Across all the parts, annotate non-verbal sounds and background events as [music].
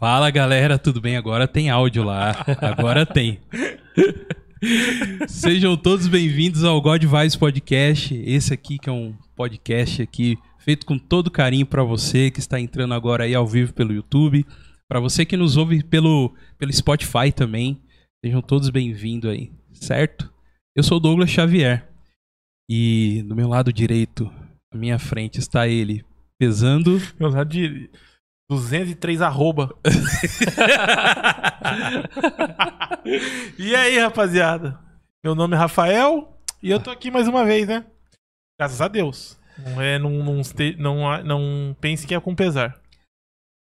Fala galera, tudo bem? Agora tem áudio lá. Agora tem. [laughs] Sejam todos bem-vindos ao God Vibes Podcast. Esse aqui que é um podcast aqui feito com todo carinho para você que está entrando agora aí ao vivo pelo YouTube, para você que nos ouve pelo pelo Spotify também. Sejam todos bem-vindos aí, certo? Eu sou o Douglas Xavier e do meu lado direito, à minha frente está ele, pesando Meu lado de 203 arroba. [laughs] e aí, rapaziada? Meu nome é Rafael e eu tô aqui mais uma vez, né? Graças a Deus. Não é, não, não, não, não pense que é com pesar.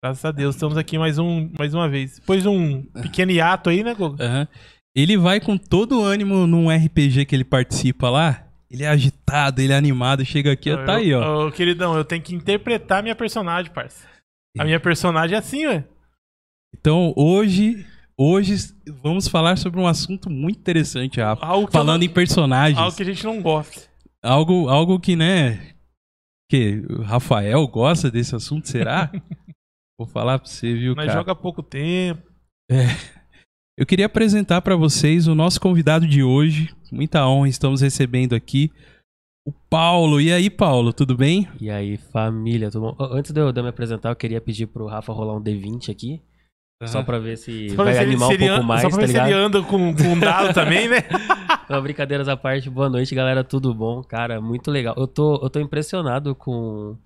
Graças a Deus, estamos aqui mais, um, mais uma vez. Depois de um pequeno hiato aí, né, Gogo? Aham. Ele vai com todo o ânimo num RPG que ele participa lá. Ele é agitado, ele é animado, chega aqui, ó, tá aí, ó. Ô, queridão, eu tenho que interpretar minha personagem, parça. A minha personagem é assim, ué. Então, hoje, hoje vamos falar sobre um assunto muito interessante, Rafa. Algo Falando não- em personagens. algo que a gente não gosta. Algo, algo que, né, que o Rafael gosta desse assunto, será? [laughs] Vou falar pra você, viu, Mas cara? joga há pouco tempo. Eu queria apresentar pra vocês o nosso convidado de hoje. Muita honra, estamos recebendo aqui o Paulo. E aí, Paulo, tudo bem? E aí, família, tudo bom? Antes de eu, de eu me apresentar, eu queria pedir pro Rafa rolar um D20 aqui, só pra ver se Só vai se ele- animar se um pouco anda- mais, Só pra tá ver se ele ligado? anda com, com um dado também, né? [laughs] [laughs] Não, brincadeiras à parte, boa noite, galera, tudo bom? Cara, muito legal. Eu tô, eu tô impressionado com,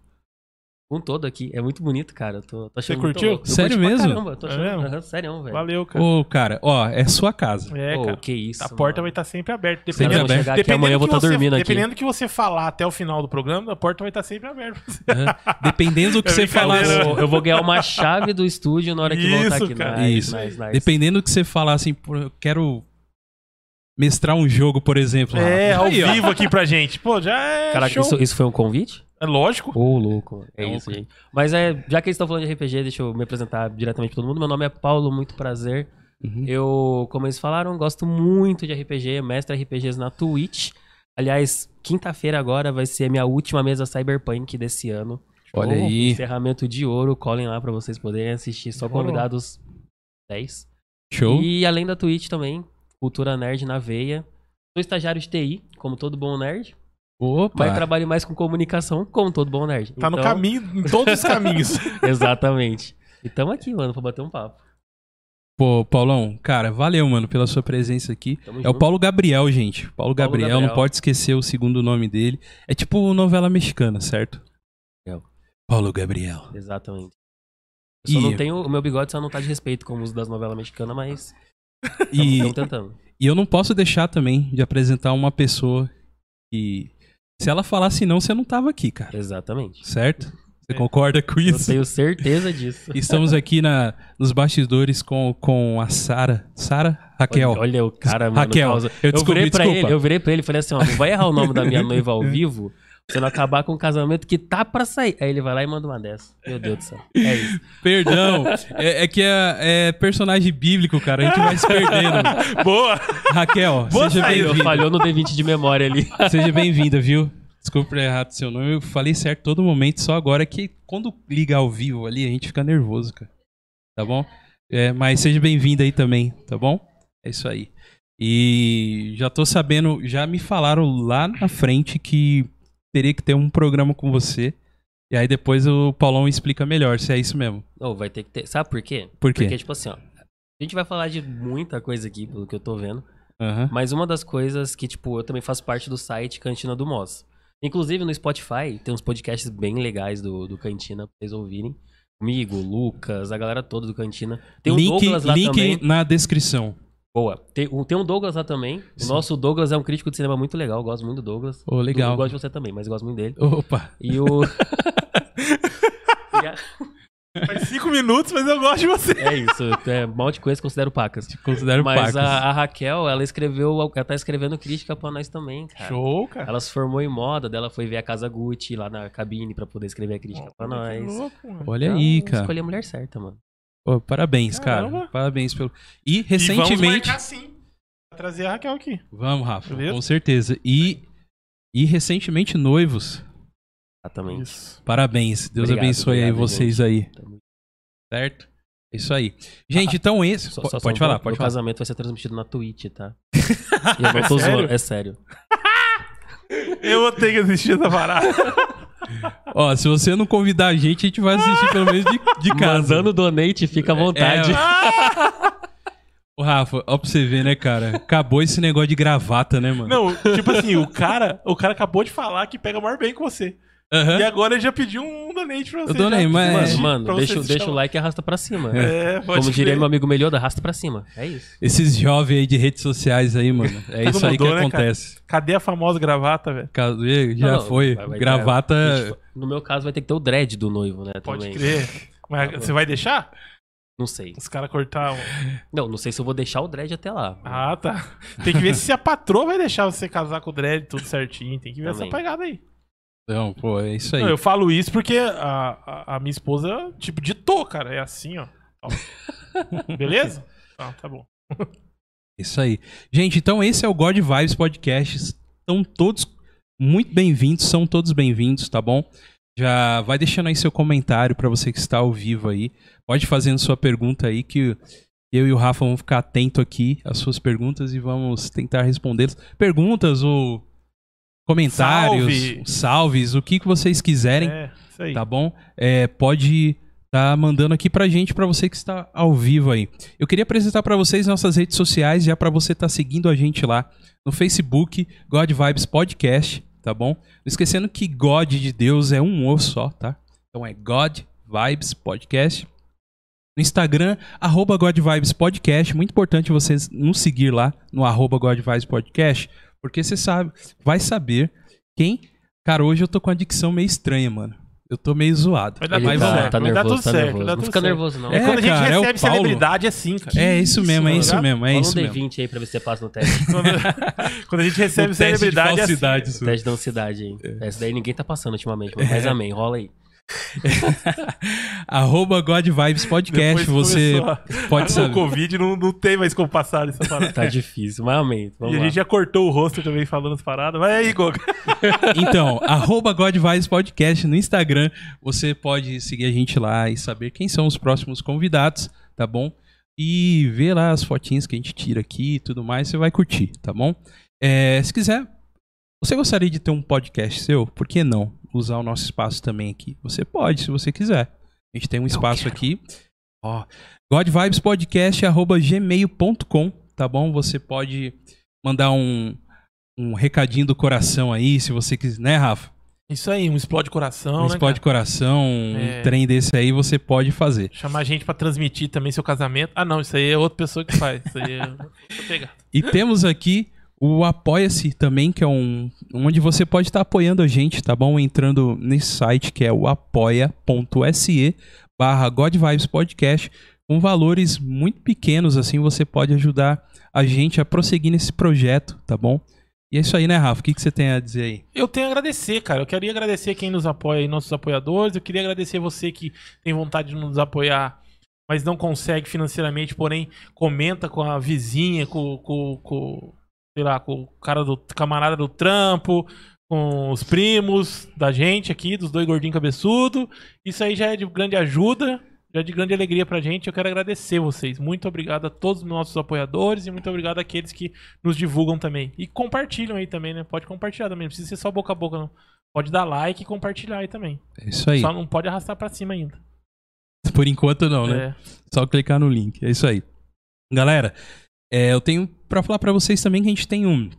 com todo aqui, é muito bonito, cara. Eu tô, tô achando Você muito curtiu? louco. Eu Sério mesmo? Caramba, tô É achando, mesmo? aham, sério, velho. Valeu, cara. Ô, cara, ó, é sua casa. É, cara. que isso, A porta mano. vai estar sempre aberta. Dependendo, chegar aqui dependendo amanhã, eu vou que estar você- dormindo aqui. Dependendo do que você falar até o final do programa, a porta vai estar sempre aberta. Aham. Dependendo do [laughs] que É você falar. Eu, eu vou ganhar uma chave do estúdio na hora que voltar Isso, aqui. cara. Nice, Isso. nice, nice. Dependendo do que você falar assim, eu quero mestrar um jogo, por exemplo. É, ao ó. vivo aqui pra gente. Pô, já é Caraca, show. isso, isso foi um convite? É lógico. Ô, louco. É É isso, louco. gente. Mas é, já que eles estão falando de RPG, deixa eu me apresentar diretamente pra todo mundo. Meu nome é Paulo, muito prazer. Uhum. Eu, como eles falaram, gosto muito de RPG, mestre RPGs na Twitch. Aliás, quinta-feira agora vai ser a minha última mesa Cyberpunk desse ano. Olha Oh, aí. Encerramento de ouro, colhem lá pra vocês poderem assistir. Só convidados 10. Show. E além da Twitch também, Cultura Nerd na veia. Sou estagiário de TI, como todo bom nerd. Opa. Mas trabalho mais com comunicação, como todo bom nerd. Tá no Então- caminho, em todos os caminhos. [laughs] Exatamente. E tamo aqui, mano, pra bater um papo. Pô, Paulão, cara, valeu, mano, pela sua presença aqui. Tamo É o junto. Paulo Gabriel, gente. Paulo, Paulo Gabriel, não Gabriel. pode esquecer o segundo nome dele. É tipo novela mexicana, certo? Gabriel. Paulo Gabriel. Exatamente. Eu só E- não tenho. O meu bigode só não tá de respeito como os das novelas mexicanas, mas. E, Estamos tentando. e eu não posso deixar também de apresentar uma pessoa que. Se ela falasse não, você não tava aqui, cara. Exatamente. Certo? Você É. concorda com Eu isso? tenho certeza disso. [laughs] Estamos aqui na, nos bastidores com, com a Sara. Sara? Raquel. Olha, olha o cara, mano. Raquel, causa- eu Eu, descobri, virei pra desculpa. ele, eu virei pra ele e falei assim: ó, não vai errar o nome da minha [laughs] noiva ao vivo. Você não acabar com um casamento que tá pra sair. Aí ele vai lá e manda uma dessa. Meu Deus do céu. É isso. Perdão. É, é que é, é personagem bíblico, cara. A gente vai se perdendo. [laughs] Boa! Raquel, Boa seja bem-vinda. Falhou no D20 de memória ali. Seja bem-vinda, viu? Desculpa por errar seu nome. Eu falei certo todo momento, só agora que quando liga ao vivo ali, a gente fica nervoso, cara. Tá bom? É, mas seja bem-vinda aí também, tá bom? É isso aí. E já tô sabendo, já me falaram lá na frente que teria que ter um programa com você. E aí depois o Paulão explica melhor se é isso mesmo. Não, vai ter que ter. Sabe por quê? Por quê? Porque, tipo assim, ó. A gente vai falar de muita coisa aqui, pelo que eu tô vendo. Aham. Mas uma das coisas que, tipo, eu também faço parte do site Cantina do Moz. Inclusive no Spotify tem uns podcasts bem legais do, do Cantina pra vocês ouvirem. Comigo, Lucas, a galera toda do Cantina. Tem um link Douglas lá link também. na descrição. Boa. Tem, um- tem um Douglas lá também. O Sim. nosso Douglas é um crítico de cinema muito legal. Eu gosto muito do Douglas. Ô, legal. Eu gosto de você também, mas eu gosto muito dele. Opa. E o. [laughs] A- [laughs] Faz cinco minutos, mas eu gosto de você. É isso. É, mal te conheço, considero pacas. Considero Mas pacas. a, a Raquel, ela escreveu, ela tá escrevendo crítica pra nós também, cara. Show, cara. Ela se formou em moda, dela foi ver a Casa Gucci lá na cabine pra poder escrever a crítica pra Olha que nós. louco, mano. Olha Então, aí, cara. Escolhi a mulher certa, mano. Parabéns, Caramba. cara. Parabéns pelo. E E vamos recentemente. marcar sim. Pra trazer a Raquel aqui. Vamos, Rafa, Beleza? com certeza. E, e recentemente noivos. Exatamente. Isso. Parabéns. Deus Obrigado, abençoe aí obrigado, vocês aí. Tamo- Certo? Isso aí. Gente, então esse. Só- só- só pode um falar, pode Meu falar. casamento vai ser transmitido na Twitch, tá? [laughs] E eu não tô sério? zoando, é sério. [laughs] Eu vou ter que assistir essa parada. [laughs] Ó, se você não convidar a gente, a gente vai assistir pelo menos de, de casa. Mandando donate, fica à vontade. Ô, Rafa, ó pra você ver, né, cara? Acabou esse negócio de gravata, né, mano? Não, tipo assim, o cara, o cara acabou de falar que pega maior bem com você. Aham. E agora ele já pediu um donate pra você. Eu donei, já mas- Mano, mano, deixa, deixa o like e arrasta pra cima. É, pode Como diria meu amigo Melhor, arrasta pra cima. É isso. Esses jovens aí de redes sociais aí, mano. É isso aí mudou, que né, acontece. Cadê a famosa gravata, velho? Cadê? Já Não, foi. vai- vai- Gravata. vai- No meu caso, vai ter que ter o dread do noivo, né? Pode também. crer. Mas você vai deixar? Não sei. Os caras cortar. um- Não, não sei se eu vou deixar o dread até lá. Ah, tá. Tem que ver se a patroa vai deixar você casar com o dread tudo certinho. Tem que ver Também. essa pegada aí. Não, pô, é isso aí. Não, eu falo isso porque a, a, a minha esposa, tipo, ditou, cara. É assim, ó. Ó. [laughs] Beleza? Ah, tá bom. Isso aí. Gente, então esse é o God Vibes Podcast. Estão todos muito bem-vindos, são todos bem-vindos, tá bom? Já vai deixando aí seu comentário pra você que está ao vivo aí. Pode fazendo sua pergunta aí que eu e o Rafa vamos ficar atento aqui às suas perguntas e vamos tentar respondê-las. Perguntas ou comentários, Salve. salves, o que, que vocês quiserem. É, isso aí. tá bom? É, pode tá mandando aqui pra gente, pra você que está ao vivo aí. Eu queria apresentar pra vocês nossas redes sociais, já pra você estar seguindo a gente lá no Facebook, God Vibes Podcast, tá bom? Não esquecendo que God de Deus é um O só, tá? Então é God Vibes Podcast. No Instagram, arroba God Vibes Podcast. Muito importante vocês nos seguir lá no arroba God Vibes Podcast, porque você sabe, vai saber quem. Cara, hoje eu tô com a dicção meio estranha, mano. Eu tô meio zoado. Vai dar vamos lá. certo. tá vai dar nervoso, tudo tá certo. nervoso. vai Não fica certo. nervoso, não. É, É, quando a gente cara, é recebe Paulo. celebridade, é assim, cara. É isso mesmo, é isso tá? mesmo, é Rola isso um mesmo. D20 aí pra ver se você passa no teste. [laughs] [laughs] Quando, a gente recebe O teste de celebridade, é assim. falsidade, teste da ansiedade aí. Essa daí ninguém tá passando ultimamente. É. Mas amém, rola aí. [laughs] Arroba God Vibes Podcast, Depois você a- pode [laughs] O saber. Covid não, não tem mais como passar essa parada. Tá difícil, mas amém. E a lá. gente já cortou o rosto também falando as paradas. Vai aí, Goga. [laughs] Então, arroba God Vibes Podcast no Instagram, você pode seguir a gente lá e saber quem são os próximos convidados, tá bom? E ver lá as fotinhas que a gente tira aqui e tudo mais, você vai curtir, tá bom? É, se quiser, você gostaria de ter um podcast seu? Por que não usar o nosso espaço também aqui? Você pode, se você quiser. A gente tem um espaço aqui. Ó, godvibespodcast.gmail.com, tá bom? Você pode mandar um, um recadinho do coração aí, se você quiser, né, Rafa? Isso aí, um explode coração, Um né? explode cara? coração, um É. trem desse aí, você pode fazer. Chamar a gente pra transmitir também seu casamento. Ah, não, isso aí é outra pessoa que faz. Isso aí é. [laughs] E temos aqui o Apoia-se também, que é um onde você pode estar apoiando a gente, tá bom? Entrando nesse site que é o apoia.se barra God Vibes Podcast. Com valores muito pequenos, assim, você pode ajudar a gente a prosseguir nesse projeto, tá bom? E é isso aí, né, Rafa? O que, que você tem a dizer aí? Eu tenho a agradecer, cara. Eu queria agradecer quem nos apoia aí, nossos apoiadores. Eu queria agradecer você que tem vontade de nos apoiar, mas não consegue financeiramente, porém comenta com a vizinha, com, com, com sei lá, com o cara do camarada do trampo, com os primos da gente aqui, dos dois gordinhos cabeçudo. Isso aí já é de grande ajuda, já é de grande alegria pra gente. Eu quero agradecer vocês. Muito obrigado a todos os nossos apoiadores e muito obrigado àqueles que nos divulgam também. E compartilham aí também, né? Pode compartilhar também. Não precisa ser só boca a boca, não. Pode dar like e compartilhar aí também. É isso aí. Só não pode arrastar pra cima ainda. Por enquanto não, né? É. Só clicar no link. É isso aí. Galera, é, eu tenho pra falar pra vocês também que a gente tem um,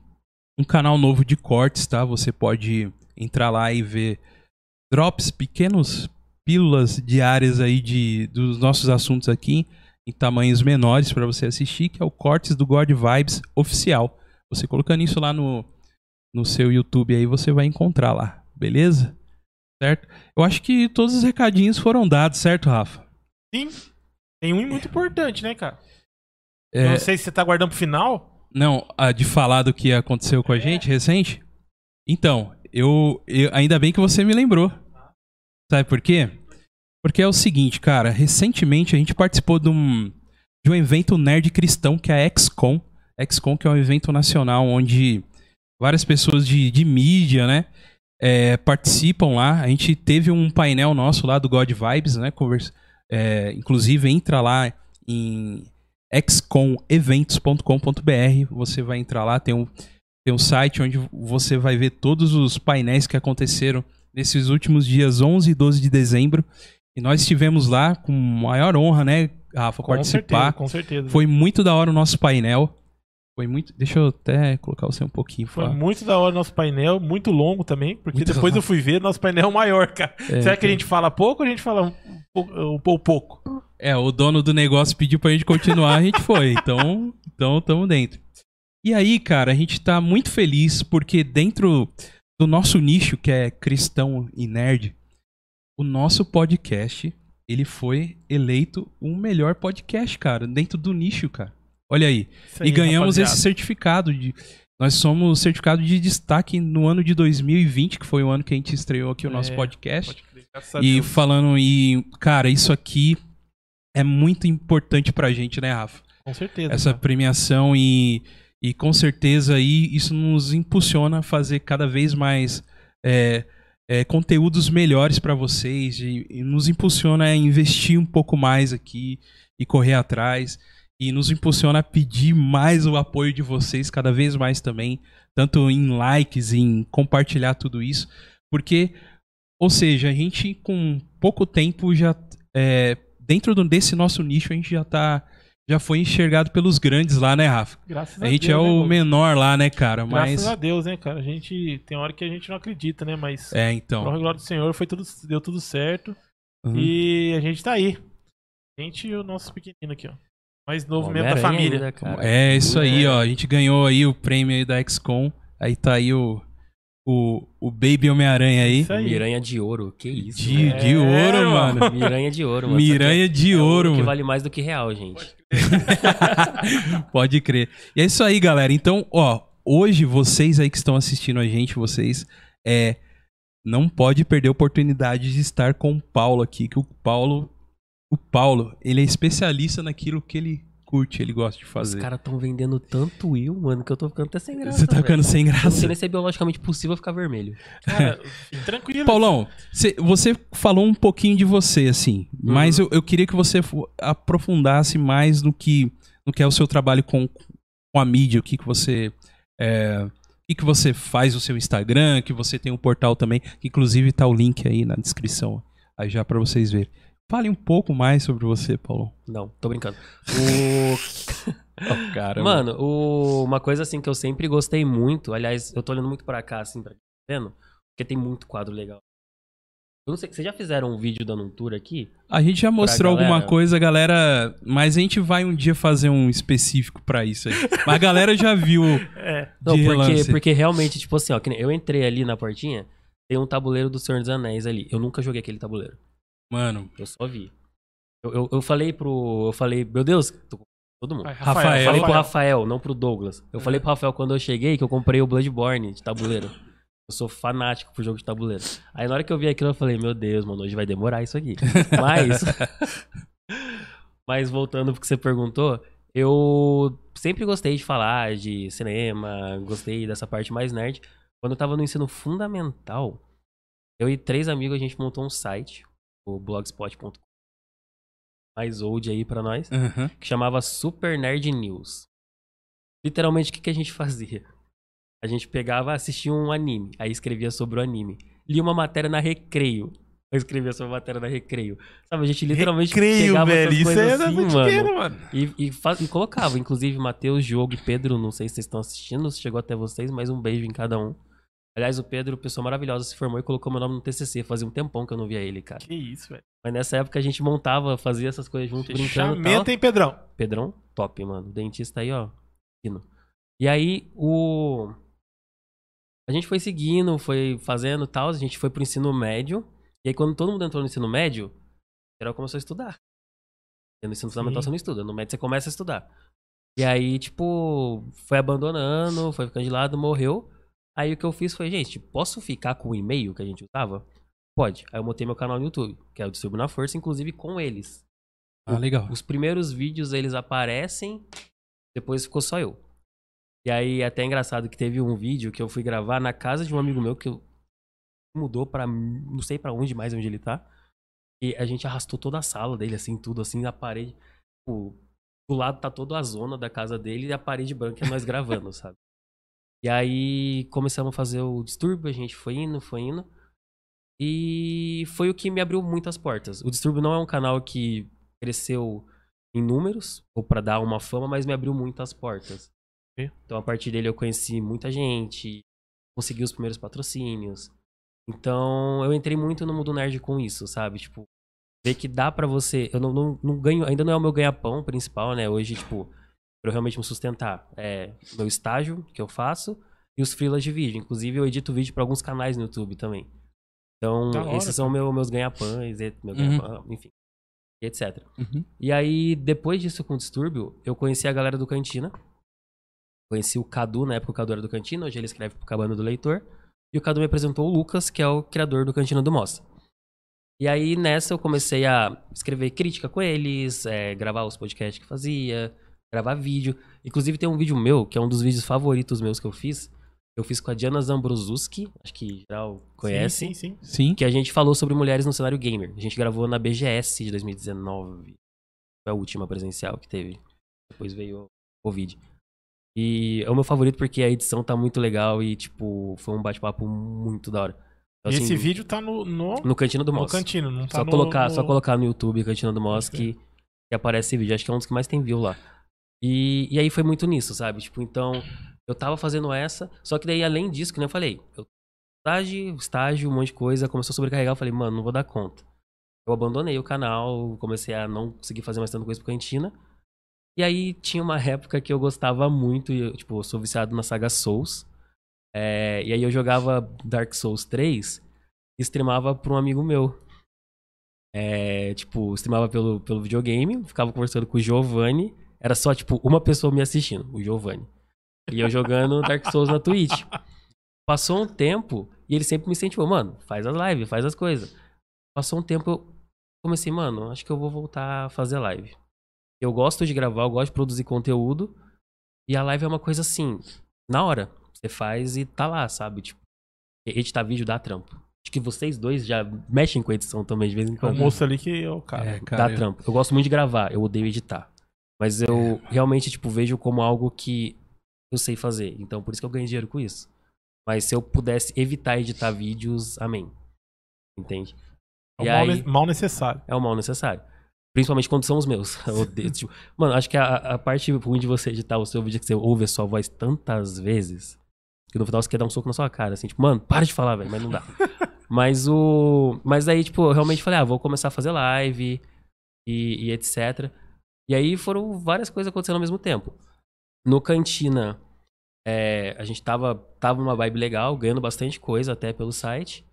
um canal novo de cortes, tá? Você pode entrar lá e ver drops, pequenos pílulas diárias aí de, dos nossos assuntos aqui em tamanhos menores pra você assistir, que é o Cortes do God Vibes oficial. Você colocando isso lá no, no seu YouTube aí, você vai encontrar lá, beleza? Certo? Eu acho que todos os recadinhos foram dados, certo, Rafa? Sim. Tem um muito importante, né, cara? É, Não sei se você tá guardando pro final. Não, a de falar do que aconteceu com a gente recente? Então, eu, eu- ainda bem que você me lembrou. Sabe por quê? Porque é o seguinte, cara, recentemente a gente participou de um, de um evento nerd cristão que é a XCOM. XCOM que é um evento nacional onde várias pessoas de, de mídia, né, é, participam lá. A gente teve um painel nosso lá do God Vibes, né, conversa, É, inclusive, entra lá em excomeventos.com.br. Você vai entrar lá, tem um, tem um site onde você vai ver todos os painéis que aconteceram nesses últimos dias 11 e 12 de dezembro. E nós estivemos lá com maior honra, né, Rafa, Com participar. certeza, com certeza. Foi muito da hora o nosso painel. Foi muito. Deixa eu até colocar você um pouquinho. Foi muito da hora nosso painel, muito longo também, porque Muito depois longo. eu fui ver nosso painel maior, cara. É, Será que a então. gente fala pouco ou a gente fala um pouco? Um? É, o dono do negócio pediu pra gente continuar, a gente foi. Então, então tamo dentro. E aí, cara, a gente tá muito feliz porque dentro do nosso nicho, que é cristão e nerd, o nosso podcast, ele foi eleito o melhor podcast, cara, dentro do nicho, cara. Olha aí. E ganhamos rapaziada. esse certificado de nós somos certificado de destaque no ano de 2020, que foi o ano que a gente estreou aqui o nosso É, podcast. A E falando e, cara, isso aqui é muito importante pra gente, né, Rafa? Com certeza. Essa cara. premiação e, e com certeza aí isso nos impulsiona a fazer cada vez mais é, é, conteúdos melhores pra vocês e, e nos impulsiona a investir um pouco mais aqui e correr atrás e nos impulsiona a pedir mais o apoio de vocês cada vez mais também, tanto em likes, em compartilhar tudo isso, porque ou seja, a gente com pouco tempo já é, dentro do- desse nosso nicho a gente já tá já foi enxergado pelos grandes lá, né, Rafa? Graças A gente Deus, é né, o Gomes? menor lá, né, cara? Graças Mas a Deus, né, cara? A gente tem hora que a gente não acredita, né? Mas é, pro então. glória do Senhor foi tudo, deu tudo certo. Uhum. E a gente tá aí. A gente e o nosso pequenino aqui, ó. Mais novo mesmo da família. ainda. É isso aí, ó. A gente ganhou aí o prêmio aí da XCOM. Aí tá aí o o, o Baby Homem-Aranha aí. Isso aí. Miranha de ouro, que isso. De, né? de É, ouro, mano. mano. [laughs] Miranha de ouro, mano. Miranha de que é ouro, que mano. vale mais do que real, gente. [laughs] Pode crer. E é isso aí, galera. Então, ó, hoje vocês aí que estão assistindo a gente, vocês é não pode perder a oportunidade de estar com o Paulo aqui, que o Paulo o Paulo, ele é especialista naquilo que ele curte, ele gosta de Os fazer. caras tão vendendo tanto eu, mano, que eu tô ficando até sem graça. Você tá velho. ficando sem Eu não sei graça. nem se é biologicamente possível ficar vermelho. Cara, [laughs] tranquilo. Paulão, cê- você falou um pouquinho de você, assim, mas eu, eu queria que você aprofundasse mais no que, no que é o seu trabalho com, com a mídia, o que, que você. É, o que, que você faz no seu Instagram, que você tem um portal também, que inclusive tá o link aí na descrição, aí já pra vocês verem. Fale um pouco mais sobre você, Paulão. Não, tô brincando. [laughs] O... Oh, cara, Mano, o- uma coisa assim que eu sempre gostei muito, aliás, eu tô olhando muito pra cá, assim, pra tá vendo, porque tem muito quadro legal. Eu não sei, vocês já fizeram um vídeo dando um tour aqui? A gente já mostrou galera. alguma coisa, galera, mas a gente vai um dia fazer um específico pra isso aí. Mas a galera já viu [laughs] É. Não, porque, relance. porque realmente, tipo assim, ó, que eu entrei ali na portinha, tem um tabuleiro do Senhor dos Anéis ali. Eu nunca joguei aquele tabuleiro. Mano, Eu só vi. Eu, eu, eu falei pro. Eu falei, meu Deus, tô com todo mundo. Vai, Rafael. Eu falei pro Rafael, não pro Douglas. Eu falei pro Rafael quando eu cheguei que eu comprei o Bloodborne de tabuleiro. Eu sou fanático pro jogo de tabuleiro. Aí na hora que eu vi aquilo, eu falei, meu Deus, mano, hoje vai demorar isso aqui. [laughs] Mas. mas voltando pro que você perguntou, eu sempre gostei de falar de cinema, gostei dessa parte mais nerd. Quando eu tava no ensino fundamental, eu e três amigos, a gente montou um site, o blogspot.com. Mais old aí pra nós aham. que chamava Super Nerd News. Literalmente, o que, que a gente [laughs] fazia? A gente pegava, assistia um anime, aí escrevia sobre o anime. Lia uma matéria na Recreio. Eu escrevia sobre a matéria na Recreio. Sabe, a gente literalmente Creio, pegava velho. essas Isso coisas da assim, mano. mano. E, e, e colocava, inclusive, Matheus, Diogo e Pedro, não sei se vocês estão assistindo, se chegou até vocês, mas um beijo em cada um. Aliás, o Pedro, pessoa maravilhosa, se formou e colocou meu nome no TCC. Fazia um tempão que eu não via ele, cara. Que isso, velho. Mas nessa época a gente montava, fazia essas coisas junto, brincando e tal. Fechamento, hein, Pedrão? Pedrão, top, mano. Dentista aí, ó. fino. E aí, o. A gente foi seguindo, foi fazendo tal, a gente foi pro ensino médio. E aí, quando todo mundo entrou no ensino médio, geral começou a estudar. E no ensino fundamental Sim. você não estuda, no médio você começa a estudar. E aí, tipo, foi abandonando, foi ficando de lado, morreu. Aí o que eu fiz foi, gente, posso ficar com o e-mail que a gente usava? Pode. Aí eu montei meu canal no YouTube, que é o Distribuir na Força, inclusive com eles. Ah, legal. Os primeiros vídeos eles aparecem, depois ficou só eu. E aí é até engraçado que teve um vídeo que eu fui gravar na casa de um amigo meu que eu- mudou pra não sei pra onde mais onde ele tá. E a gente arrastou toda a sala dele, assim, tudo assim, na parede. Tipo, do lado tá toda a zona da casa dele e a parede branca é nós gravando, [laughs] sabe? E aí começamos a fazer o distúrbio, a gente foi indo, foi indo. E foi o que me abriu muitas portas. O distúrbio não é um canal que cresceu em números ou para dar uma fama, mas me abriu muitas portas. E? Então a partir dele eu conheci muita gente, consegui os primeiros patrocínios. Então eu entrei muito no mundo nerd com isso, sabe? Tipo, ver que dá pra você. Eu não, não, não ganho, ainda não é o meu ganha-pão principal, né? Hoje, tipo, pra eu realmente me sustentar, é meu estágio que eu faço e os freelas de vídeo. Inclusive, eu edito vídeo pra alguns canais no YouTube também. Então, Da hora, esses são meu, meus ganha-pães, meu Uhum. ganha-pão, enfim, etc. Uhum. E aí, depois disso com o Distúrbio, eu conheci a galera do Cantina. Conheci o Cadu, na época o Cadu era do Cantina, hoje ele escreve pro Cabana do Leitor. E o Cadu me apresentou o Lucas, que é o criador do Cantina do Moça. E aí, nessa, eu comecei a escrever crítica com eles, é, gravar os podcasts que fazia, gravar vídeo. Inclusive, tem um vídeo meu, que é um dos vídeos favoritos meus que eu fiz. Eu fiz com a Diana Zambrosuski, acho que geral conhece Sim, sim, sim. Sim. que a gente falou sobre mulheres no cenário gamer. A gente gravou na BGS de 2019. Foi a última presencial que teve. Depois veio o Covid. E é o meu favorito porque a edição tá muito legal e, tipo, foi um bate-papo muito da hora. Então, E assim, esse vídeo tá no, no, no Cantina do no Moss. Cantina, não tá Só, no, colocar, no- só colocar no YouTube Cantina do Moss que, que aparece esse vídeo. Acho que é um dos que mais tem view lá. E, e aí foi muito nisso, sabe? Tipo, então, eu tava fazendo essa, só que daí, além disso, que nem eu falei, eu, estágio, estágio, um monte de coisa, começou a sobrecarregar, eu falei, mano, não vou dar conta. Eu abandonei o canal, comecei a não conseguir fazer mais tanta coisa pro Cantina. E aí tinha uma época que eu gostava muito, eu, tipo, eu sou viciado na saga Souls. É, e aí eu jogava Dark Souls 3 e streamava pra um amigo meu. É, tipo, streamava pelo, pelo videogame, ficava conversando com o Giovanni. Era só, tipo, uma pessoa me assistindo, o Giovanni. E eu jogando Dark Souls na Twitch. Passou um tempo e ele sempre me incentivou, mano, faz as lives, faz as coisas. Passou um tempo, eu comecei, mano, acho que eu vou voltar a fazer live. Eu gosto de gravar, eu gosto de produzir conteúdo. E a live é uma coisa assim, na hora. Você faz e tá lá, sabe? Tipo, editar vídeo dá trampo. Acho que vocês dois já mexem com edição também de vez em É o quando. moço ali que é o cara. É, cara. Dá trampo. Eu gosto muito de gravar, eu odeio editar. Mas eu realmente, tipo, vejo como algo que eu sei fazer. Então, por isso que eu ganho dinheiro com isso. Mas se eu pudesse evitar editar vídeos, amém. Entende? É o E mal, aí- ne- mal necessário. É o mal necessário. Principalmente quando são os meus. [laughs] Eu odeio, [laughs] tipo, mano, acho que a, a parte ruim de você editar o seu vídeo é que você ouve a sua voz tantas vezes que no final você quer dar um soco na sua cara, assim, tipo, mano, para de falar, velho, mas não dá. [laughs] mas o. Mas aí, tipo, eu realmente falei, ah, vou começar a fazer live e, e etc. E aí foram várias coisas acontecendo ao mesmo tempo. No Cantina, é, a gente tava, tava numa vibe legal, ganhando bastante coisa até pelo site.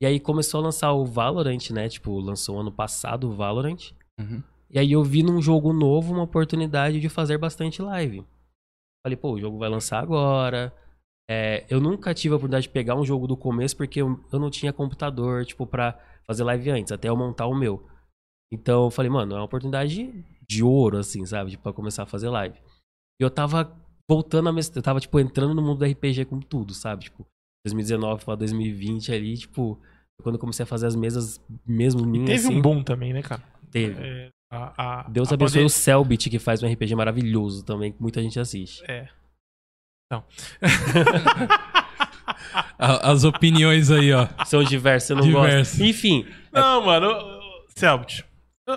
E aí começou a lançar o Valorant, né? Tipo, lançou ano passado o Valorant. Uhum. E aí eu vi num jogo novo uma oportunidade de fazer bastante live. Falei, pô, o jogo vai lançar agora. É, eu nunca tive a oportunidade de pegar um jogo do começo porque eu, eu não tinha computador, tipo, pra fazer live antes, até eu montar o meu. Então eu falei, mano, é uma oportunidade de ouro, assim, sabe? Tipo, pra começar a fazer live. E eu tava voltando a mes- Eu tava, tipo, entrando no mundo do RPG com tudo, sabe? Tipo, 2019 pra 2020 ali, tipo, quando eu comecei a fazer as mesas mesmo minhas, Teve assim, um boom também, né, cara? Teve. É, a- a- Deus a abençoe pandemia- o Selbit, que faz um RPG maravilhoso também, que muita gente assiste. É. [laughs] A- As opiniões aí, ó. São diversos, eu não Diversos. gosto. Enfim, Não, mano, ô, ô, Selbit.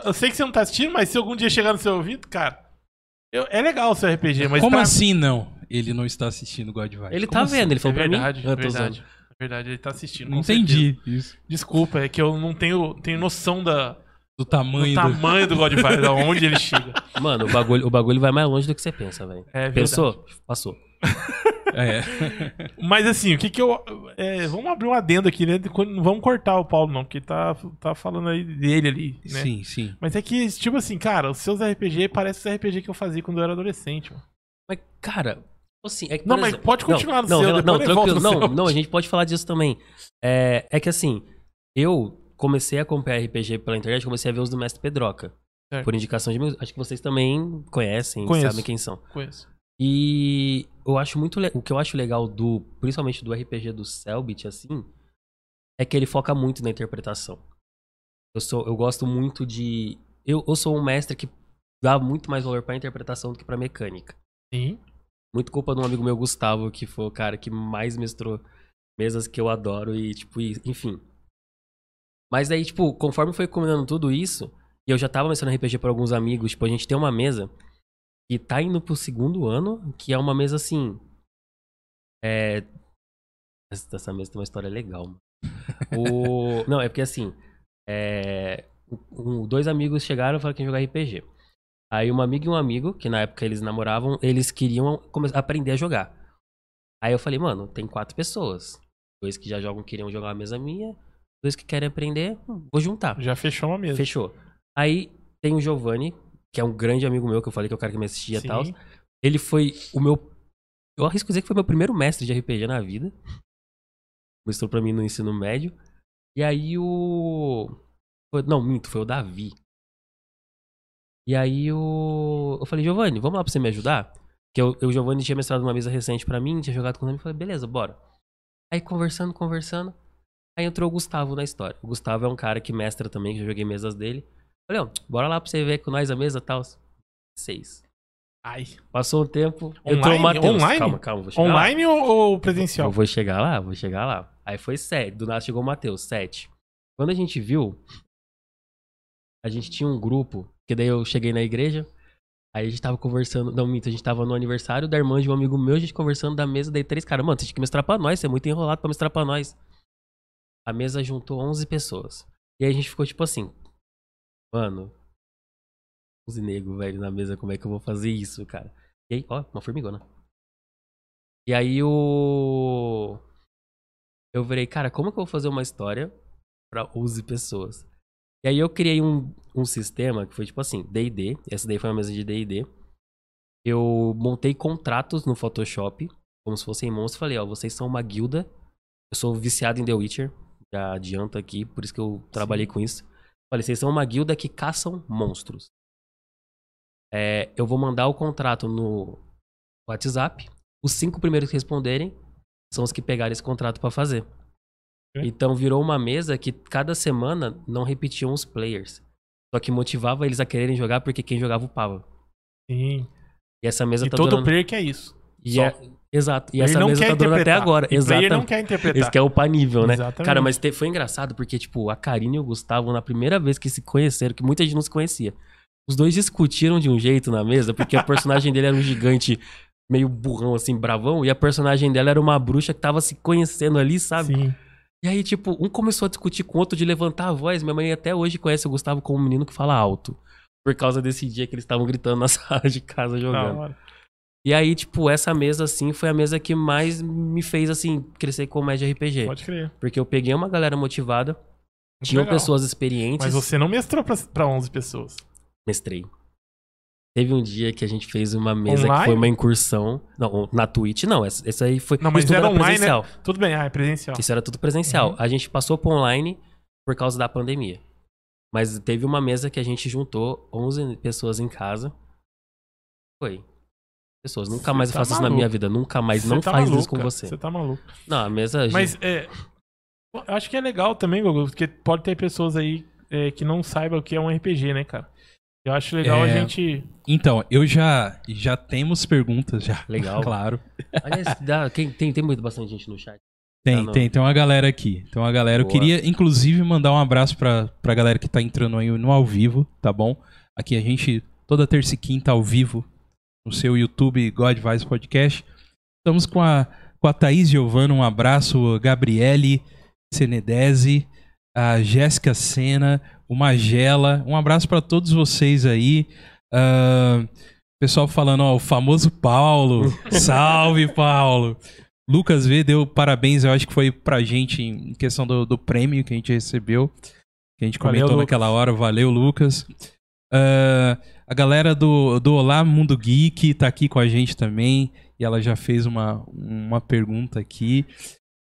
Eu, sei que você não tá assistindo, mas se algum dia chegar no seu ouvido, cara. eu- é legal o seu RPG, mas. Como pra- assim não? Ele não está assistindo God Vibes. ele Como tá assim? vendo, ele É falou verdade, pra mim. é verdade. É verdade, ele tá assistindo. Não com certeza. entendi isso. Desculpa, é que eu não tenho, tenho noção da, Do do tamanho do... tamanho do God Vibes, da onde ele chega. [laughs] Mano, o bagulho, o bagulho vai mais longe do que você pensa, velho. É verdade. Pensou? Passou. É. Mas assim, o que que eu. é, vamos abrir um adendo aqui, né? Não vamos cortar o Paulo, não, porque tá, tá falando aí dele ali, né? Sim, sim. Mas é que, tipo assim, cara, os seus RPG parecem os RPG que eu fazia quando eu era adolescente, mano. Mas, cara, assim, é que. Não, mas exemplo- pode continuar no não, seu, não, não, tranquilo. Não, seu. não, a gente pode falar disso também. É, é que assim, eu comecei a acompanhar RPG pela internet, comecei a ver os do Mestre Pedroca. Certo. Por indicação de mim. Acho que vocês também conhecem, Conheço. sabem quem são. Conheço. E eu acho muito o que eu acho legal do, principalmente do RPG do Selbit assim, é que ele foca muito na interpretação. Eu, sou, eu gosto muito de. Eu, eu sou um mestre que dá muito mais valor pra interpretação do que pra mecânica. Sim. Muito culpa de um amigo meu, Gustavo, que foi o cara que mais mestrou mesas que eu adoro e, tipo, e- enfim. Mas aí, tipo, conforme foi combinando tudo isso, e eu já tava mestrando RPG por alguns amigos, tipo, a gente tem uma mesa que tá indo pro segundo ano, que é uma mesa assim. É. Essa mesa tem uma história legal, mano. O... [laughs] Não, é porque assim. É... um- dois amigos chegaram e falaram que iam jogar RPG. Aí uma amiga e um amigo, que na época eles namoravam, eles queriam aprender a jogar. Aí eu falei, mano, tem quatro pessoas. Dois que já jogam queriam jogar uma mesa minha, dois que querem aprender, vou juntar. Já fechou uma mesa. Fechou. Aí tem o Giovanni, que é um grande amigo meu, que eu falei que é o cara que me assistia e tal. Ele foi o meu. Eu arrisco dizer que foi meu primeiro mestre de RPG na vida. Mostrou pra mim no ensino médio. E aí o. Não, minto, foi o Davi. E aí o. Eu falei, Giovanni, vamos lá pra você me ajudar? Porque eu, eu, o Giovanni tinha mestrado uma mesa recente pra mim, tinha jogado com ele. Eu falei, beleza, bora. Aí conversando, conversando. Aí entrou o Gustavo na história. O Gustavo é um cara que mestra também, que eu joguei mesas dele. Falei, ó, bora lá pra você ver com nós a mesa e tal. Seis. Ai. Passou um tempo, Online? entrou o Matheus. Online? Calma, calma. Online ou, ou presencial? Eu vou chegar lá, vou chegar lá. Aí foi sete. Do nada chegou o Matheus, sete. Quando a gente viu, a gente tinha um grupo, que daí eu cheguei na igreja, aí a gente tava conversando. Não, minto, a gente tava no aniversário da irmã de um amigo meu, a gente conversando da mesa, daí três caras, mano, você tinha que mestrar pra nós, você é muito enrolado pra mestrar pra nós. A mesa juntou 11 pessoas. E aí a gente ficou tipo assim, mano, 11 nego, velho, na mesa, como é que eu vou fazer isso, cara? E aí, ó, uma formigona. E aí o. Eu virei, cara, como que eu vou fazer uma história pra 11 pessoas? E aí eu criei um, um sistema que foi tipo assim, D&D, essa daí foi uma mesa de D&D. Eu montei contratos no Photoshop, como se fossem monstros, falei, ó, vocês são uma guilda. Eu sou viciado em The Witcher, já adianto aqui, por isso que eu trabalhei com isso. Falei, vocês são uma guilda que caçam monstros. É, eu vou mandar o contrato no WhatsApp. Os cinco primeiros que responderem são os que pegaram esse contrato pra fazer. Então virou uma mesa que cada semana não repetiam os players. Só que motivava eles a quererem jogar porque quem jogava upava. Sim. E essa mesa E tá todo durando. player quer isso. E só. é- Exato. E Ele essa mesa tá durando até agora. E Exatamente. não quer interpretar. Esse que é o panível, né? Exatamente. Cara, mas te- foi engraçado porque, tipo, a Karine e o Gustavo, na primeira vez que se conheceram, que muita gente não se conhecia, os dois discutiram de um jeito na mesa, porque a personagem dele era um gigante meio burrão, assim, bravão, e a personagem dela era uma bruxa que tava se conhecendo ali, sabe? Sim. E aí, tipo, um começou a discutir com o outro de levantar a voz. Minha mãe até hoje conhece o Gustavo como um menino que fala alto. Por causa desse dia que eles estavam gritando na [laughs] sala de casa jogando. E aí, tipo, essa mesa, assim, foi a mesa que mais me fez, assim, crescer com média RPG. Pode crer. Porque eu peguei uma galera motivada, Muito tinham legal. pessoas experientes, Mas você não mestrou pra, pra 11 pessoas. mestrei. Teve um dia que a gente fez uma mesa que Online? foi uma incursão. Não, na Twitch não. Essa, essa aí foi. Não, mas isso tudo era online, né? presencial. Tudo bem, ah, é presencial. Isso era tudo presencial. Uhum. A gente passou pro online por causa da pandemia. Mas teve uma mesa que a gente juntou 11 pessoas em casa. Foi. Pessoas. Nunca mais eu tá faço isso na minha vida. Nunca mais. Você não tá faz maluco, isso com cara. você. Você tá maluco. Não, a mesa. Mas é. Eu acho que é legal também, Gogo, porque pode ter pessoas aí é, que não saibam o que é um RPG, né, cara? Eu acho legal a É. gente. Então, eu já já temos perguntas já. Legal. [laughs] Claro. Aliás, dá- quem- tem, tem muito bastante gente no chat. Tem, Tá no- tem, tem uma galera aqui. Tem uma galera. Eu Boa. queria, inclusive, mandar um abraço pra, pra galera que tá entrando aí no ao vivo, tá bom? Aqui a gente, toda terça e quinta ao vivo, no seu YouTube God Vibes Podcast. Estamos com a, com a Thaís Giovana, um abraço, Gabriele Senedese, a Jéssica Sena, o Magela, um abraço pra todos vocês aí. Ah, pessoal falando, ó, o famoso Paulo. [laughs] Salve, Paulo! Lucas V deu parabéns, eu acho que foi pra gente em questão do, do prêmio que a gente recebeu. Que a gente Valeu, comentou Lucas. naquela hora. Valeu, Lucas. Ah, a galera do, do Olá Mundo Geek tá aqui com a gente também. E ela já fez uma, uma pergunta aqui.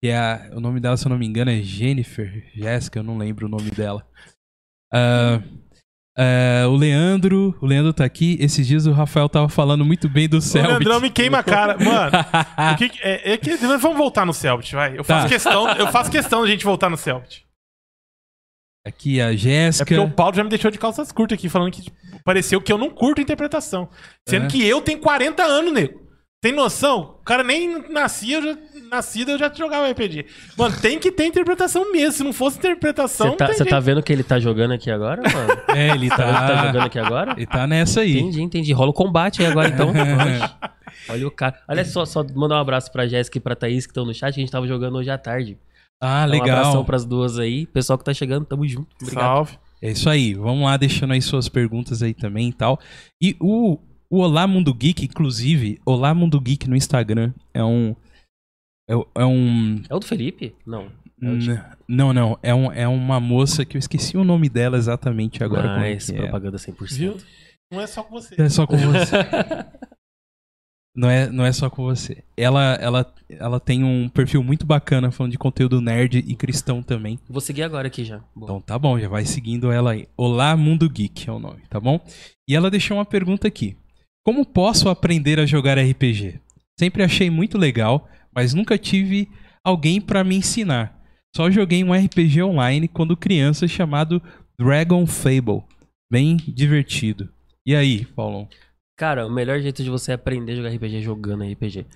Que é a- o nome dela, se eu não me engano, é Jennifer. Jéssica, eu não lembro o nome dela. Ah, ah, o Leandro, o Leandro tá aqui. Esses dias o Rafael tava falando muito bem do O Selbit. Leandrão me queima a cara. Mano, [laughs] o que que- é, é que vamos voltar no Selbit, vai. Eu faço, Tá. questão, eu faço questão de a gente voltar no Selbit. Aqui a É Jéssica. porque o Paulo já me deixou de calças curtas aqui, falando que tipo, pareceu que eu não curto interpretação. Sendo É. que eu tenho 40 anos, nego. Tem noção? O cara nem nascia, eu já, nascido eu já jogava RPG. Mano, tem que ter interpretação mesmo. Se não fosse interpretação, Você tá, não tem você tá vendo que ele tá jogando aqui agora, mano? É, ele [laughs] Tá vendo que tá jogando tá. aqui agora? Ele tá nessa aí. Entendi, entendi. Rola o combate aí agora, então. [laughs] Olha o cara. Olha só, só mandar um abraço pra Jéssica e pra Thaís que estão no chat, que a gente tava jogando hoje à tarde. Ah, Então, Um abração legal. pras duas aí. Pessoal que tá chegando, tamo junto. Obrigado. Salve. É isso aí. Vamos lá, deixando aí suas perguntas aí também e tal. E o, o Olá Mundo Geek, inclusive, Olá Mundo Geek no Instagram é um. É, é um. É o do Felipe? Não. É o de- N- Não, não. É, um, é uma moça que eu esqueci o nome dela exatamente agora. é Nice, é. propaganda 100%. Viu? Não é só com você. É só com você. [laughs] Não é, não é só com você. Ela, ela, ela tem um perfil muito bacana falando de conteúdo nerd e cristão também. Vou seguir agora aqui já. Boa. Então tá bom, já vai seguindo ela aí. Olá Mundo Geek é o nome, tá bom? E ela deixou uma pergunta aqui. Como posso aprender a jogar RPG? Sempre achei muito legal, mas nunca tive alguém pra me ensinar. Só joguei um RPG online quando criança chamado Dragon Fable. Bem divertido. E aí, Paulão? Cara, o melhor jeito de você aprender a jogar RPG é jogando RPG.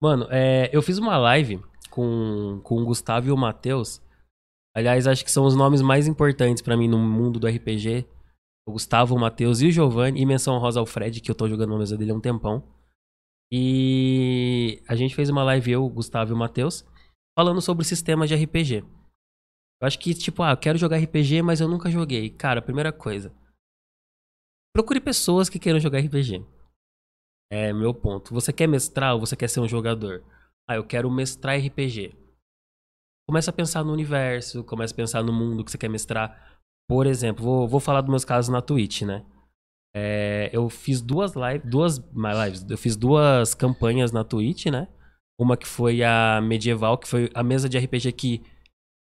Mano, é, eu fiz uma live com, com o Gustavo e o Matheus. Aliás, acho que são os nomes mais importantes pra mim no mundo do RPG. O Gustavo, o Matheus e o Giovanni. E menção rosa ao Fred, que eu tô jogando na mesa dele há um tempão. E a gente fez uma live, eu, o Gustavo e o Matheus, falando sobre sistemas de RPG. Eu acho que, tipo, ah, eu quero jogar RPG, mas eu nunca joguei. Cara, primeira coisa. Procure pessoas que queiram jogar RPG. É meu ponto. Você quer mestrar ou você quer ser um jogador? Ah, eu quero mestrar RPG. Começa a pensar no universo, começa a pensar no mundo que você quer mestrar. Por exemplo, vou, vou falar dos meus casos na Twitch, né? É, eu fiz duas lives, duas lives, eu fiz duas campanhas na Twitch, né? Uma que foi a medieval, que foi a mesa de RPG que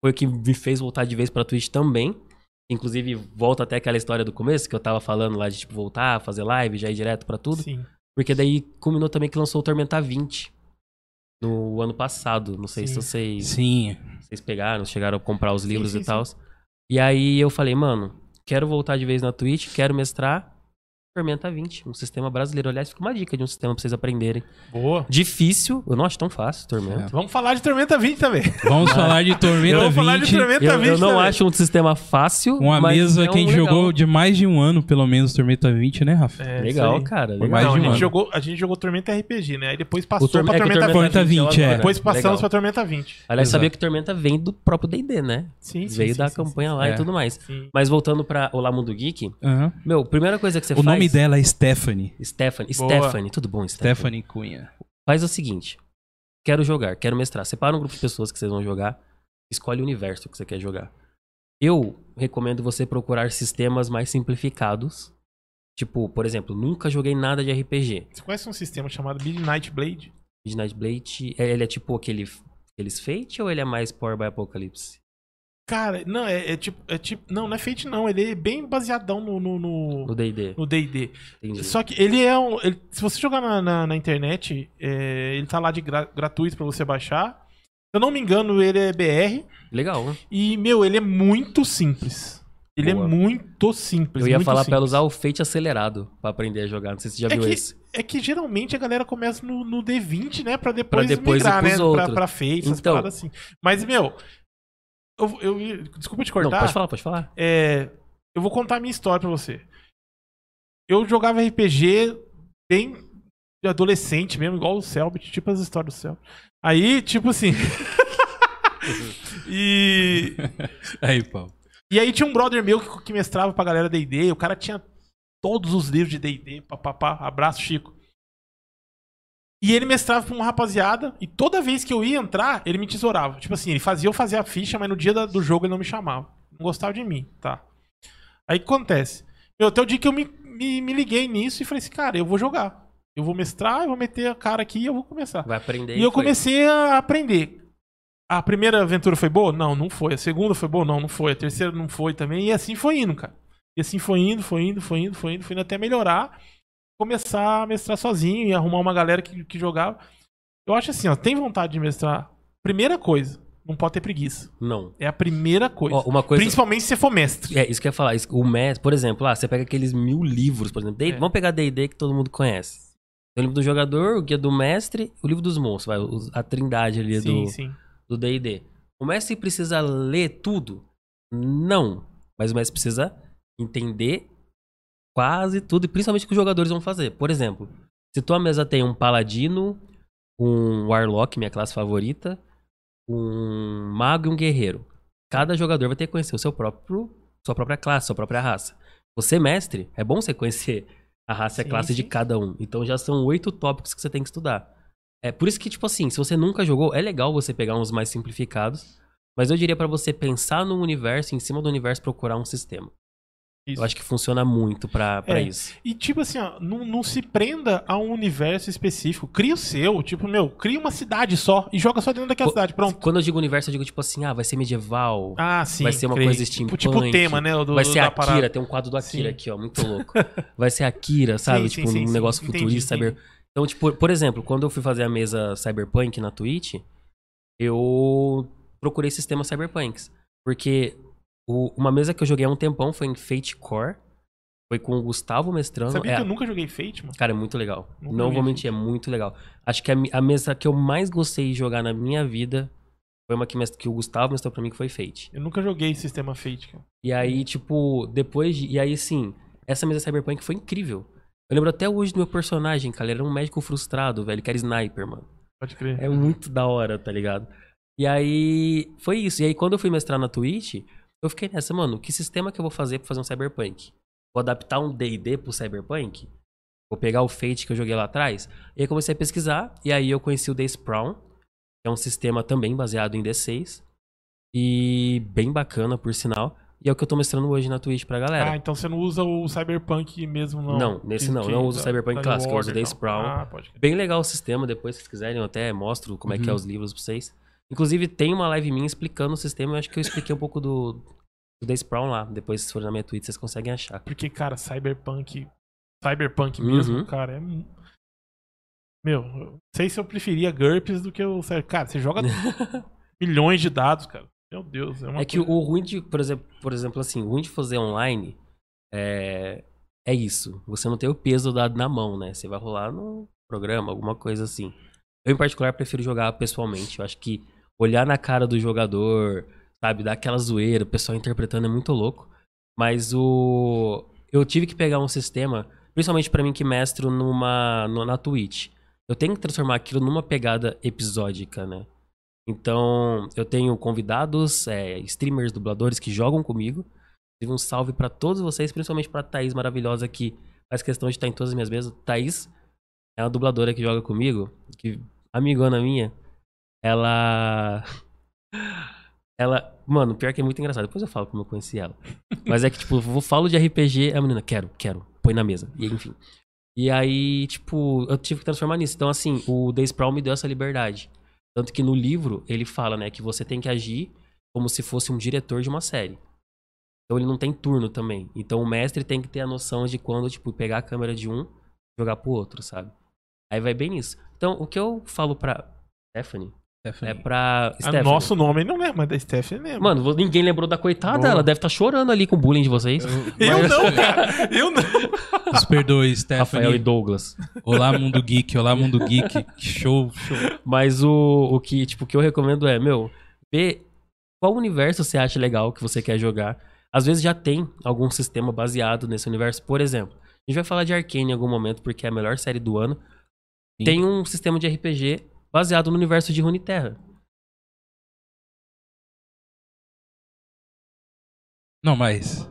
foi o que me fez voltar de vez pra Twitch também. Inclusive, volta até aquela história do começo que eu tava falando lá de tipo voltar, fazer live, já ir direto pra tudo. Sim. Porque daí culminou também que lançou o Tormenta 20 no ano passado. Não sei Sim. se vocês, Sim. vocês pegaram, chegaram a comprar os livros sim, e tal. E aí eu falei, mano, quero voltar de vez na Twitch, quero mestrar Tormenta 20, um sistema brasileiro. Aliás, fica uma dica de um sistema pra vocês aprenderem. Boa. Difícil, eu não acho tão fácil, Tormenta. Vamos falar de Tormenta 20 também. Vamos falar de Tormenta Vamos falar de 20. Tormenta Eu, 20 eu não também. acho um sistema fácil, Uma mas mesa é que a gente jogou de mais de um ano, pelo menos, Tormenta 20, né, Rafa? É, Legal, cara. Legal. mais Não, de a um gente, ano. jogou, a gente jogou Tormenta RPG, né? Aí depois passou Torme- pra é que o Tormenta Tormenta 20. 20, é. Depois passamos Legal. pra Tormenta 20. Aliás, Exato. sabia que Tormenta vem do próprio D&D, né? Sim, sim, Veio sim, da sim, campanha sim, lá É. e tudo mais. Mas voltando pra Olá Mundo Geek, meu, primeira coisa que você faz... nome dela é Stephanie. Stephanie. Boa. Stephanie, tudo bom, Stephanie? Stephanie Cunha. Faz o seguinte. Quero jogar, quero mestrar. Separa um grupo de pessoas que vocês vão jogar. Escolhe o universo que você quer jogar. Eu recomendo você procurar sistemas mais simplificados. Tipo, por exemplo, nunca joguei nada de RPG. Você conhece um sistema chamado Midnight Blade? Midnight Blade, é- ele é tipo aquele, aqueles Fate ou ele é mais Power by Apocalypse? Cara, não, é, é tipo, é tipo. Não, não é Fate, não. Ele é bem baseadão no No no D&D. no DD. Só que ele é um. ele- se você jogar na, na, na internet, é, ele tá lá de gra- gratuito pra você baixar. Se eu não me engano, ele é BR. Legal, né? E, meu, ele é muito simples. Ele Boa. é muito simples. Eu ia falar pra ela simples. usar o Fate acelerado pra aprender a jogar. Não sei se você já É viu que- esse. É que geralmente a galera começa no, no D20, né? Pra depois, Pra depois migrar, né? Pra, outros. pra Fate, essas Então. assim. Mas, meu, eu, eu- desculpa te Não, cortar. pode falar, pode falar. É, eu vou contar a minha história pra você. Eu jogava RPG bem de adolescente mesmo, igual o Selbit, tipo as histórias do Selbit. Aí, tipo assim. [laughs] e, [laughs] Aí, Paulo. e aí tinha um brother meu que, que mestrava pra galera D&D, o cara tinha todos os livros de D&D, papapá, abraço Chico. E ele mestrava pra uma rapaziada, e toda vez que eu ia entrar, ele me tesourava. Tipo assim, ele fazia eu fazer a ficha, mas no dia da- do jogo ele não me chamava. Não gostava de mim, tá? Aí o que acontece? Meu, até o dia que eu me, me, me liguei nisso e falei assim, cara, eu vou jogar. Eu vou mestrar, eu vou meter a cara aqui e eu vou começar. Vai aprender. E eu foi. comecei a aprender. A primeira aventura foi boa? Não, não foi. A segunda foi boa? Não, não foi. A terceira não foi também. E assim foi indo, cara. E assim foi indo, foi indo, foi indo, foi indo, foi indo até melhorar. Começar a mestrar sozinho e arrumar uma galera que, que jogava. Eu acho assim, ó, tem vontade de mestrar. Primeira coisa, não pode ter preguiça. Não. É a primeira coisa. Ó, uma coisa. Principalmente se você for mestre. É, isso que eu ia falar. O mestre, por exemplo, ah, você pega aqueles mil livros, por exemplo. É. Vamos pegar D&D que todo mundo conhece. O livro do jogador, o guia do mestre, o livro dos monstros, vai, a trindade ali sim, do sim. do D&D. O mestre precisa ler tudo? Não. Mas o mestre precisa entender quase tudo, e principalmente o que os jogadores vão fazer. Por exemplo, se tua mesa tem um paladino, um warlock, minha classe favorita, um mago e um guerreiro. Cada jogador vai ter que conhecer o seu próprio, sua própria classe, sua própria raça. Você, mestre, é bom você conhecer a raça e a Sim, classe de sim. cada um. Então já são oito tópicos que você tem que estudar. É por isso que, tipo assim, se você nunca jogou, é legal você pegar uns mais simplificados. Mas eu diria pra você pensar no universo, em cima do universo, procurar um sistema. Isso. Eu acho que funciona muito pra, pra É. isso. E tipo assim, ó, não, não se prenda a um universo específico. Cria o seu. Tipo, meu, cria uma cidade só e joga só dentro daquela cidade. Pronto. Quando eu digo universo, eu digo tipo assim, ah, vai ser medieval. Ah, sim. Vai ser uma creio. coisa Tipo, steampunk. tipo o tema, né? Do, vai ser Akira, parada. tem um quadro do Akira Sim. aqui, ó, muito louco. [laughs] Vai ser Akira, sabe? Sim, tipo, sim, um negócio futurista, entendi. cyber. Então, tipo, por exemplo, quando eu fui fazer a mesa Cyberpunk na Twitch, eu procurei sistemas cyberpunks. Porque o- uma mesa que eu joguei há um tempão foi em Fate Core. Foi com o Gustavo mestrando. Sabia É- que eu nunca joguei Fate, mano? Cara, é muito legal. Nunca Não vou mentir, é muito legal. Acho que a, a mesa que eu mais gostei de jogar na minha vida foi uma que, que o Gustavo mestrou pra mim, que foi Fate. Eu nunca joguei sistema Fate, cara. E aí, tipo, depois de. E aí, sim, essa mesa Cyberpunk foi incrível. Eu lembro até hoje do meu personagem, cara. Ele era um médico frustrado, velho, que era sniper, mano. Pode crer. É muito da hora, tá ligado? E aí, foi isso. E aí, quando eu fui mestrar na Twitch, eu fiquei nessa, mano, que sistema que eu vou fazer pra fazer um Cyberpunk? Vou adaptar um D&D pro Cyberpunk? Vou pegar o Fate que eu joguei lá atrás? E aí comecei a pesquisar, e aí eu conheci o Dayspawn, que é um sistema também baseado em D6. E bem bacana, por sinal. E é o que eu tô mestrando hoje na Twitch pra galera. Ah, então você não usa o Cyberpunk mesmo, não? Não, nesse não. Eu não uso o Cyberpunk clássico, eu uso o Days Brown. Ah. Bem legal o sistema, depois se vocês quiserem eu até mostro como é que é Uhum. os livros pra vocês. Inclusive tem uma live minha explicando o sistema, eu acho que eu expliquei um pouco do, do Brown lá. Depois se forem na minha Twitch vocês conseguem achar. Porque, cara, Cyberpunk. Cyberpunk Uhum. mesmo, cara, é. Meu, eu não sei se eu preferia GURPS do que o. Cara, você joga [laughs] milhões de dados, cara. Meu Deus. É, uma É que coisa- o ruim de, por exemplo, por exemplo assim, o ruim de fazer online é, é isso. Você não tem o peso do dado na mão, né? Você vai rolar no programa, alguma coisa assim. Eu, em particular, prefiro jogar pessoalmente. Eu acho que olhar na cara do jogador, sabe, dar aquela zoeira, o pessoal interpretando é muito louco. Mas o. Eu tive que pegar um sistema, principalmente pra mim que mestro numa, na Twitch. Eu tenho que transformar aquilo numa pegada episódica, né? Então, eu tenho convidados, é, streamers, dubladores que jogam comigo. Um salve pra todos vocês, principalmente pra Thaís maravilhosa que faz questão de estar em todas as minhas mesas. Thaís é uma dubladora que joga comigo, que amigona minha. Ela ela, mano, pior que é muito engraçado. Depois eu falo como eu conheci ela. Mas é que tipo, eu falo de RPG, a menina, quero, quero, põe na mesa. E enfim. E aí, tipo, eu tive que transformar nisso. Então, assim, o The Sprawl me deu essa liberdade. Tanto que no livro ele fala, né, que você tem que agir como se fosse um diretor de uma série. Então ele não tem turno também. Então o mestre tem que ter a noção de quando, tipo, pegar a câmera de um jogar pro outro, sabe? Aí vai bem nisso. Então, o que eu falo pra Stephanie é pra Ah, Stephanie. nosso nome não lembra, mas da Stephanie lembra. Mano, ninguém lembrou da coitada, Boa. ela deve estar chorando ali com o bullying de vocês. eu [laughs] não, cara. [laughs] Eu não. Nos perdoe, [laughs] Rafael e Stephanie. Douglas. Olá, Mundo Geek. Olá, Mundo Geek. Show, show. Mas o, o que, tipo, que eu recomendo é, meu, ver qual universo você acha legal que você quer jogar. Às vezes já tem algum sistema baseado nesse universo. Por exemplo, a gente vai falar de Arcane em algum momento, porque é a melhor série do ano. Sim. Tem um sistema de RPG baseado no universo de Runeterra. Não, mas.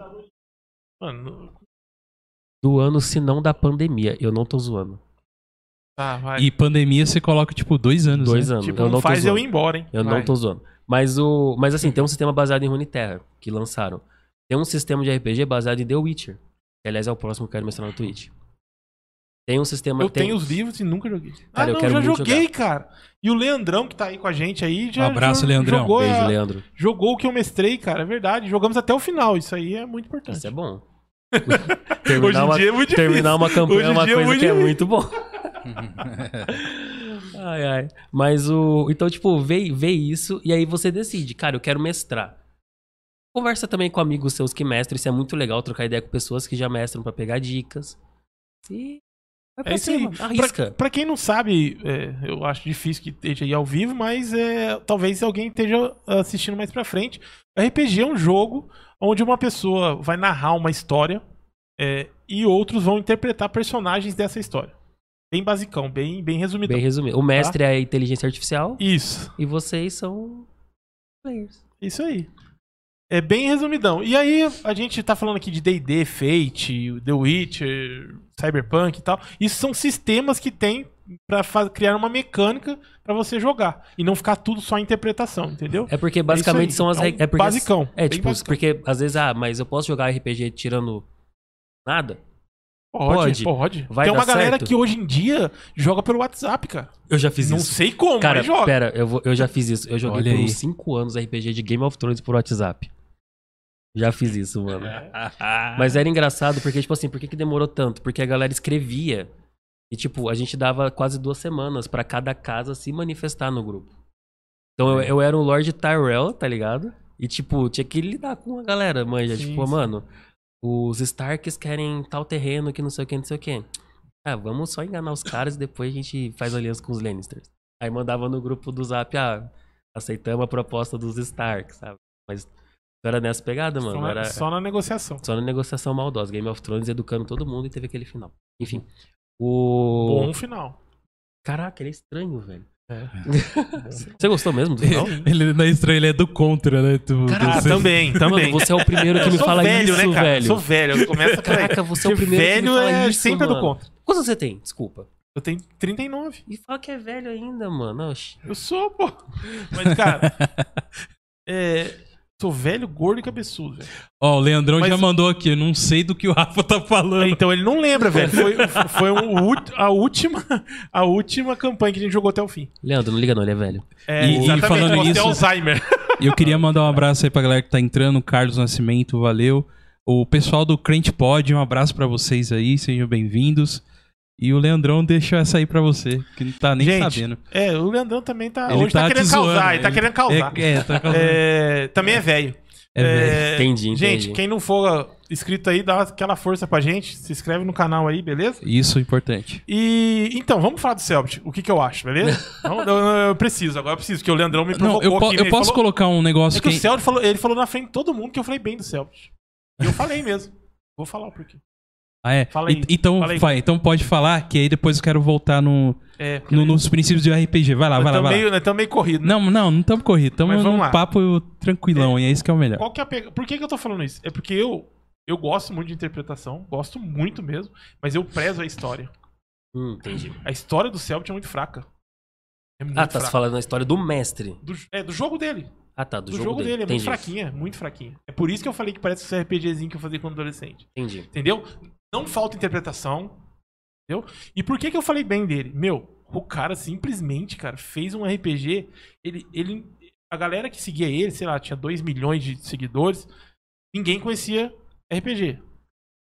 Mano, Do ano, se não da pandemia. Eu não tô zoando. tá, vai. E pandemia você coloca, tipo, dois anos. Dois né? anos. tipo, eu não faz eu zoando. ir embora, hein? Eu Vai. não tô zoando. Mas, o, mas assim, tem um sistema baseado em Runeterra, que lançaram. Tem um sistema de RPG baseado em The Witcher. Que, aliás, é o próximo que eu quero mostrar no Twitch. Tem um sistema... Eu tem... tenho os livros e nunca joguei. Cara, ah, eu não, quero já muito joguei, cara. E o Leandrão, que tá aí com a gente aí, já Um abraço, já Leandrão. Jogou, Beijo, a- Leandro. jogou o que eu mestrei, cara. É verdade. Jogamos até o final. Isso aí é muito importante. Isso é bom. [laughs] Hoje terminar, em uma, dia é terminar uma campanha Hoje é uma é coisa muito que é difícil. muito bom. [laughs] Ai, ai. Mas o. Então, tipo, vê, vê isso e aí você decide, cara, eu quero mestrar. Conversa também com amigos seus que mestram, isso é muito legal, trocar ideia com pessoas que já mestram pra pegar dicas. E. Pra É isso aí. arrisca. Pra quem não sabe, é, eu acho difícil que esteja aí ao vivo, mas é, talvez alguém esteja assistindo mais pra frente. RPG é um jogo onde uma pessoa vai narrar uma história é, e outros vão interpretar personagens dessa história. Bem basicão, bem, bem resumidão. Bem resumido. O mestre é a inteligência artificial Isso, e vocês são players. isso aí. É bem resumidão. E aí, a gente tá falando aqui de D&D, Fate, The Witcher, Cyberpunk e tal. Isso são sistemas que tem pra fa- criar uma mecânica pra você jogar. E não ficar tudo só interpretação, entendeu? É porque É basicamente isso são as É um regras. É porque, basicão, É, tipo, basicão. porque às vezes, ah, mas eu posso jogar RPG tirando nada? Pode, Pode. pode. Vai Tem uma dar galera certo. que hoje em dia joga pelo WhatsApp, cara. Eu já fiz não isso. sei como, Cara, mas joga. pera, eu, vou- eu já fiz isso. Eu joguei Olha por aí. uns 5 anos RPG de Game of Thrones por WhatsApp. Já fiz isso, mano. [laughs] Mas era engraçado porque, tipo assim, por que, que demorou tanto? Porque a galera escrevia. E, tipo, a gente dava quase duas semanas pra cada casa se manifestar no grupo. Então eu, eu era um Lord Tyrell, tá ligado? E, tipo, tinha que lidar com a galera, manja. Sim, tipo, sim. mano, os Starks querem tal terreno que não sei o que, não sei o que. Ah, vamos só enganar os caras e depois a gente faz aliança com os Lannisters. Aí mandava no grupo do Zap, ah, aceitamos a proposta dos Starks, sabe? Mas era nessa pegada, mano. só, na, era só na negociação. só na negociação maldosa. Game of Thrones educando todo mundo e teve aquele final. Enfim. O. Bom final. Caraca, ele é estranho, velho. É. [laughs] Você gostou mesmo do final? [laughs] Ele não é estranho, ele é do contra, né? Tu, Ah, você- também, também. Mano, você é o primeiro que Eu me sou fala velho, isso, né, cara? velho. Sou velho. Começa por. Caraca, você é o primeiro que me velho fala é isso, sempre do mano. contra. Quantos você tem? Desculpa. Eu tenho 39. E fala que é velho ainda, mano. Oxi. Eu sou, pô. Mas, cara, [laughs] é, sou velho, gordo e cabeçudo, velho. Ó, o Leandrão Mas- já mandou aqui, eu não sei do que o Rafa tá falando. Então ele não lembra, velho. Foi, foi um- a, última, a última campanha que a gente jogou até o fim. Leandro, não liga não, ele é velho. É, E- e exatamente, falando nisso- temos Alzheimer. E eu queria mandar um abraço aí pra galera que tá entrando, Carlos Nascimento, valeu. O pessoal do Crente Pod, um abraço pra vocês aí, sejam bem-vindos. E o Leandrão deixa essa aí pra você, que não tá nem Gente, sabendo. É, o Leandrão também tá. Ele hoje tá, tá querendo zoando, causar, ele tá querendo causar. É, é, tá causando. É, também é velho. É, velho. É, Entendi, entendi. Gente, quem não for inscrito aí, dá aquela força pra gente. Se inscreve no canal aí, beleza? Isso é importante. E então, vamos falar do Celtic. O que, que eu acho, beleza? [laughs] Não, eu, eu preciso, agora eu preciso, porque o Leandrão me Não, provocou eu, po- aqui. eu né? Posso falou- colocar um negócio É que que. o Celtic falou, ele falou na frente de todo mundo que eu falei bem do Celtic. E eu falei mesmo. Vou falar o porquê. Ah, é? Fala aí, E- então, fala aí. vai, então pode falar, que aí depois eu quero voltar no, É, no- nos princípios do RPG. Vai lá, vai lá, tamo vai lá. meio, nós tamo meio corrido. né? Não, não, não estamos corridos. Estamos num lá. papo tranquilão, e é isso que é o melhor. Qual que é a pega... Por que, que eu tô falando isso? É porque eu, eu gosto muito de interpretação, gosto muito mesmo, mas eu prezo a história. Hum, entendi. A história do Celtic é muito fraca. É muito Ah, tá se fraca. falando na história do mestre. Do, é, do jogo dele. Ah, tá, do, Do, jogo, dele. É entendi. muito fraquinha, muito fraquinha. É por isso que eu falei que parece esse RPGzinho que eu fazia quando adolescente. Entendi. Entendeu? Não falta interpretação. Entendeu? E por que, que eu falei bem dele? Meu, o cara simplesmente, cara, fez um RPG. Ele, ele, a galera que seguia ele, sei lá, tinha 2 milhões de seguidores. Ninguém conhecia RPG.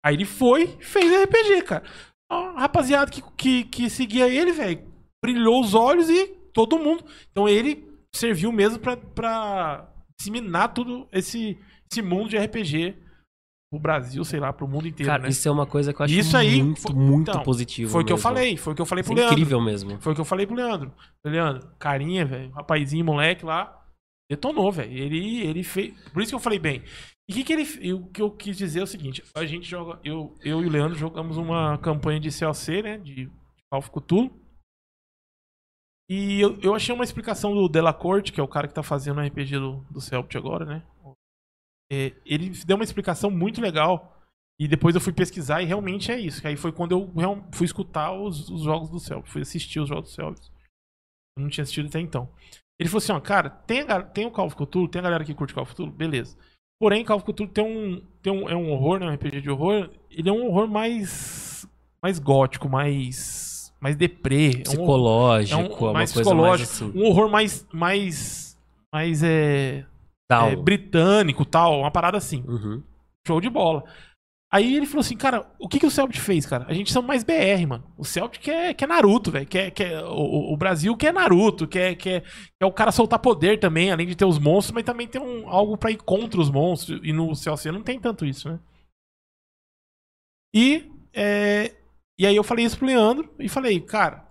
Aí ele foi fez RPG, cara. A rapaziada que, que, que seguia ele, velho, brilhou os olhos e todo mundo. Então ele serviu mesmo pra, pra disseminar tudo esse, esse mundo de RPG pro Brasil, sei lá, pro mundo inteiro, Cara, né? isso é uma coisa que eu acho Isso aí muito, foi- muito então, positivo. Foi o que eu falei, foi o que eu falei Isso pro é Leandro. incrível mesmo. Foi o que eu falei pro Leandro. Leandro, carinha, velho, rapazinho, moleque lá, detonou, velho. Ele, ele fez. Por isso que eu falei bem. E o que, que ele. O que eu quis dizer é o seguinte: a gente joga. Eu, eu e o Leandro jogamos uma campanha de CLC, né? De of Cthulhu. E eu, eu achei uma explicação do Delacorte, que é o cara que tá fazendo o RPG do, do Celtic agora, né? É, ele deu uma explicação muito legal. E depois eu fui pesquisar e realmente é isso. Aí foi quando eu fui escutar os, os jogos do Celtic. Fui assistir os jogos do Celtic. Eu não tinha assistido até então. Ele falou assim, ó, cara, tem, a tem o Call of Cthulhu, tem a galera que curte Call of Cthulhu, beleza. Porém, Call of Cthulhu tem um, tem um, é um horror, né, um RPG de horror. Ele é um horror mais mais gótico, mais mais deprê. É um, Psicológico, é um- é uma mais coisa mais psicológico. assim. um horror mais mais mais é, Tal. é, britânico, tal, uma parada assim. Uhum. Show de bola. Aí ele falou assim, cara, o que, que o Celtic fez, cara? A gente são mais BR, mano. O Celtic quer, quer Naruto, velho. Quer, quer, o, o Brasil quer Naruto, quer, quer, quer o cara soltar poder também, além de ter os monstros, mas também tem um, algo pra ir contra os monstros. E no CLC não tem tanto isso, né? E, é, e aí eu falei isso pro Leandro e falei, cara,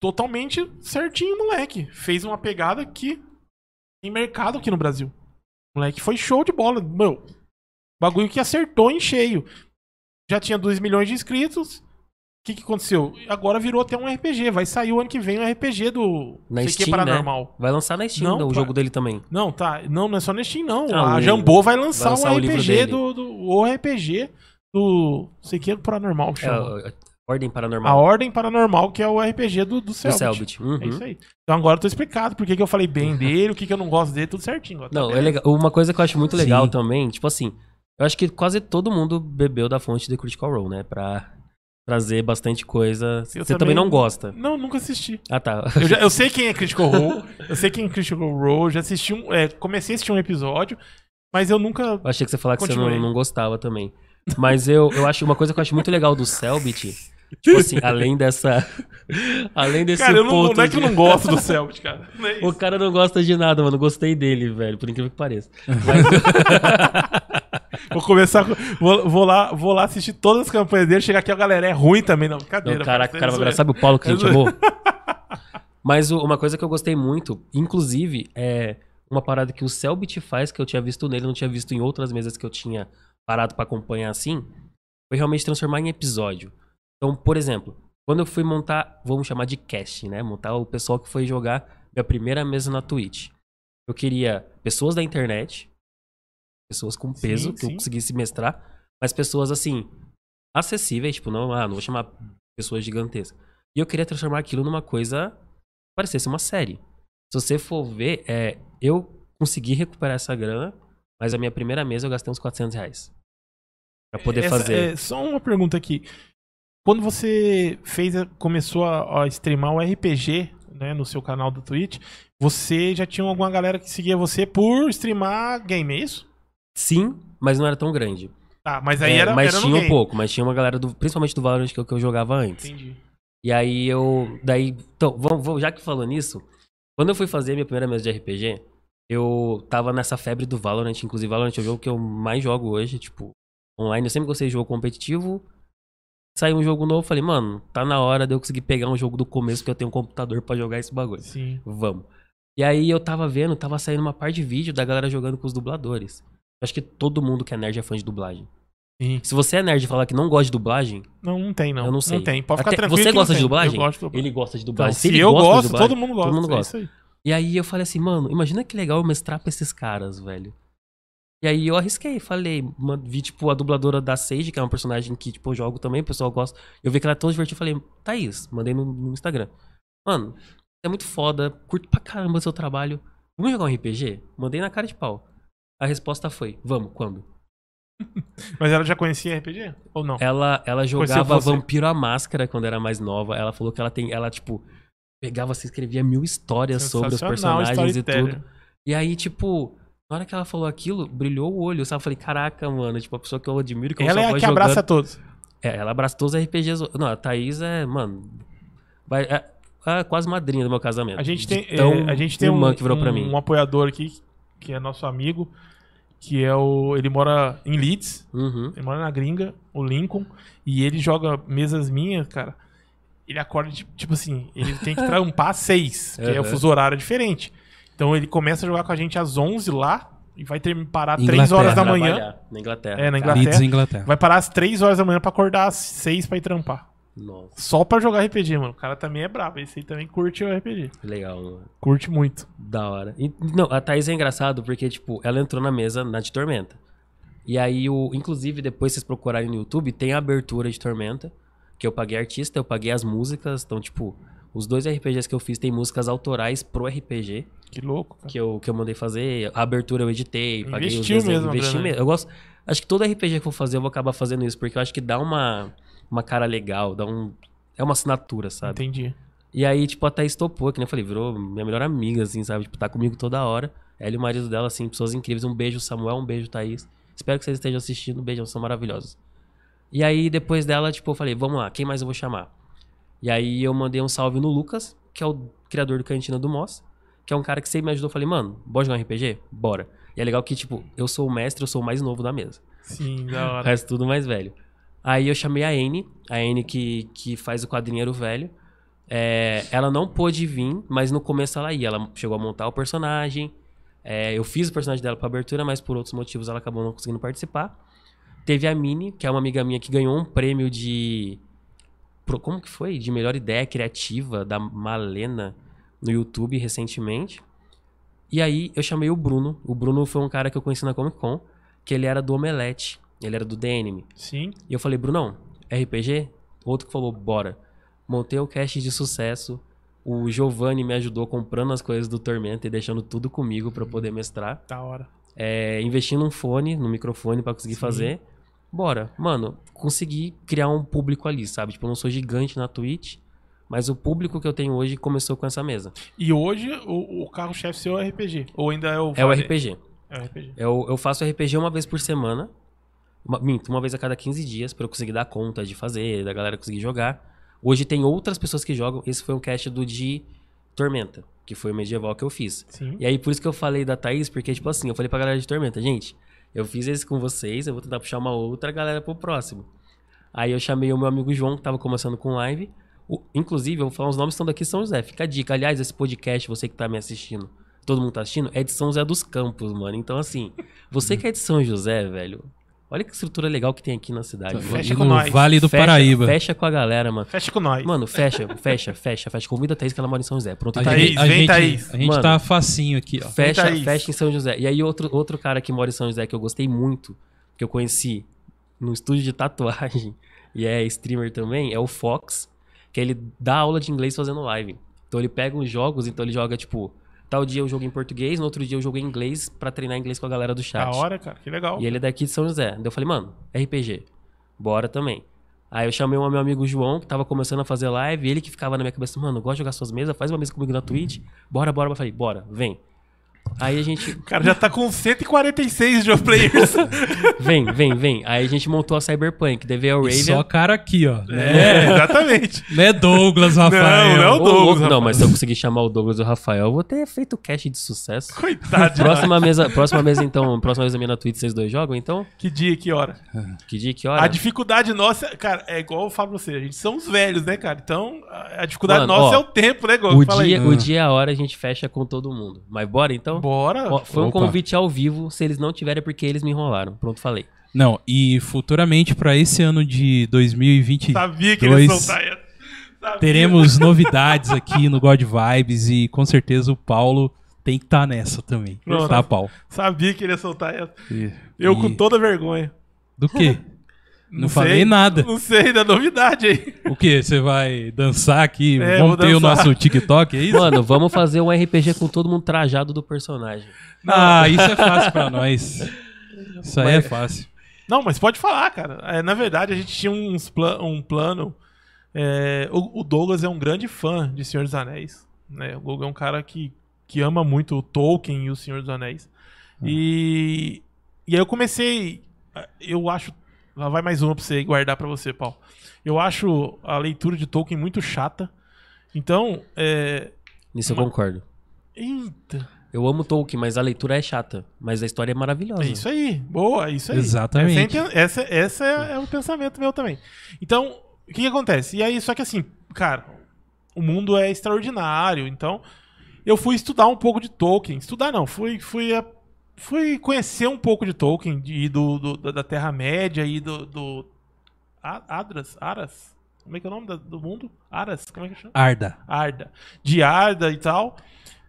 totalmente certinho, moleque. Fez uma pegada que tem mercado aqui no Brasil. Moleque, foi show de bola. Meu, bagulho que acertou em cheio. Já tinha 2 milhões de inscritos. O que, que aconteceu? Agora virou até um RPG. Vai sair o ano que vem um RPG do Na sei que Steam, né? Paranormal. Vai lançar na Steam Não, né, o vai- jogo dele também. Não, tá. Não, não é só na Steam, não. Ah, a o- Jambô vai lançar, vai lançar um o RPG do, do. O RPG do. Sei que é do Paranormal que É, chama. a- a Ordem Paranormal. Ordem Paranormal, que é o RPG do, do do Selbit. Selbit. Uhum. É isso aí. Então agora eu tô explicado por que eu falei bem [laughs] dele, o que, que eu não gosto dele, tudo certinho. Agora tá Não, é legal. Uma coisa que eu acho muito legal Sim. também, tipo assim, eu acho que quase todo mundo bebeu da fonte de Critical Role, né? Pra trazer bastante coisa. Você também, também não gosta. Não, nunca assisti. Ah, tá. Eu, já- eu [laughs] sei quem é Critical Role, eu sei quem é Critical Role, já assisti um. é, comecei a assistir um episódio, mas eu nunca. Eu achei que você falar que você não, não gostava também. Mas eu, eu acho uma coisa que eu acho muito legal do Selbit, [laughs] tipo assim, além dessa. [laughs] além desse Cara, eu não, ponto. não é que eu não gosto do Celtic, cara. [laughs] Não é O cara não gosta de nada, mano. Gostei dele, velho, por incrível que pareça. Mas, [laughs] Vou começar. com- Vou, vou lá, vou lá assistir todas as campanhas dele, chegar aqui, a galera é ruim também, não. Cadeira. Não, caraca, o cara vai virar, sabe o Paulo que a gente É chamou? Mas o- uma coisa que eu gostei muito, inclusive, é uma parada que o Selbit faz, que eu tinha visto nele, não tinha visto em outras mesas que eu tinha parado pra acompanhar assim, foi realmente transformar em episódio. Então, por exemplo, quando eu fui montar, vamos chamar de casting, né? Montar o pessoal que foi jogar minha primeira mesa na Twitch. Eu queria pessoas da internet, pessoas com Sim, peso, que sim. eu conseguisse mestrar, mas pessoas assim, acessíveis, tipo, não, ah, não vou chamar pessoas gigantescas. E eu queria transformar aquilo numa coisa que parecesse uma série. Se você for ver, é, eu consegui recuperar essa grana, mas a minha primeira mesa eu gastei uns 400 reais. Pra poder Essa- fazer. é, só uma pergunta aqui. Quando você fez, começou a, a streamar o RPG, né, no seu canal do Twitch, você já tinha alguma galera que seguia você por streamar game, é isso? Sim, mas não era tão grande. Tá, mas aí É, era, mas era tinha um pouco, mas tinha uma galera, do, principalmente do Valorant que eu, que eu jogava antes. Entendi. E aí eu. Daí. Então, vamos, vamos- já que falou nisso, quando eu fui fazer minha primeira mesa de RPG, eu tava nessa febre do Valorant. Inclusive, Valorant é o jogo que eu mais jogo hoje, tipo, online. Eu sempre gostei de jogo competitivo. Saiu um jogo novo, falei, mano, tá na hora de eu conseguir pegar um jogo do começo que eu tenho um computador pra jogar esse bagulho. Sim. Vamos. E aí eu tava vendo, tava saindo uma parte de vídeo da galera jogando com os dubladores. Eu acho que todo mundo que é nerd é fã de dublagem. Sim. Se você é nerd e falar que não gosta de dublagem, Não, não tem, não. Eu não sei. tem. Pode ficar Até- tranquilo. você não gosta de dublagem? Eu gosto de dublagem. ele gosta de Então, dublagem. se ele eu gosto, dublagem- todo mundo gosta. Todo mundo é gosta. isso aí. E aí eu falei assim, mano, imagina que legal eu mestrar pra esses caras, velho. E aí eu arrisquei, falei, vi tipo a dubladora da Sage, que é uma personagem que tipo eu jogo também, o pessoal gosta. Eu vi que ela é toda divertida, falei, Thaís, mandei no, no Instagram. Mano, é muito foda, curto pra caramba o seu trabalho. Vamos jogar um RPG? Mandei na cara de pau. A resposta foi, vamos, quando? [laughs] Mas ela já conhecia RPG? Ou não? Ela, ela jogava. Vampiro à Máscara quando era mais nova. Ela falou que ela tem. Ela, tipo, pegava, se escrevia mil histórias sobre os personagens e tudo. E aí, tipo, na hora que ela falou aquilo, brilhou o olho, sabe? Eu falei, caraca, mano, tipo, a pessoa que eu admiro, que eu Ela só é a que jogando. abraça todos. É, ela abraça todos os RPGs. Não, a Thaís é, mano. Vai, é, é quase madrinha do meu casamento. A gente tem, é, a gente tem um, que virou pra um- mim. um apoiador aqui, que é nosso amigo, que é o. Ele mora em Leeds, Uhum. ele mora na gringa, o Lincoln, e ele joga mesas minhas, cara. Ele acorda, tipo, tipo assim, ele tem que [laughs] trampar seis, porque é o Uhum. fuso horário diferente. Então ele começa a jogar com a gente às 11 lá e vai ter, parar às Inglaterra. 3 horas da manhã. Trabalhar Na Inglaterra. É, na. Inglaterra. Leeds, Inglaterra. Vai parar às 3 horas da manhã pra acordar às 6 pra ir trampar. Nossa, Só pra jogar RPG, mano. O cara também é brabo. Esse aí também curte o RPG. legal, mano. Curte muito. Da hora. E, não, a Thaís é engraçado porque, tipo, ela entrou na mesa na de Tormenta. E aí, o, inclusive, depois vocês procurarem no YouTube, tem a abertura de Tormenta, que eu paguei artista, eu paguei as músicas. Então, tipo, os dois RPGs que eu fiz tem músicas autorais pro RPG, Que louco, cara. que eu, que eu mandei fazer. A abertura eu editei, paguei os Investiu desenhos, mesmo investi grana. mesmo. Eu gosto. Acho que todo RPG que eu for fazer, eu vou acabar fazendo isso, porque eu acho que dá uma, uma cara legal, dá um. É uma assinatura, sabe? Entendi. E aí, tipo, a Thaís topou, que nem eu falei, virou minha melhor amiga, assim, sabe? Tipo, tá comigo toda hora. Ela e o marido dela, assim, pessoas incríveis. Um beijo, Samuel, um beijo, Thaís. Espero que vocês estejam assistindo. Um beijão, são maravilhosos. E aí, depois dela, tipo, eu falei, vamos lá, quem mais eu vou chamar? E aí eu mandei um salve no Lucas, que é o criador do Cantina do Moss, que é um cara que sempre me ajudou. Falei, mano, bora jogar um RPG? Bora. E é legal que, tipo, eu sou o mestre, eu sou o mais novo da mesa. Sim, da O hora. resto tudo mais velho. Aí eu chamei a Anne, a Anne que, que faz o quadrinheiro velho. É, ela não pôde vir, mas no começo ela ia. Ela chegou a montar o personagem. É, eu fiz o personagem dela pra abertura, mas por outros motivos ela acabou não conseguindo participar. Teve a Mini, que é uma amiga minha que ganhou um prêmio de. pro- Como que foi? De melhor ideia criativa da Malena no YouTube recentemente. E aí eu chamei o Bruno. O Bruno foi um cara que eu conheci na Comic Con, que ele era do Omelete. Ele era do DNM. Sim. E eu falei, Brunão, RPG? Outro que falou, bora. Montei o cast de sucesso. O Giovanni me ajudou comprando as coisas do Tormenta e deixando tudo comigo pra eu poder mestrar. Da hora. É, investi num fone, no microfone pra conseguir Sim. fazer. Bora. Mano, consegui criar um público ali, sabe? Tipo, eu não sou gigante na Twitch, mas o público que eu tenho hoje começou com essa mesa. E hoje o, o carro-chefe seu é o RPG. Ou ainda é o. É o? RPG. É o RPG. Eu, eu faço RPG uma vez por semana. Uma, minto, uma vez a cada 15 dias pra eu conseguir dar conta de fazer, da galera conseguir jogar. Hoje tem outras pessoas que jogam. Esse foi um cast do de Tormenta, que foi o medieval que eu fiz. Sim. E aí por isso que eu falei da Thaís, porque, tipo assim, eu falei pra galera de Tormenta, gente, eu fiz esse com vocês, eu vou tentar puxar uma outra galera pro próximo. Aí eu chamei o meu amigo João, que tava começando com live. O- inclusive, eu vou falar os nomes que estão daqui São José. Fica a dica. Aliás, esse podcast, você que tá me assistindo, todo mundo tá assistindo, é de São José dos Campos, mano. Então, assim, você que é de São José, velho, olha que estrutura legal que tem aqui na cidade. mano. Fecha E com no nós. Vale do Fecha- Paraíba. Fecha com a galera, mano. Fecha com nós. Mano, fecha, fecha, fecha, fecha. Convida a Thaís que ela mora em São José. Pronto, A tá Thaís, gente, a vem, gente, Thaís. a gente Mano. tá facinho aqui, ó. Fecha, fecha em São José. E aí, outro, outro cara que mora em São José que eu gostei muito, que eu conheci no estúdio de tatuagem [laughs] e é streamer também, é o Fox, que ele dá aula de inglês fazendo live. Então ele pega uns jogos, então ele joga, tipo, tal dia eu jogo em português, no outro dia eu jogo em inglês pra treinar inglês com a galera do chat. Da hora, cara. Que legal. E ele é daqui de São José. Daí eu falei, mano, RPG, bora também. Aí eu chamei o meu amigo João, que tava começando a fazer live, ele que ficava na minha cabeça, mano, gosta de jogar suas mesas, faz uma mesa comigo na Twitch, bora, bora. Eu falei, bora, vem. Aí a gente, O [laughs] cara já tá com 146 de players. [laughs] vem, vem, vem. Aí a gente montou a Cyberpunk, DV Raven. só cara aqui, ó. Né? é, exatamente. Não é Douglas, Rafael. não é o Douglas, não, mas se eu conseguir chamar o Douglas e o Rafael, eu vou ter feito cast de sucesso. Coitado. Próxima mesa, próxima mesa então, próxima mesa minha na Twitch, vocês dois jogam, então? Que dia, que hora? Que dia, que A hora? dificuldade nossa, cara, é igual eu falo pra você, a gente somos velhos, né, cara? Então, a a dificuldade Mano, nossa ó, é o tempo, né, Gol? O aí. dia, o dia e a hora a gente fecha com todo mundo. Mas bora então? Bora. Ó, foi um Opa. convite ao vivo. Se eles não tiverem, é porque eles me enrolaram. Pronto, falei. Não, e futuramente pra esse ano de 2022 Sabia que ele ia soltar essa. Sabia. teremos novidades aqui no God Vibes e com certeza o Paulo tem que estar nessa também. Pronto. Tá, Paulo? Sabia que ele ia soltar essa. E- Eu e- com toda vergonha. Do quê? [laughs] Não, sei, falei nada. Não sei da novidade aí. O quê? Você vai dançar aqui? É, Vamos ter o dançar. nosso TikTok, é isso? Mano, vamos fazer um RPG com todo mundo trajado do personagem. Ah, isso é fácil pra nós. Isso aí é Mas- fácil. Não, mas pode falar, cara. É, na verdade, a gente tinha uns pla- um plano. é, o, o Douglas é um grande fã de Senhor dos Anéis. Né? O Douglas é um cara que, que ama muito o Tolkien e o Senhor dos Anéis. E, e aí eu comecei. Eu acho. Lá vai mais uma pra você guardar pra você, Paulo. Eu acho a leitura de Tolkien muito chata. Então, é. Nisso eu Uma- concordo. Eita. Eu amo Tolkien, mas a leitura é chata. Mas a história é maravilhosa. É isso aí, boa, é isso aí. Exatamente. Essa, é, essa, essa é, é o pensamento meu também. Então, o que, que acontece? E aí, só que assim, cara, o mundo é extraordinário, então eu fui estudar um pouco de Tolkien. Estudar não, fui, fui, a- fui conhecer um pouco de Tolkien e do, do- da Terra-média e do. do Adras? Aras? Como é que é o nome do mundo? Aras? Como é que chama? Arda. Arda. De Arda e tal.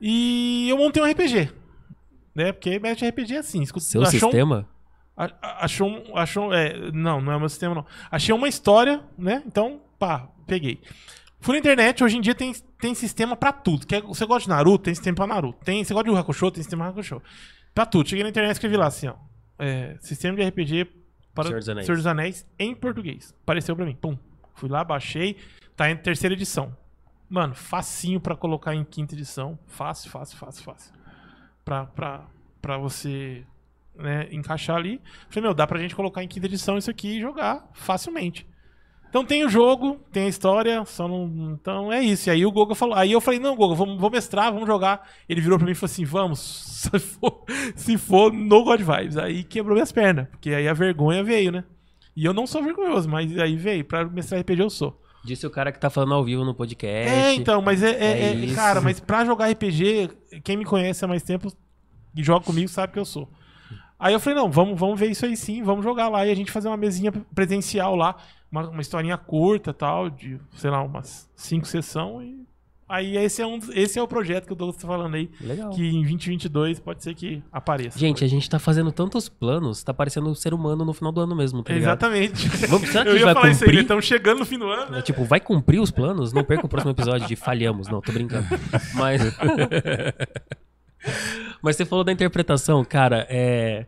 E eu montei um RPG. Né? Porque de RPG é assim. escuta- Seu achou um- sistema? a- achou, um- achou é, não, não é o meu sistema não. Achei uma história, né? Então, pá, peguei. Fui na internet, hoje em dia tem, tem sistema pra tudo. Quer, você gosta de Naruto, tem sistema pra Naruto. Tem, você gosta de Yu Hakusho, tem sistema pra Hakusho. Pra tudo. Cheguei na internet e escrevi lá assim, ó. é, sistema de RPG para Senhor dos Anéis. Senhor dos Anéis em português. Apareceu pra mim. Pum. Fui lá, baixei. Tá em terceira edição. Mano, facinho pra colocar em quinta edição. Fácil, fácil, fácil, fácil. Pra, pra, pra você né, encaixar ali. Falei, meu, dá pra gente colocar em quinta edição isso aqui e jogar facilmente. Então tem o jogo, tem a história, só não. Então é isso. E aí o Goga falou. Aí eu falei, não, Goga, vamos, vamos mestrar, vamos jogar. Ele virou pra mim e falou assim: vamos, [laughs] se for, se for no God Vibes. Aí quebrou minhas pernas. Porque aí a vergonha veio, né? E eu não sou vergonhoso, mas aí veio. Pra mestrar RPG eu sou. Disse o cara que tá falando ao vivo no podcast. É, então, mas é. é- É é- cara, mas pra jogar RPG, quem me conhece há mais tempo e joga comigo sabe que eu sou. Aí eu falei, não, vamos, vamos ver isso aí sim, vamos jogar lá e a gente fazer uma mesinha presencial lá, uma, uma historinha curta tal, de, sei lá, umas cinco sessões. E aí esse é, um, esse é o projeto que o Douglas tá falando aí, Legal. que em 2022 pode ser que apareça. Gente, a gente tá fazendo tantos planos, tá parecendo um ser humano no final do ano mesmo, tá ligado? Exatamente. Vamos- será [laughs] que eu ia vai falar isso aí, cumprir? estamos chegando no fim do ano, né? É, tipo, vai cumprir os planos? Não perca o próximo episódio de falhamos. Não, tô brincando. [laughs] Mas. [laughs] Mas você falou da interpretação, cara, é.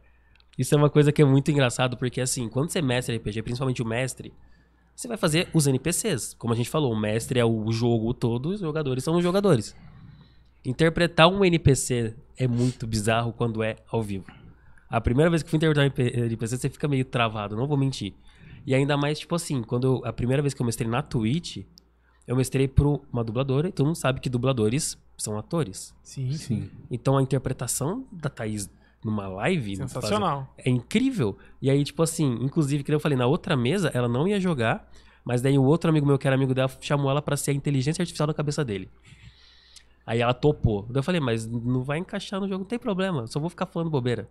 Isso é uma coisa que é muito engraçado, porque assim, quando você mestre RPG, principalmente o mestre, você vai fazer os NPCs. Como a gente falou, o mestre é o jogo todo, os jogadores são os jogadores. Interpretar um NPC é muito bizarro quando é ao vivo. A primeira vez que fui interpretar um NPC, você fica meio travado, não vou mentir. E ainda mais, tipo assim, quando eu- a primeira vez que eu mestrei na Twitch, eu mestrei por uma dubladora, e todo mundo sabe que dubladores são atores. Sim, sim. Então a interpretação da Thaís numa live Sensacional. é incrível. E aí, tipo assim, inclusive, que eu falei, na outra mesa ela não ia jogar, mas daí o outro amigo meu, que era amigo dela, chamou ela pra ser a inteligência artificial na cabeça dele. Aí ela topou. Daí eu falei, mas não vai encaixar no jogo, não tem problema, só vou ficar falando bobeira.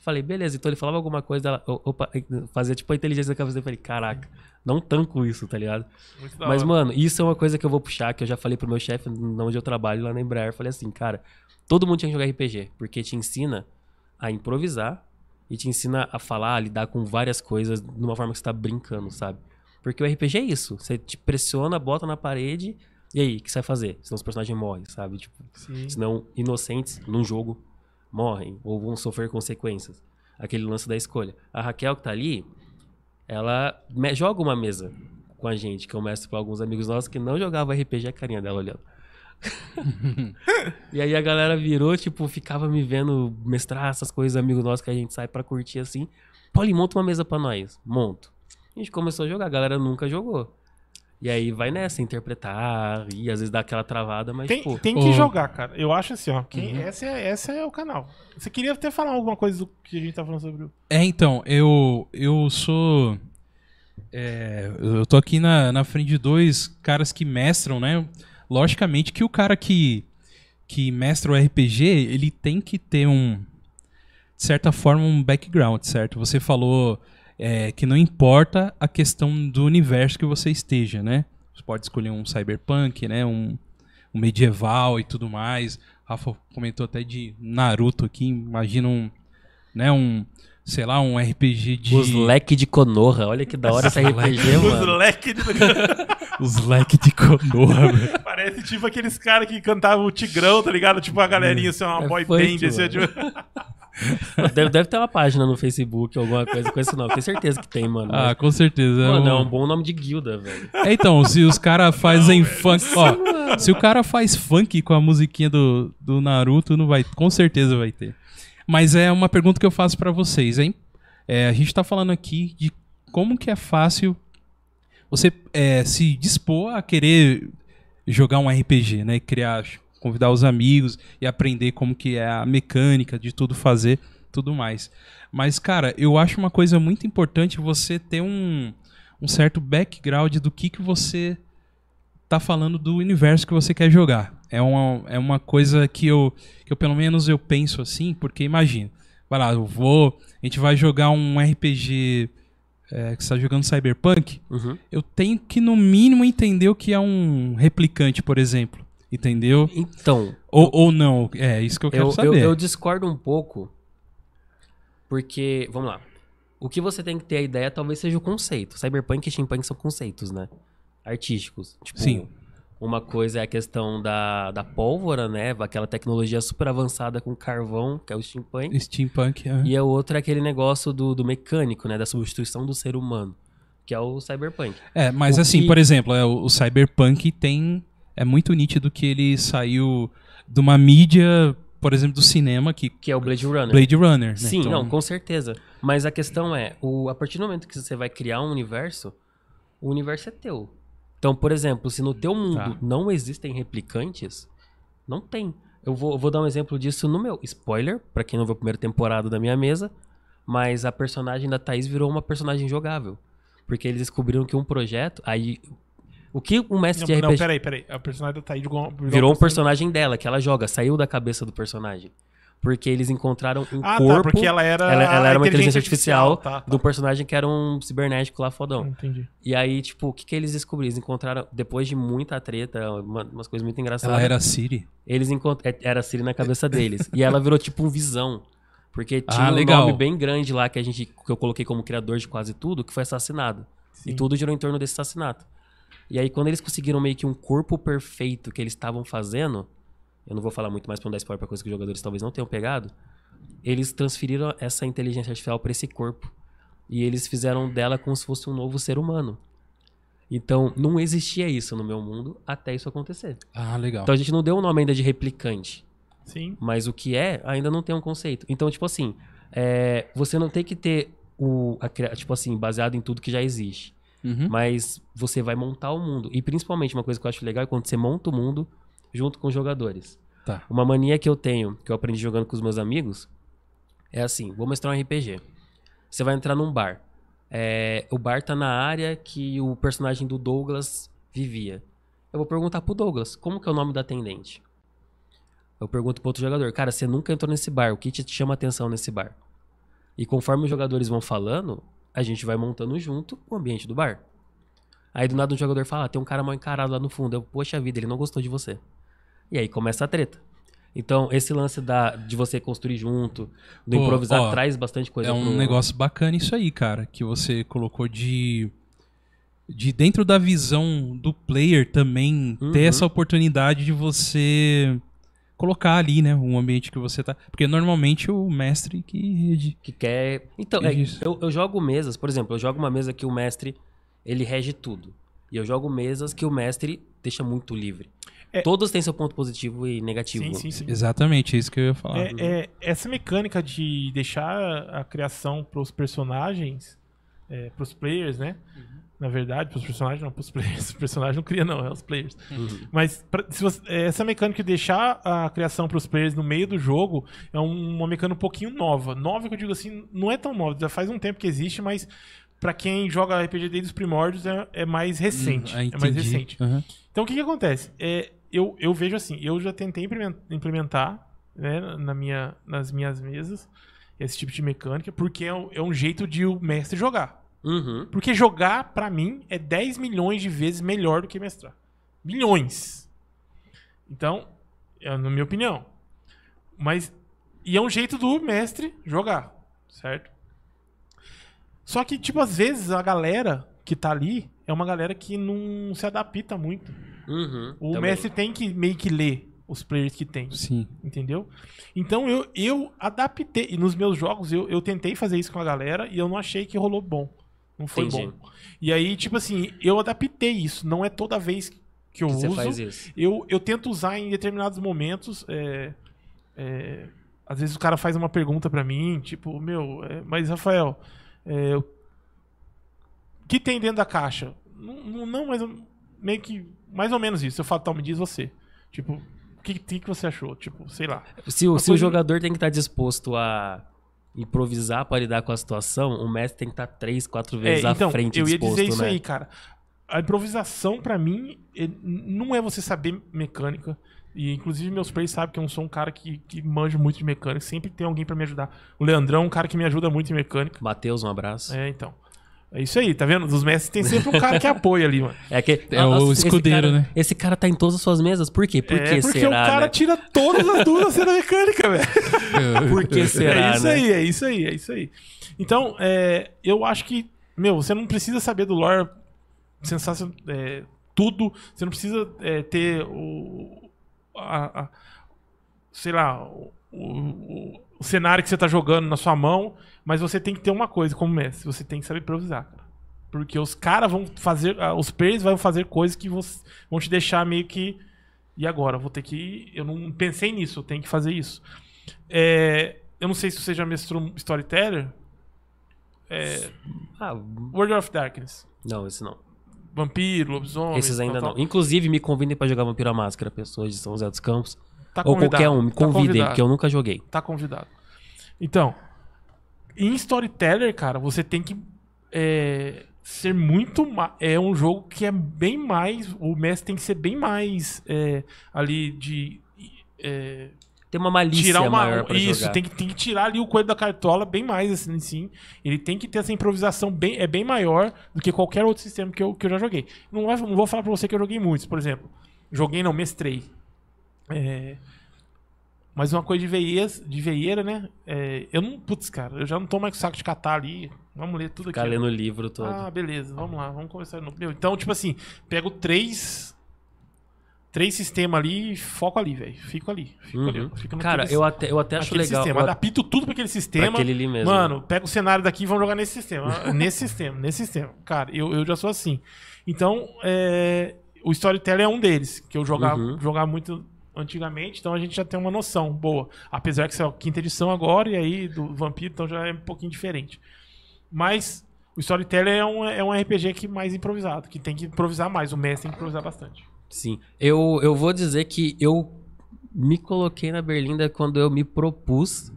Falei, beleza, então ele falava alguma coisa, ela o- opa, fazia tipo a inteligência na cabeça dele. Eu falei, caraca, não tanco isso, tá ligado? Muito da Mas, mano, isso é uma coisa que eu vou puxar, que eu já falei pro meu chefe, onde eu trabalho, lá na Embraer. Falei assim, cara, todo mundo tinha que jogar RPG, porque te ensina a improvisar e te ensina a falar, a lidar com várias coisas de uma forma que você tá brincando, sabe? Porque o RPG é isso. Você te pressiona, bota na parede, e aí, o que você vai fazer? Senão os personagens morrem, sabe? Tipo, Sim. senão inocentes num jogo morrem ou vão sofrer consequências. Aquele lance da escolha. A Raquel que tá ali, ela joga uma mesa com a gente, que eu mestro pra alguns amigos nossos que não jogavam RPG, a carinha dela olhando. [laughs] [laughs] e aí a galera virou, tipo, ficava me vendo mestrar essas coisas, amigos nossos que a gente sai pra curtir assim. Paulinho, monta uma mesa pra nós. Monto. A gente começou a jogar, a galera nunca jogou. E aí vai nessa, interpretar, e às vezes dá aquela travada, mas, Tem, pô, tem que jogar, cara. Eu acho assim, ó. Quem, Uhum. essa, é, essa é o canal. Você queria até falar alguma coisa do que a gente tá falando sobre o. É, então, eu, eu sou. é, eu tô aqui na, na frente de dois caras que mestram, né? Logicamente que o cara que, que mestra o RPG, ele tem que ter um. De certa forma, um background, certo? Você falou é, que não importa a questão do universo que você esteja, né? Você pode escolher um cyberpunk, né? Um, um medieval e tudo mais. Rafa comentou até de Naruto aqui. Imagina um, né? Um, sei lá, um RPG de Os leque de Konoha, olha que da hora esse RPG, Os mano. leques de... [laughs] os leque de Konoha. velho. [laughs] Parece tipo aqueles caras que cantavam o Tigrão, tá ligado? Tipo uma galerinha, assim, uma É boy funk, band. Assim, tipo... [laughs] [laughs] Deve, deve ter uma página no Facebook, alguma coisa com esse nome. Tenho certeza que tem, mano. Ah, com certeza. mano, é um- um bom nome de guilda, velho. É, então, se os caras fazem funk. Ó, se o cara faz funk com a musiquinha do, do Naruto, não vai, com certeza vai ter. Mas é uma pergunta que eu faço pra vocês, hein? É, a gente tá falando aqui de como que é fácil você é, se dispor a querer jogar um RPG, né? Criar, convidar os amigos e aprender como que é a mecânica de tudo fazer, tudo mais. Mas, cara, eu acho uma coisa muito importante você ter um, um certo background do que, que você tá falando do universo que você quer jogar. É uma, é uma coisa que eu, que eu, pelo menos, eu penso assim, porque imagina, vai lá, eu vou, a gente vai jogar um RPG é, que você tá jogando Cyberpunk, Uhum. eu tenho que, no mínimo, entender o que é um replicante, por exemplo. Entendeu? Então, Ou, ou não. É isso que eu quero eu, eu, saber. eu discordo um pouco, porque, vamos lá. O que você tem que ter a ideia talvez seja o conceito. Cyberpunk e steampunk são conceitos, né? Artísticos. Tipo, Sim. Uma coisa é a questão da, da pólvora, né? Aquela tecnologia super avançada com carvão, que é o steampunk. Steampunk. é. E a outra é aquele negócio do, do mecânico, né? Da substituição do ser humano, que é o cyberpunk. É, mas O assim, que- por exemplo, é, o, o Cyberpunk tem. É muito nítido que ele saiu de uma mídia por exemplo, do cinema, que Que é o Blade Runner. Blade Runner. né? Sim, Então, não, com certeza. Mas a questão é, o, a partir do momento que você vai criar um universo, o universo é teu. Então, por exemplo, se no teu mundo Tá. não existem replicantes, não tem. Eu vou, eu vou dar um exemplo disso no meu. Spoiler, pra quem não viu a primeira temporada da minha mesa, mas a personagem da Thaís virou uma personagem jogável. Porque eles descobriram que um projeto. Aí. O que o mestre de Não, RPG. não, peraí, peraí. A personagem da Thaís virou, Virou um personagem dela, que ela joga, saiu da cabeça do personagem. Porque eles encontraram um Ah, corpo. tá, porque ela era. ela, ela era uma inteligência artificial, Tá, tá. do personagem que era um cibernético lá fodão. Entendi. E aí, tipo, o que, que eles descobriram? Eles encontraram, depois de muita treta, uma- umas coisas muito engraçadas. Ela era a Siri. Eles encontraram. Era a Siri na cabeça deles. e ela virou tipo um visão. Porque tinha Ah, um nome bem grande lá que a gente que eu coloquei como criador de quase tudo, que foi assassinado. Sim. E tudo girou em torno desse assassinato. E aí, quando eles conseguiram meio que um corpo perfeito que eles estavam fazendo, eu não vou falar muito mais pra não dar spoiler pra coisa que os jogadores talvez não tenham pegado, eles transferiram essa inteligência artificial pra esse corpo. E eles fizeram dela como se fosse um novo ser humano. Então, não existia isso no meu mundo até isso acontecer. Ah, legal. Então a gente não deu o nome ainda de replicante. Sim. Mas o que é, ainda não tem um conceito. Então, tipo assim, é, você não tem que ter o. a tipo assim, baseado em tudo que já existe. Uhum. Mas você vai montar o mundo. E principalmente, uma coisa que eu acho legal é quando você monta o mundo junto com os jogadores. Tá. Uma mania que eu tenho, que eu aprendi jogando com os meus amigos, é assim: vou mostrar um RPG. Você vai entrar num bar. É, o bar tá na área que o personagem do Douglas vivia. Eu vou perguntar pro Douglas, como que é o nome da atendente? Eu pergunto pro outro jogador, cara, você nunca entrou nesse bar, o que te chama atenção nesse bar? E conforme os jogadores vão falando, a gente vai montando junto o ambiente do bar. Aí do nada um jogador fala, ah, tem um cara mal encarado lá no fundo. Eu, poxa vida, ele não gostou de você. E aí começa a treta. Então, esse lance da, de você construir junto, do Pô, improvisar, ó, traz bastante coisa É um pro- negócio bacana isso aí, cara, que você colocou de de dentro da visão do player também Uhum. ter essa oportunidade de você colocar ali, né, um ambiente que você tá, porque normalmente o mestre que rege. que quer. Então, é, Isso. eu, eu jogo mesas, por exemplo, eu jogo uma mesa que o mestre ele rege tudo. E eu jogo mesas que o mestre deixa muito livre. É- Todos têm seu ponto positivo e negativo. Sim, sim, sim. Exatamente, é isso que eu ia falar. É, é, essa mecânica de deixar a criação pros personagens, é, pros players, né? Na verdade, pros personagens, não pros [laughs] players. Os personagens não cria, não, é os players. Uhum. Mas pra- se você- é, essa mecânica de deixar a criação pros players no meio do jogo é um- uma mecânica um pouquinho nova. Nova que eu digo assim, não é tão nova, já faz um tempo que existe, mas pra quem joga RPG desde os primórdios é, é mais recente. Hum, ah, é mais recente. Aham. Então o que, que acontece? É, eu, eu vejo assim, eu já tentei implemen- implementar né, na minha, nas minhas mesas esse tipo de mecânica, porque é um, é um jeito de o mestre jogar. Uhum. Porque jogar, pra mim, é 10 milhões de vezes melhor do que mestrar. Milhões. Então, é na minha opinião. Mas. E é um jeito do mestre jogar, certo? Só que, tipo, às vezes a galera que tá ali é uma galera que não se adapta muito. Uhum. O Também. mestre tem que meio que ler os players que tem. Sim. Entendeu? Então eu, eu adaptei. E nos meus jogos eu, eu tentei fazer isso com a galera e eu não achei que rolou bom. Não foi Entendi. bom. E aí, tipo assim, eu adaptei isso. Não é toda vez que eu Que uso. você faz isso. Eu, eu tento usar em determinados momentos. é, é, às vezes o cara faz uma pergunta pra mim, tipo, meu, é, mas Rafael, é, o que tem dentro da caixa? Não, não, mas meio que mais ou menos isso. Eu falo, tal, me diz você. Tipo, o que, que, que você achou? Tipo, sei lá. Se, o- se o coisa- jogador tem que estar disposto a improvisar para lidar com a situação, o mestre tem que estar três, quatro vezes É, então, à frente eu ia disposto, dizer isso né? aí, cara. A improvisação, pra mim, é- não é você saber mecânica. E, inclusive, meus players sabem que eu não sou um cara que, que manja muito de mecânica. Sempre tem alguém pra me ajudar. O Leandrão é um cara que me ajuda muito em mecânica. Matheus, um abraço. É, então. É isso aí, tá vendo? Dos mestres tem sempre um cara que apoia ali, mano. É, que, É o esse escudeiro, cara- né? Esse cara tá em todas as suas mesas. Por quê? Por é que porque será, o cara né? tira todas as dúvidas da mecânica, velho. [laughs] Por que será, é isso né? aí, é isso aí, é isso aí. Então, é, eu acho que, meu, você não precisa saber do lore sensacional, é, tudo. Você não precisa é, ter o. a- a- sei lá, o, o- o cenário que você tá jogando na sua mão, mas você tem que ter uma coisa como mestre: você tem que saber improvisar, cara. Porque os caras vão fazer. ah, Os players vão fazer coisas que vão te deixar meio que E agora? Vou ter que. Eu não pensei nisso, eu tenho que fazer isso. É, eu não sei se você já mestrou Storyteller. É, Ah, World of Darkness. não, esse não. Vampiro, lobisomem. Esses ainda tal, não. tal. Inclusive, me convidem pra jogar Vampiro à Máscara, pessoas de São José dos Campos. Tá ou qualquer um, me tá convidem, convidado. porque eu nunca joguei. Tá convidado. Então, em Storyteller, cara, você tem que é, ser muito. É um jogo que é bem mais. O mestre tem que ser bem mais é, ali de. é, Tem uma malícia tirar uma. maior pra Isso, jogar. tem que, tem que tirar ali o coelho da cartola bem mais, assim, sim. Ele tem que ter essa improvisação bem, é bem maior do que qualquer outro sistema que eu, que eu já joguei. Não, não vou falar pra você que eu joguei muitos, por exemplo. Joguei, não, mestrei. É, mas uma coisa de veias, de veieira, né? É, eu não. Putz, cara, eu já não tô mais com saco de catar ali. Vamos ler tudo Ficar aqui. lendo o livro todo. Ah, beleza, vamos lá, vamos começar no. Meu, então, tipo assim, pego três. Três sistemas ali e foco ali, velho. Fico ali. Fico ali. Uhum. Fico Cara, eu até, eu até acho legal. sistema. eu- Adapto tudo pra aquele sistema. pra aquele ali mesmo. Mano, pega o cenário daqui e vamos jogar nesse sistema. [laughs] nesse sistema, nesse sistema. Cara, eu, eu já sou assim. Então, é, o Storyteller é um deles, que eu jogava, Uhum. jogava muito antigamente, então a gente já tem uma noção boa. Apesar que isso é a quinta edição agora, e aí do Vampiro, então já é um pouquinho diferente. Mas o Storyteller é um, é um RPG que mais improvisado, que tem que improvisar mais. O mestre tem que improvisar bastante. Sim. Eu, eu vou dizer que eu me coloquei na Berlinda quando eu me propus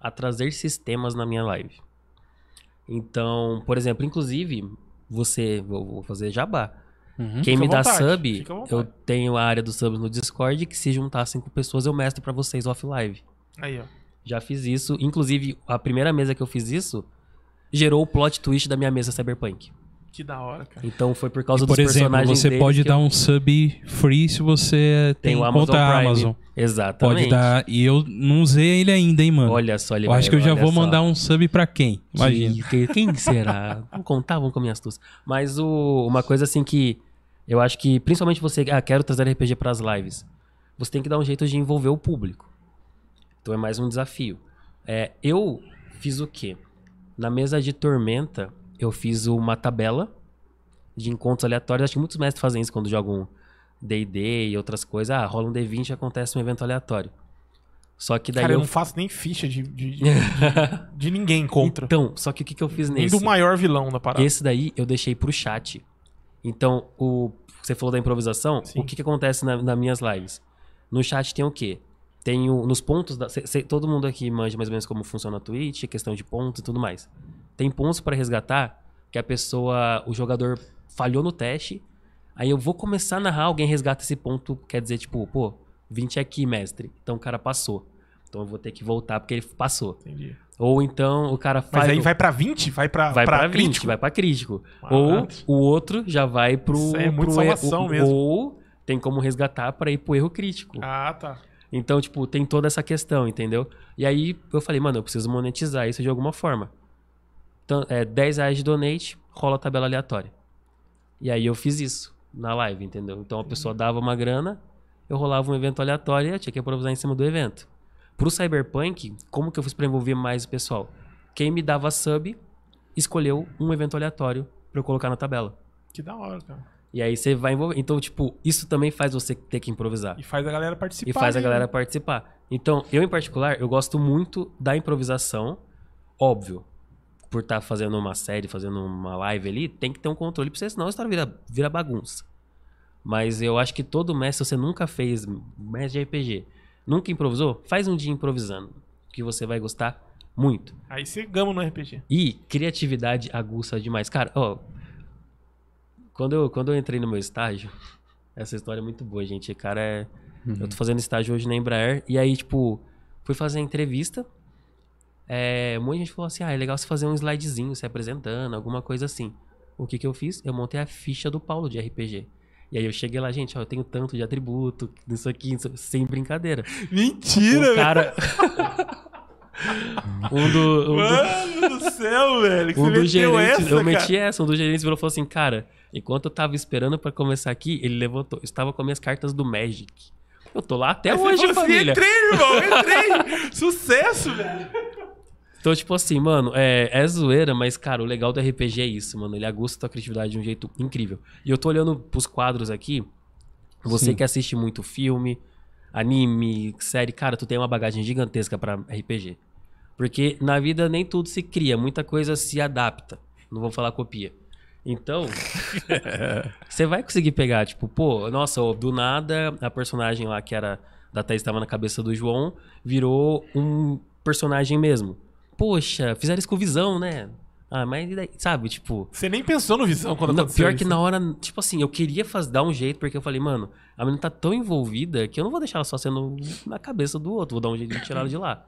a trazer sistemas na minha live. Então, por exemplo, inclusive, você, vou fazer jabá. Uhum. Quem me dá vontade, sub, eu tenho a área dos subs no Discord, que se juntar cinco pessoas eu mestro pra vocês off live. Aí, ó. Já fiz isso. Inclusive, a primeira mesa que eu fiz isso gerou o plot twist da minha mesa Cyberpunk. Que da hora, cara. Então foi por causa Por dos exemplo, personagens você pode dar eu um sub free se você tem, o Amazon conta Prime. Amazon. Exatamente. Pode dar. E eu não usei ele ainda, hein, mano. Olha só, ele eu acho que eu já vou só. mandar um sub pra quem? Imagina. Que- que- quem será? Vamos contar, vamos com a minha astúcia. Mas o- uma coisa assim que eu acho que, principalmente você, ah, quero trazer RPG pras lives. Você tem que dar um jeito de envolver o público. Então é mais um desafio. É, eu fiz o quê? Na mesa de Tormenta, eu fiz uma tabela de encontros aleatórios. Acho que muitos mestres fazem isso quando jogam D&D e outras coisas. Ah, rola um D20 e acontece um evento aleatório. Só que daí Cara, eu eu... não faço nem ficha de, de, de, [laughs] de ninguém contra. Então, só que o que, que eu fiz Nem nesse? do maior vilão da parada. Esse daí eu deixei pro chat. Então, o você falou da improvisação. Sim. O que, que acontece na, nas minhas lives? No chat tem o quê? Tem o, nos pontos da. cê- cê- todo mundo aqui manja mais ou menos como funciona a Twitch, questão de pontos e tudo mais. Tem pontos para resgatar que a pessoa, o jogador falhou no teste. Aí eu vou começar a narrar, alguém resgata esse ponto, quer dizer, tipo, pô, 20 aqui, mestre. Então o cara passou. Então eu vou ter que voltar porque ele passou. Entendi. Ou então o cara Mas falhou. aí vai pra 20? Vai pra, Vai pra, 20, crítico? vai pra crítico. Ah, ou o outro já vai pro. Isso é muito pro salvação erro- mesmo. Ou tem como resgatar pra ir pro erro crítico. Ah, tá. Então, tipo, tem toda essa questão, entendeu? E aí eu falei, mano, eu preciso monetizar isso de alguma forma. Então, é 10 reais de donate, rola a tabela aleatória. E aí eu fiz isso na live, entendeu? Então a pessoa dava uma grana, eu rolava um evento aleatório e eu tinha que improvisar em cima do evento. Pro Cyberpunk, como que eu fiz pra envolver mais o pessoal? Quem me dava sub escolheu um evento aleatório pra eu colocar na tabela. Que da hora, cara. E aí você vai envolver. Então, tipo, isso também faz você ter que improvisar E faz a galera participar. e faz a ali, galera né? participar. Então, eu em particular, eu gosto muito da improvisação, óbvio. Por estar fazendo uma série, fazendo uma live ali, tem que ter um controle pra você, senão a história vira, vira bagunça. Mas eu acho que todo mestre, se você nunca fez mestre de RPG, nunca improvisou, faz um dia improvisando, que você vai gostar muito. Aí você gama no RPG. E criatividade aguça demais. Cara, ó. Quando eu, quando eu entrei no meu estágio, essa história é muito boa, gente. Cara, é. Eu tô fazendo estágio hoje na Embraer. E aí, tipo, fui fazer a entrevista. É, muita gente falou assim: ah, é legal você fazer um slidezinho, se apresentando, alguma coisa assim. O que que eu fiz? Eu montei a ficha do Paulo de RPG. E aí eu cheguei lá, gente, ó, eu tenho tanto de atributo, isso aqui, isso- sem brincadeira. Mentira, o cara. um do. Um do... Mano do céu, velho. Que Um você dos meteu gerentes, essa, eu meti cara. essa, um dos gerentes virou e falou assim, cara, enquanto eu tava esperando pra começar aqui, ele levantou, eu estava com as minhas cartas do Magic. Eu tô lá até Aí você hoje, falou assim, família. Entrei, irmão, entrei. [laughs] Sucesso, velho. Então, tipo assim, mano, é, é zoeira, mas, cara, o legal do RPG é isso, mano. Ele aguça a tua criatividade de um jeito incrível. E eu tô olhando pros quadros aqui, Você Sim. que assiste muito filme, anime, série, cara, tu tem uma bagagem gigantesca pra RPG. Porque na vida nem tudo se cria, muita coisa se adapta. Não vou falar copia. Então, [laughs] você vai conseguir pegar, tipo, pô, nossa, do nada a personagem lá que era da Thaís estava na cabeça do João virou um personagem mesmo. Poxa, fizeram isso com visão, né? Ah, mas e daí? Sabe, tipo. Você nem pensou no visão quando Não, aconteceu pior que isso. na hora, tipo assim, eu queria faz, dar um jeito, porque eu falei, mano, a menina tá tão envolvida que eu não vou deixar ela só sendo na cabeça do outro, vou dar um jeito de tirar ela de lá.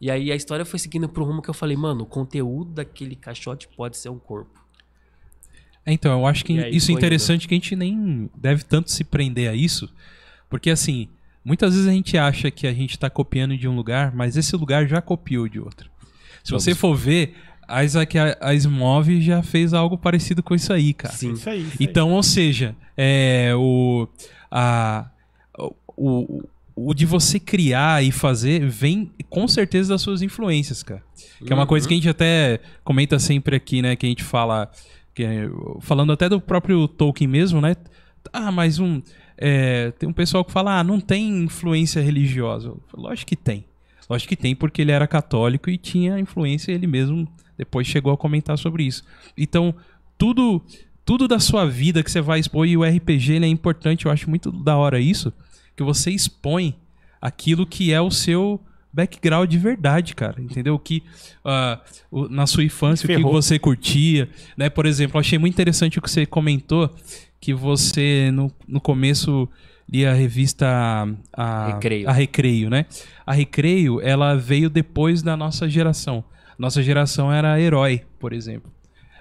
E aí a história foi seguindo pro rumo que eu falei, mano, o conteúdo daquele caixote pode ser um corpo. Então, eu acho que isso é interessante que a gente nem deve tanto se prender a isso, porque assim, muitas vezes a gente acha que a gente tá copiando de um lugar, mas esse lugar já copiou de outro. Se Vamos. você for ver, a Isaac Asimov já fez algo parecido com isso aí, cara. Sim. Isso aí. Isso aí. Então, ou seja, é, o, a, o, o de você criar e fazer vem com certeza das suas influências, cara. Que é uma coisa que a gente até comenta sempre aqui, né? Que a gente fala. Que é- falando até do próprio Tolkien mesmo, né? Ah, mas um. é, tem um pessoal que fala, ah, não tem influência religiosa. Lógico que tem. Lógico que tem, porque ele era católico e tinha influência, ele mesmo depois chegou a comentar sobre isso. Então, tudo tudo da sua vida que você vai expor, e o RPG ele é importante, eu acho muito da hora isso, que você expõe aquilo que é o seu background de verdade, cara, entendeu? O que o- na sua infância, o que Ferrou. você curtia, né? Por exemplo, eu achei muito interessante o que você comentou, que você no, no começo lia a revista a, Recreio. a Recreio, né? A Recreio, ela veio depois da nossa geração. Nossa geração era Herói, por exemplo.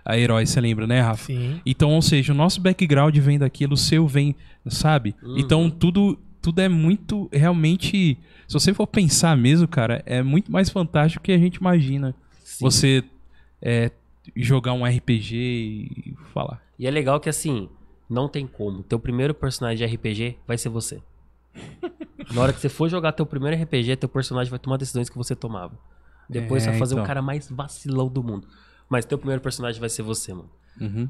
A Herói, você lembra, né, Rafa? Sim. Então, ou seja, o nosso background vem daquilo, o seu vem, sabe? Então, tudo, tudo é muito, realmente, se você for pensar mesmo, cara, é muito mais fantástico que a gente imagina. Sim. Você é, jogar um RPG e falar. E é legal que assim, não tem como. Teu primeiro personagem de RPG vai ser você. [laughs] Na hora que você for jogar teu primeiro RPG, teu personagem vai tomar decisões que você tomava. Depois É, você vai fazer então. o cara mais vacilão do mundo. Mas teu primeiro personagem vai ser você, mano. Uhum.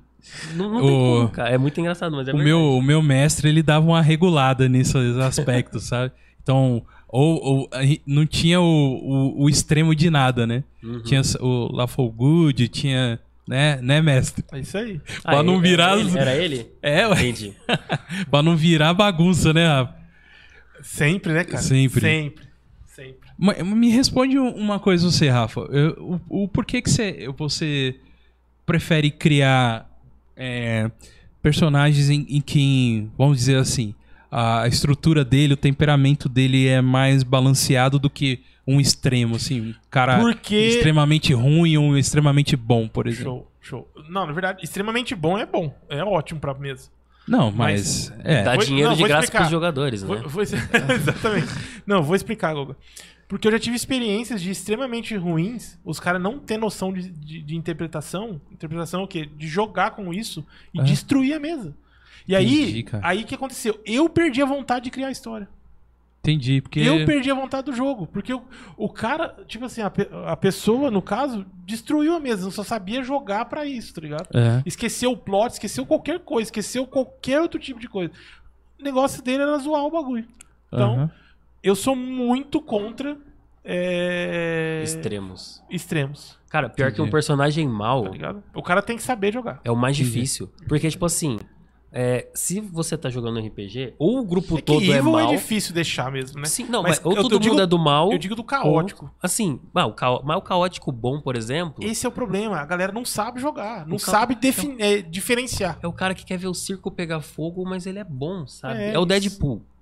Não, não tem O- como, cara. É muito engraçado, mas é o, verdade. meu, o meu mestre, ele dava uma regulada nesses aspectos, [laughs] sabe? Então, ou, ou não tinha o, o, o extremo de nada, né? Uhum. Tinha o Lawful Good, tinha, né, né, mestre? É isso aí. Ah, pra não era virar ele? as- Era ele? É, ué. Entendi. [laughs] pra não virar bagunça, né, Rafa? Sempre, né, cara? Sempre. Sempre. Sempre. Ma- Me responde um- uma coisa você, Rafa. Eu- O, o porquê que você, você prefere criar é, personagens em, em que, vamos dizer assim, a estrutura dele, o temperamento dele é mais balanceado do que um extremo, assim, um cara Porque- extremamente ruim ou um extremamente bom, por exemplo. Show, show. Não, na verdade, extremamente bom é bom. É ótimo pra mesa. Não, mas, é, Dá dinheiro não, de graça explicar. pros jogadores, né? Vou- vou- [laughs] Exatamente. Não, vou explicar, Goga. Porque eu já tive experiências de extremamente ruins, os caras não ter noção de, de, de interpretação. Interpretação é o quê? De jogar com isso e É. destruir a mesa. E Entendi, aí, cara. aí o que aconteceu? Eu perdi a vontade de criar a história. Entendi, porque Eu perdi a vontade do jogo. Porque o, o cara, tipo assim, a, pe- a pessoa, no caso, destruiu a mesa. Não só sabia jogar pra isso, tá ligado? É. Esqueceu o plot, esqueceu qualquer coisa, esqueceu qualquer outro tipo de coisa. O negócio dele era zoar o bagulho. Então, Aham. eu sou muito contra é, Extremos. extremos, Cara, pior que um Entendi. personagem mau tá ligado? O cara tem que saber jogar. é o mais difícil. Porque, tipo assim, é, se você tá jogando RPG, ou o grupo É todo é evil mau. é difícil deixar mesmo, né? Sim, não, Mas mas, ou eu- todo eu mundo digo- é do mal. Eu digo do caótico. ou- assim, ah, o cao- mas o caótico bom, por exemplo, Esse é o problema. A galera não sabe jogar, não O ca- sabe defin- é, diferenciar. é o cara que quer ver o circo pegar fogo, mas ele é bom, sabe? É É, o. Deadpool. Isso.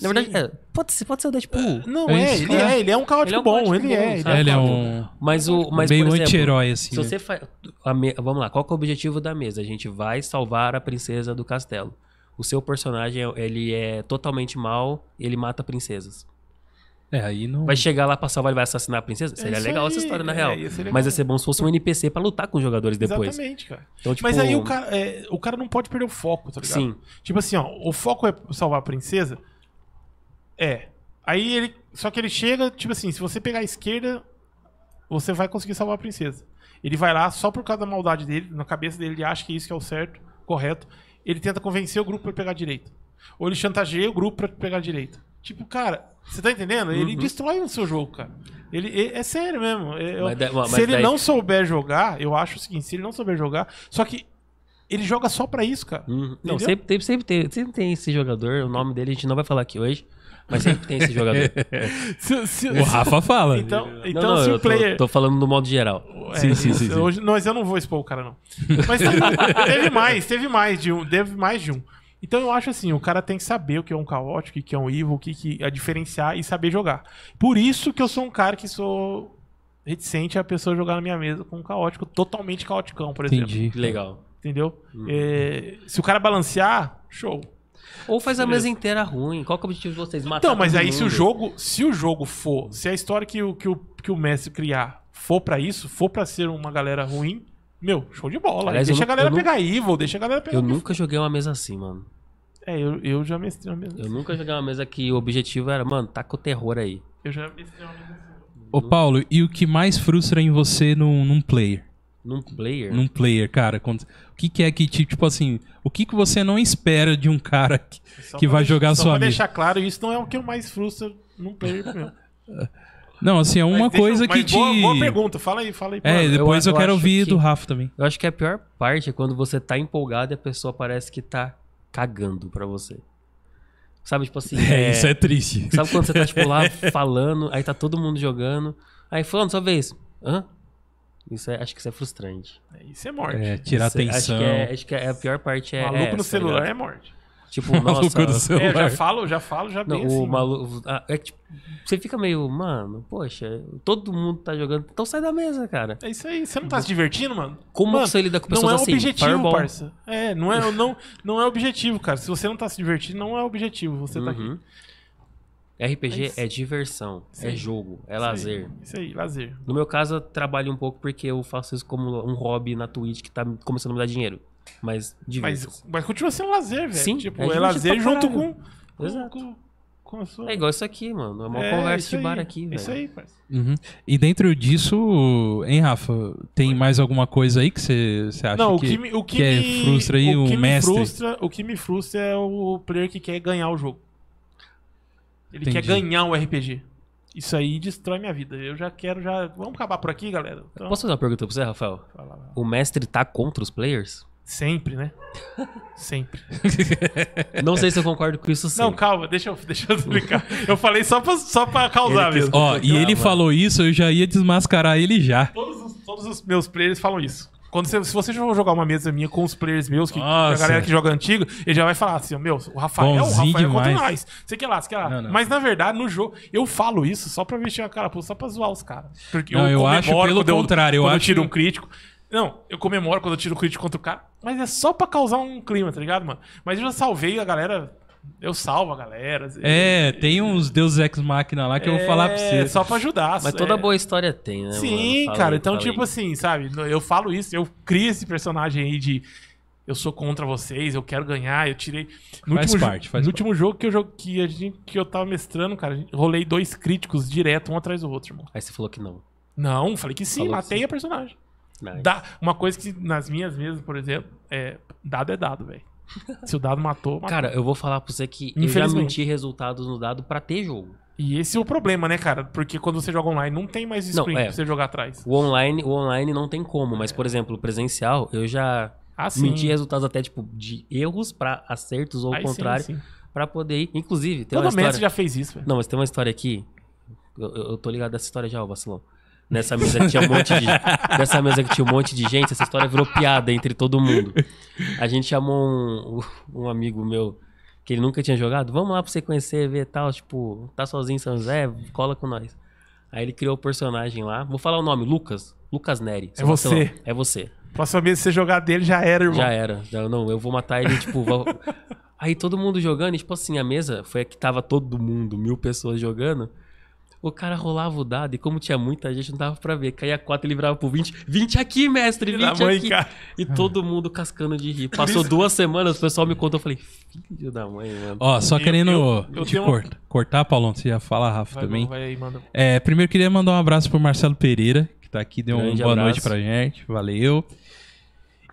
Na verdade, sim. é, pode, ser, pode ser o Deadpool. Não, É é, isso, ele é. é, ele é um caótico é um bom, ele é. Ele é. ele é um Mas o. Mas, meio por exemplo, anti-herói, assim. Se né? você faz. a me- Vamos lá, qual que é o objetivo da mesa? A gente vai salvar a princesa do castelo. O seu personagem, ele é totalmente mal, ele mata princesas. É, aí não. Vai chegar lá pra salvar, ele vai assassinar a princesa? Seria isso legal aí, essa história, na é, real. ia legal. Mas ia ser bom se fosse um NPC pra lutar com os jogadores depois. Exatamente, cara. Então, tipo, Mas aí o cara, é, o cara não pode perder o foco, tá ligado? Sim. Tipo assim, ó, o foco é salvar a princesa. É. Aí ele. Só que ele chega, tipo assim, se você pegar a esquerda, você vai conseguir salvar a princesa. Ele vai lá só por causa da maldade dele, na cabeça dele, ele acha que isso que é o certo, correto. Ele tenta convencer o grupo pra pegar a direita. Ou ele chantageia o grupo pra pegar a direita. Tipo, cara, você tá entendendo? Ele Uhum. destrói o seu jogo, cara. Ele, ele- é sério mesmo. É- eu- Mas mas se ele daí- não souber jogar, eu acho o seguinte: se ele não souber jogar, só que ele joga só pra isso, cara. Uhum. Não, sempre, tem- sempre, tem, sempre tem esse jogador, o nome dele a gente não vai falar aqui hoje, mas sempre tem esse jogador. [laughs] Se- se- O Rafa fala. Então, então não, não, se o player. tô, tô falando no modo geral. É, Sim, sim, sim, sim. Hoje, mas eu não vou expor o cara, não. Mas teve, teve mais, teve mais de um. Teve mais de um. Então eu acho assim, o cara tem que saber o que é um caótico, o que é um evil, o que, que é diferenciar e saber jogar. Por isso que eu sou um cara que sou reticente a pessoa jogar na minha mesa com um caótico totalmente caoticão, por exemplo. Entendi. Legal. Entendeu? É, se o cara balancear, show. Ou faz a mesa inteira ruim. Qual que é o objetivo de vocês? Matar Então, mas aí se o mundo? jogo, se o jogo for, se a história que o, que o, que o mestre criar for pra isso, for pra ser uma galera ruim, meu, show de bola. Aliás, deixa a galera nu- pegar evil, deixa a galera pegar Eu nunca joguei uma mesa assim, mano. É, eu, eu já mestrei uma mesa. Eu nunca joguei uma mesa que o objetivo era, mano, taca o terror aí. Eu já mestrei uma mesa. Ô, Paulo, e o que mais frustra em você num, num player? Num player. Num player, cara? Quando- o que, que é que, ti- tipo assim, o que, que você não espera de um cara que, Só que pra vai deixar- jogar só sua pra mesa? deixar claro, isso não é o que eu mais frustra num player meu. [laughs] Não, assim, é uma Mas deixa eu- coisa que mas te. boa, boa pergunta, fala aí, fala aí. É, Paulo. depois eu, eu quero acho ouvir que- do Rafa também. Eu acho que a pior parte é quando você tá empolgado e a pessoa parece que tá cagando pra você. Sabe, tipo assim. [laughs] É, isso é triste. Sabe quando você tá, tipo, lá [laughs] falando, aí tá todo mundo jogando. Aí falando, sua vez. Hã? Isso é, acho que isso é frustrante. Isso é morte. É, tirar Isso é- atenção. Acho que, é, acho que é- a pior parte é. Maluco essa, no tá celular é morte. Tipo, [laughs] Maluco nossa. do É, já falo, já falo, já Não, bem o assim. maluco. ah, É tipo, você fica meio, mano, poxa, todo mundo tá jogando. Então sai da mesa, cara. É isso aí, você não tá se divertindo, mano? Como Mano, você lida com Não pessoas é assim? objetivo, Fireball. parça. É, não é, não, não é objetivo, cara. Se você não tá se divertindo, não é objetivo. Você tá aqui. Uhum. RPG Mas- é diversão, é jogo, é Isso lazer. aí, Isso aí, lazer. No meu caso, eu trabalho um pouco porque eu faço isso como um hobby na Twitch que tá começando a me dar dinheiro. Mas. Mas, mas continua sendo lazer, velho. Sim, tipo, é é, lazer junto com, com, Exato. com, com a sua. É igual isso aqui, mano. É uma É, conversa de bar aí, aqui, velho. Isso aí, parça. Uhum. E dentro disso, hein, Rafa? Tem mais alguma coisa aí que você você acha Não, o que, que, me, o que, que é me- frustra aí o que me mestre? frustra, o que me frustra é o player que quer ganhar o jogo. Ele quer Entendi. ganhar o RPG. Isso aí destrói minha vida. Eu já quero já. Vamos acabar por aqui, galera. Então, Posso fazer uma pergunta pra você, Rafael? fala. O mestre tá contra os players? Sempre, né? Sempre. [laughs] Não sei se eu concordo com isso sim. Não, calma, deixa eu, deixa eu explicar. Eu falei só pra, só pra causar mesmo. Ó, e ele falou isso, eu já ia desmascarar ele já. Todos os, todos os meus players falam isso. Quando você, se você for jogar uma mesa minha com os players meus, que, Nossa. a galera que joga antigo, ele já vai falar assim, meu, o Rafael, o Bonzinho Rafael é contra demais. nós. Você quer lá, você quer lá. Não, não. Mas na verdade, no jogo, eu falo isso só pra vestir a cara, pô, só pra zoar os caras. Porque Não, eu acho comemoro pelo quando eu- contrário, eu quando acho- eu tiro um crítico. Não, eu comemoro quando eu tiro um crítico contra o cara, mas é só pra causar um clima, tá ligado, mano? Mas eu já salvei a galera. Eu salvo a galera. É, tem uns Deus Ex Machina lá que eu vou falar pra É, você. Só pra ajudar. Mas toda é. boa história tem, né? Sim? Fala cara. Então, tipo aí. assim, sabe? Eu falo isso, eu crio esse personagem aí de eu sou contra vocês, eu quero ganhar, eu tirei. No Faz último, parte, faz no parte. último jogo que eu, jo- que, a gente, que eu tava mestrando, cara, rolei dois críticos direto, um atrás do outro, irmão. Aí você falou que não. Não, falei que sim, Falou que matei sim. a personagem. Nice. Dá, uma coisa que nas minhas mesas, por exemplo, é dado é dado, velho. Se o dado matou, matou. Cara, eu vou falar pra você que eu já menti resultados no dado pra ter jogo. E esse é o problema, né, cara? Porque quando você joga online, não tem mais Não, sprint é. pra você jogar atrás. O online, o online não tem como, mas, por exemplo, presencial, eu já Ah, menti resultados até, tipo, de erros pra acertos ou o Aí sim, contrário, sim. pra poder ir. Inclusive, tem Todo uma história... já fez isso, velho. Não, mas tem uma história aqui. Eu, eu- eu tô ligado dessa história já, ô vacilão. Nessa mesa que tinha um monte de. [laughs] Nessa mesa que tinha um monte de gente, essa história virou piada entre todo mundo. A gente chamou um, um amigo meu que ele nunca tinha jogado. Vamos lá pra você conhecer, ver e tal. Tipo, tá sozinho em São José, cola com nós. Aí ele criou o personagem lá. Vou falar o nome, Lucas. Lucas Neri. Seu você. É você. Próxima vez que você jogar dele já era, irmão. Já era. Já, não, eu vou matar ele, tipo. vou- [laughs] Aí todo mundo jogando, e tipo assim, a mesa foi a que tava todo mundo, mil pessoas jogando. O cara rolava o dado e como tinha muita gente, não dava pra ver. Caía 4 e livrava por 20. 20 aqui, mestre, Filho da 20 mãe, aqui. cara. E todo mundo cascando de rir. Passou duas semanas, o pessoal me contou, eu falei, filho da mãe, mano. Ó, só Eu- querendo eu- eu te tenho um- cort- cortar, Paulão, você ia falar, Rafa, Vai, também. vai aí, manda. É, primeiro queria mandar um abraço pro Marcelo Pereira, que tá aqui, deu uma Grande boa abraço. noite pra gente, valeu.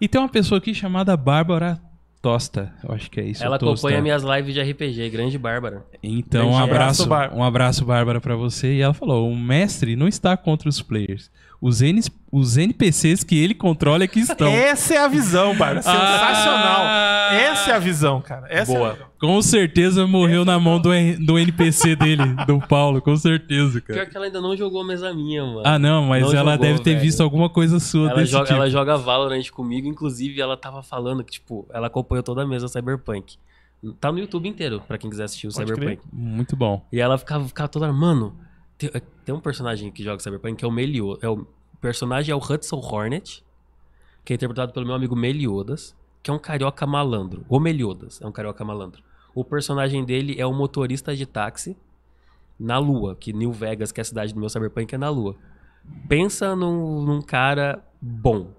E tem uma pessoa aqui chamada Bárbara Tosta, eu acho que é isso. Ela Tosta. acompanha minhas lives de RPG, grande Bárbara. Então, um Grande abraço, abraço, Bárbara. um abraço, Bárbara, pra você. E ela falou: o mestre não está contra os players. Os, N, os NPCs que ele controla é que estão. Essa é a visão, Bárbara. Sensacional. Ah! Essa é a visão, cara. Essa É a Boa. visão. Com certeza morreu na mão do, do NPC dele, do Paulo, com certeza, Pior cara. que ela ainda não jogou mesa minha, mano. Ah, não, mas Não ela jogou, deve ter velho. visto alguma coisa sua ela, desse joga, tipo. ela joga Valorant comigo, inclusive ela tava falando que, tipo, ela acompanhou toda a mesa Cyberpunk. Tá no YouTube inteiro, pra quem quiser assistir o Pode Cyberpunk. Muito bom. E ela ficava, ficava toda mano, tem, tem um personagem que joga Cyberpunk que é o Meliodas. É o, o personagem é o Hudson Hornet, que é interpretado pelo meu amigo Meliodas, que é um carioca malandro. O Meliodas é um carioca malandro. O personagem dele é um motorista de táxi na Lua, que New Vegas, que é a cidade do meu Cyberpunk, é na Lua. Pensa num, num cara bom.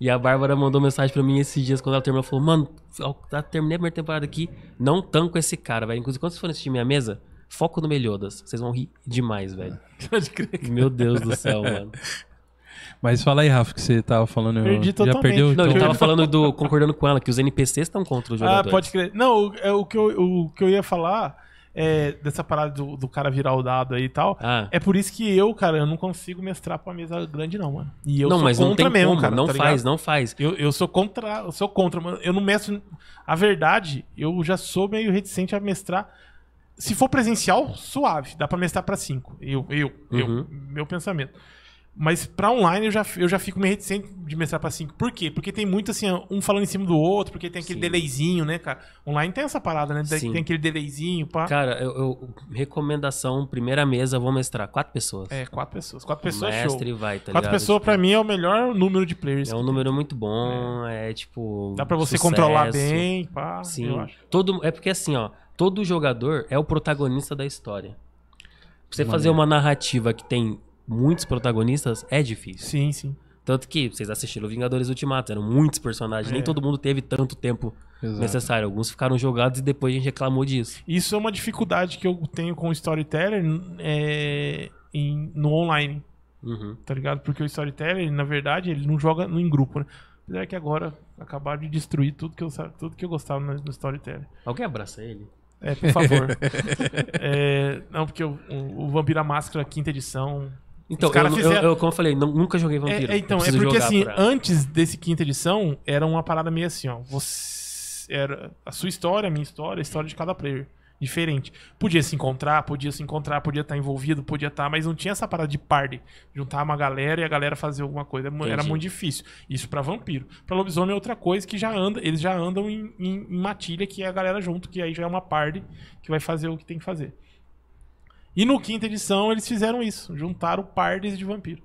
E a Bárbara mandou mensagem pra mim esses dias quando ela terminou. Falou, mano, terminei a primeira temporada aqui, não tanco esse cara, velho. Inclusive, quando vocês forem assistir minha mesa, foco no Meliodas. Vocês vão rir demais, velho. [laughs] Pode crer. Meu Deus do céu, [laughs] mano. Mas fala aí, Rafa, que você tava falando. eu- Perdi Já totalmente. perdeu? Não, então? eu tava falando do. concordando com ela, que os NPCs estão contra os Ah, jogadores. pode crer. Não, o, é, o, que eu, o que eu ia falar é dessa parada do, do cara virar o dado aí e tal. Ah. É por isso que eu, cara, eu não consigo mestrar pra mesa grande, não, mano. E eu não, sou mas não contra tem mesmo, como, cara. não tá faz, ligado? não faz. Eu, eu sou contra, eu sou contra, mano. Eu não mestro. A verdade, eu já sou meio reticente a mestrar. Se for presencial, suave, dá pra mestrar pra 5. Eu, eu, Uhum. eu, meu pensamento. Mas pra online eu já, eu já fico meio reticente de mestrar pra 5. Por quê? Porque tem muito assim, um falando em cima do outro, porque tem aquele Sim. delayzinho, né, cara? Online tem essa parada, né? Tem, Sim. tem aquele delayzinho, pá. Cara, eu, eu- recomendação, primeira mesa, vou mestrar quatro pessoas. É, quatro pessoas. Quatro pessoas é mestre show. vai, tá Quatro ligado? pessoas, Tipo, pra mim, é o melhor número de players. É um número muito bom, é, tipo. Dá pra você sucesso. controlar bem, pá. Sim. Eu acho. Todo, é porque assim, ó, todo jogador é o protagonista da história. Você fazer uma narrativa que tem muitos protagonistas é difícil. Sim, sim. Tanto que vocês assistiram Vingadores Ultimato, eram muitos personagens, nem É. todo mundo teve tanto tempo Exato. necessário. Alguns ficaram jogados e depois a gente reclamou disso. Isso é uma dificuldade que eu tenho com o Storyteller é, em- no online, Uhum. tá ligado? Porque o Storyteller, na verdade, ele não joga em grupo, né? Apesar que agora acabaram de destruir tudo que eu, tudo que eu gostava no, no Storyteller. Alguém abraça ele? É, por favor. [laughs] É, não, porque o, o, Vampira Máscara, quinta edição. Então, eu, eu- fizeram- eu- como eu falei, não- nunca joguei Vampiro. É, é, então, Eu é porque assim, pra- antes desse quinta edição, era uma parada meio assim, ó. Você, era a sua história, a minha história, a história de cada player. Diferente. Podia se encontrar, podia se encontrar, podia estar envolvido, podia estar, mas não tinha essa parada de party. Juntar uma galera e a galera fazer alguma coisa. Era Entendi. muito difícil. Isso pra vampiro. Pra lobisomem é outra coisa que já anda, eles já andam em, em- em matilha, que é a galera junto, que aí já é uma party que vai fazer o que tem que fazer. E no quinta edição eles fizeram isso, juntaram parties de vampiro.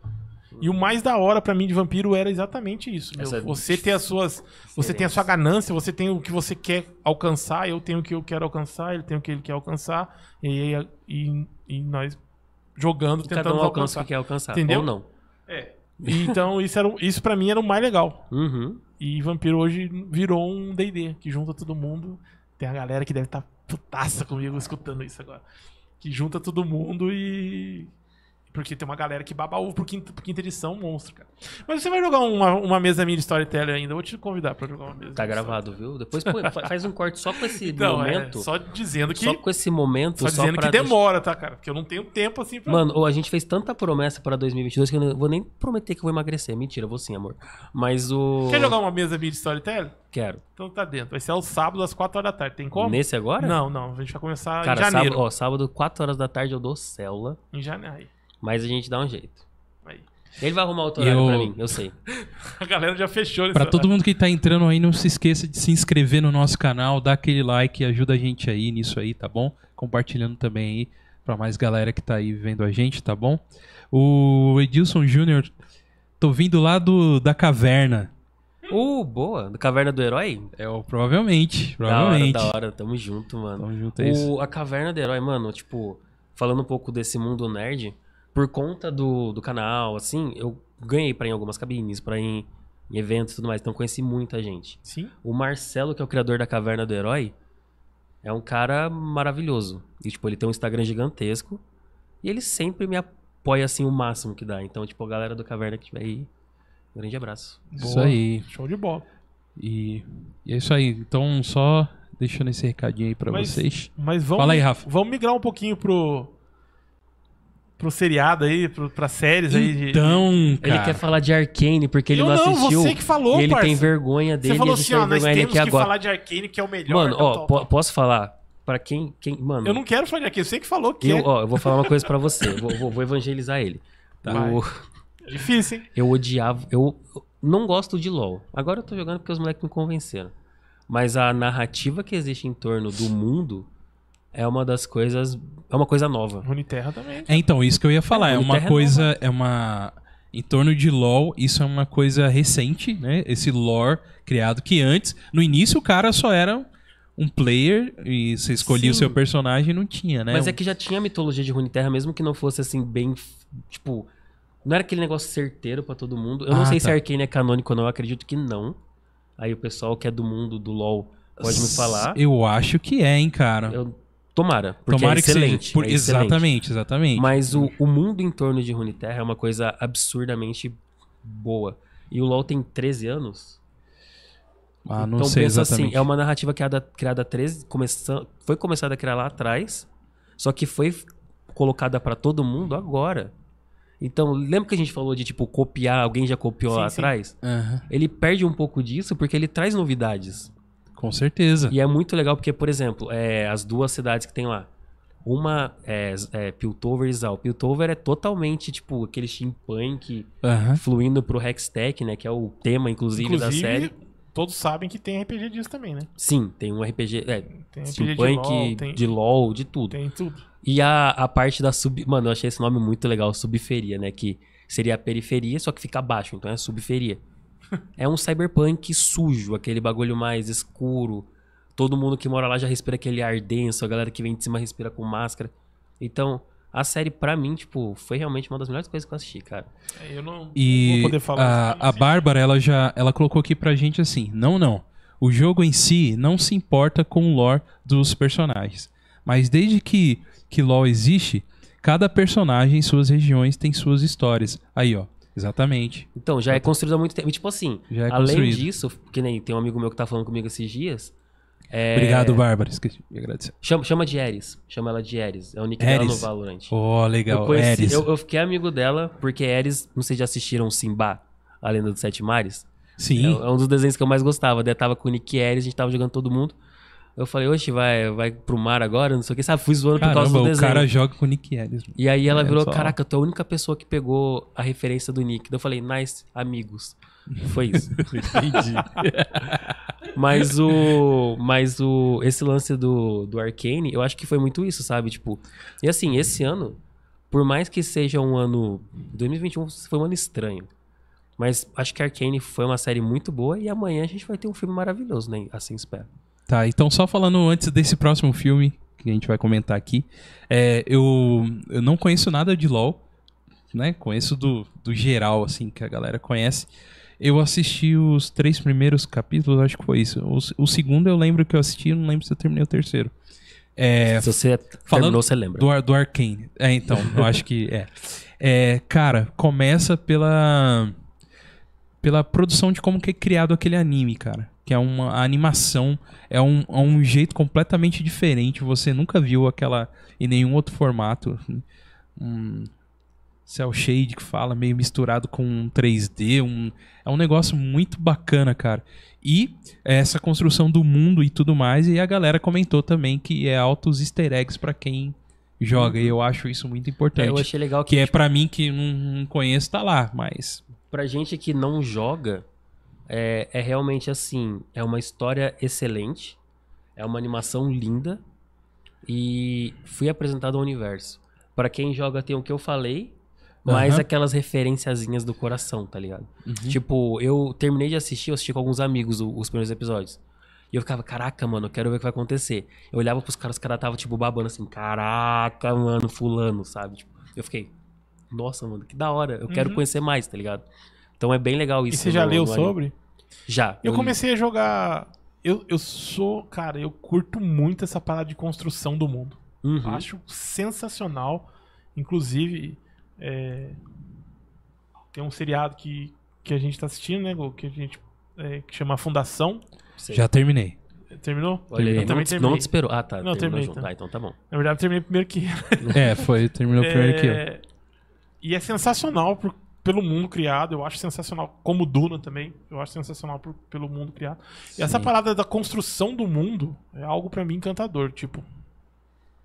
E o mais da hora pra mim de vampiro era exatamente isso. meu. Você tem as suas, você tem a sua ganância, você tem o que você quer alcançar, eu tenho o que eu quero alcançar, ele tem o que ele quer alcançar, e, aí- e, e nós jogando, E tentando Cada um alcança alcançar. o que quer alcançar. Entendeu? Ou não. É. Então isso era, isso para mim era o mais legal. Uhum. E Vampiro hoje virou um D&D, que junta todo mundo. Tem a galera que deve estar putaça comigo escutando isso agora. Que junta todo mundo e... Porque tem uma galera que baba ovo pro quinta, pro quinta edição, monstro, cara. Mas você vai jogar uma, uma mesa minha de Storyteller ainda, eu vou te convidar pra jogar uma mesa. Tá gravado, viu? Depois fa- faz um corte só com esse [laughs] Então, momento. é, só dizendo que... Só com esse momento. Só dizendo pra que demora, tá, cara? Porque eu não tenho tempo assim pra... Mano, ô, a gente fez tanta promessa pra 2022 que eu não vou nem prometer que eu vou emagrecer. Mentira, vou sim, amor. Mas o. Quer jogar uma mesa minha de Storyteller? Quero. Então tá dentro. Vai ser ao sábado às 4 horas da tarde. Tem como? Nesse agora? Não, não. A gente vai começar Cara, em janeiro. sábado, ó, sábado, 4 horas da tarde eu dou célula, Em janeiro. Mas a gente dá um jeito. Aí. Ele vai arrumar outro horário Eu- pra mim, eu sei. [laughs] A galera já fechou nesse Pra todo mundo que tá entrando aí, não se esqueça de se inscrever no nosso canal, dar aquele like, ajuda a gente aí nisso aí, tá bom? Compartilhando também aí pra mais galera que tá aí vendo a gente, tá bom? O Edilson Júnior, tô vindo lá do, da caverna. Uh, boa. Do Caverna do Herói? É, o- provavelmente, Da hora, provavelmente. da hora. Tamo junto, mano. Tamo junto, é isso. O, a Caverna do Herói, mano, tipo, falando um pouco desse mundo nerd, por conta do, do canal, assim, eu ganhei pra ir em algumas cabines, pra ir em, em eventos e tudo mais, então conheci muita gente. Sim. O Marcelo, que é o criador da Caverna do Herói, é um cara maravilhoso. E, tipo, ele tem um Instagram gigantesco e ele sempre me apoia, assim, o máximo que dá. Então, tipo, a galera do Caverna que tiver aí, grande abraço. Isso Boa. aí. Show de bola. E, e é isso aí. Então, só deixando esse recadinho aí pra Mas- vocês. Mas vamos, Fala aí, Rafa. vamos migrar um pouquinho pro pro seriado aí, pro, pra séries aí. de- Então, Ele cara. quer falar de Arcane porque ele Eu não não, assistiu. você que falou, e ele parça. tem vergonha dele Você falou assim, ó, nós ele temos aqui que agora. falar de Arcane, que é o melhor. Mano, ó, posso falar? Pra quem. quem mano, Eu não quero falar de Arcane, você que falou que eu, é. ó, eu vou falar uma coisa pra você. Vou, vou- vou evangelizar ele. Tá. Eu, difícil, hein? eu odiava. Eu eu não gosto de LOL. Agora eu tô jogando porque os moleques me convenceram. Mas a narrativa que existe em torno do mundo é uma das coisas. É uma coisa nova. Runeterra também. É, então, isso que eu ia falar. É, É o uma Terra coisa. É uma. Em torno de LoL, isso é uma coisa recente, né? Esse lore criado que antes, no início, o cara só era um player e você escolhia o Sim. seu personagem e não tinha, né? Mas é que já tinha mitologia de Runeterra, mesmo que não fosse assim, bem. Tipo. Não era aquele negócio certeiro pra todo mundo. Eu não Ah, sei tá. se Arcane é canônico ou não, eu acredito que não. Aí o pessoal que é do mundo do LoL pode me falar. Eu acho que é, hein, cara. Eu- Tomara, porque Tomara é que seja. excelente. por- é excelente. exatamente, exatamente. Mas o, o mundo em torno de Runeterra é uma coisa absurdamente boa. E o LoL tem 13 anos. Ah, não então sei pensa exatamente. assim, é uma narrativa criada, criada 13, começando, foi começada a criar lá atrás, só que foi colocada pra todo mundo agora. Então, lembra que a gente falou de tipo copiar, alguém já copiou lá Sim, sim. atrás? Aham, Ele perde um pouco disso porque ele traz novidades. Com certeza. E é muito legal porque, por exemplo, é, as duas cidades que tem lá. Uma é, é Piltover e Zal. Piltover é totalmente, tipo, aquele steampunk Aham. fluindo pro Hextech, né? Que é o tema, inclusive, da série. Inclusive, todos sabem que tem RPG disso também, né? Sim, tem um RPG, é, Tem RPG de steampunk, LoL, tem, de LoL, de tudo. tem tudo. E a, a parte da sub... Mano, eu achei esse nome muito legal, subferia, né? Que seria a periferia, só que fica abaixo, então é subferia. É um cyberpunk sujo, aquele bagulho mais escuro. Todo mundo que mora lá já respira aquele ar denso, a galera que vem de cima respira com máscara. Então, a série, pra mim, tipo, foi realmente uma das melhores coisas que eu assisti, cara. É, Eu não, não E vou poder falar. a, a não Bárbara, ela já ela colocou aqui pra gente assim: não, não. O jogo em si não se importa com o lore dos personagens. Mas desde que, que LoL existe, cada personagem em suas regiões tem suas histórias. Aí, ó. Exatamente. Então, já é construído há muito tempo. E, tipo assim, é além disso, que nem tem um amigo meu que tá falando comigo esses dias. é, Obrigado, Bárbara. Esqueci de agradecer. Chama, chama de Eris. Chama ela de Eris. É o nick dela no Eris. Valorant. Oh, legal. eu, conheci- Eris. eu, eu fiquei amigo dela porque Eris, não sei se já assistiram Simba, a lenda dos sete mares. É, Sim. é um dos desenhos que eu mais gostava. Daí tava com o Nick Eris, a gente tava jogando todo mundo. Eu falei, oxe, vai, vai pro mar agora, não sei o que, sabe? Fui zoando por causa Caramba, do o desenho. cara joga com o Nick Ellis. E aí ela É, virou, só- caraca, tu é a única pessoa que pegou a referência do Nick. Daí eu falei, nice, amigos. Foi isso. [laughs] Entendi. [laughs] Mas o. Mas o. Esse lance do, do Arcane, eu acho que foi muito isso, sabe? Tipo. E assim, esse ano, por mais que seja um ano. 2021 foi um ano estranho. Mas acho que Arcane foi uma série muito boa e amanhã a gente vai ter um filme maravilhoso, né? Assim espero. Tá, então só falando antes desse próximo filme que a gente vai comentar aqui, é, eu, eu não conheço nada de LoL, né? Conheço do, do geral, assim, que a galera conhece. Eu assisti os três primeiros capítulos, acho que foi isso. O, o segundo eu lembro que eu assisti, não lembro se eu terminei o terceiro. É, Se você falando terminou, você lembra. do, do Arcane. É, então, eu acho que é. é. Cara, começa pela. Pela produção de como que é criado aquele anime, cara. Que é uma animação, é um, é um jeito completamente diferente. Você nunca viu aquela em nenhum outro formato. Um cel shade que fala, meio misturado com um 3D. Um, é um negócio muito bacana, cara. E essa construção do mundo e tudo mais. E a galera comentou também que é altos easter eggs pra quem joga. E eu acho isso muito importante. É, eu achei legal que, Que é pra mim que não, não conheço, tá lá. Mas pra gente que não joga, é, é realmente assim, é uma história excelente, é uma animação linda e fui apresentado ao universo. Pra quem joga tem o que eu falei, mais Aham. aquelas referenciazinhas do coração, tá ligado? Uhum. Tipo, eu terminei de assistir, eu assisti com alguns amigos o- os primeiros episódios. E eu ficava, caraca, mano, eu quero ver o que vai acontecer. Eu olhava pros caras, os caras tava tipo babando assim, caraca, mano, fulano, sabe? Tipo, eu fiquei, nossa, mano, que da hora, eu quero Uhum. conhecer mais, tá ligado? Então é bem legal E isso. você já no- leu no sobre? Já. Eu li. comecei a jogar. Eu, eu sou. Cara, eu curto muito essa parada de construção do mundo. Uhum. Acho sensacional. Inclusive, é, tem um seriado que, que a gente tá assistindo, né? Que a gente. é, que chama Fundação. Sei. Já terminei. Terminou? Olha aí, Eu não, também te- terminei. não te esperou. Ah, tá. Não, terminei, tá. Ah, então tá bom. Na verdade, eu terminei primeiro que [laughs] É, foi, terminou primeiro que eu. É, E é sensacional por- pelo mundo criado. Eu acho sensacional. Como Duna também. Eu acho sensacional por- pelo mundo criado. E essa Sim. parada da construção do mundo é algo pra mim encantador. Tipo,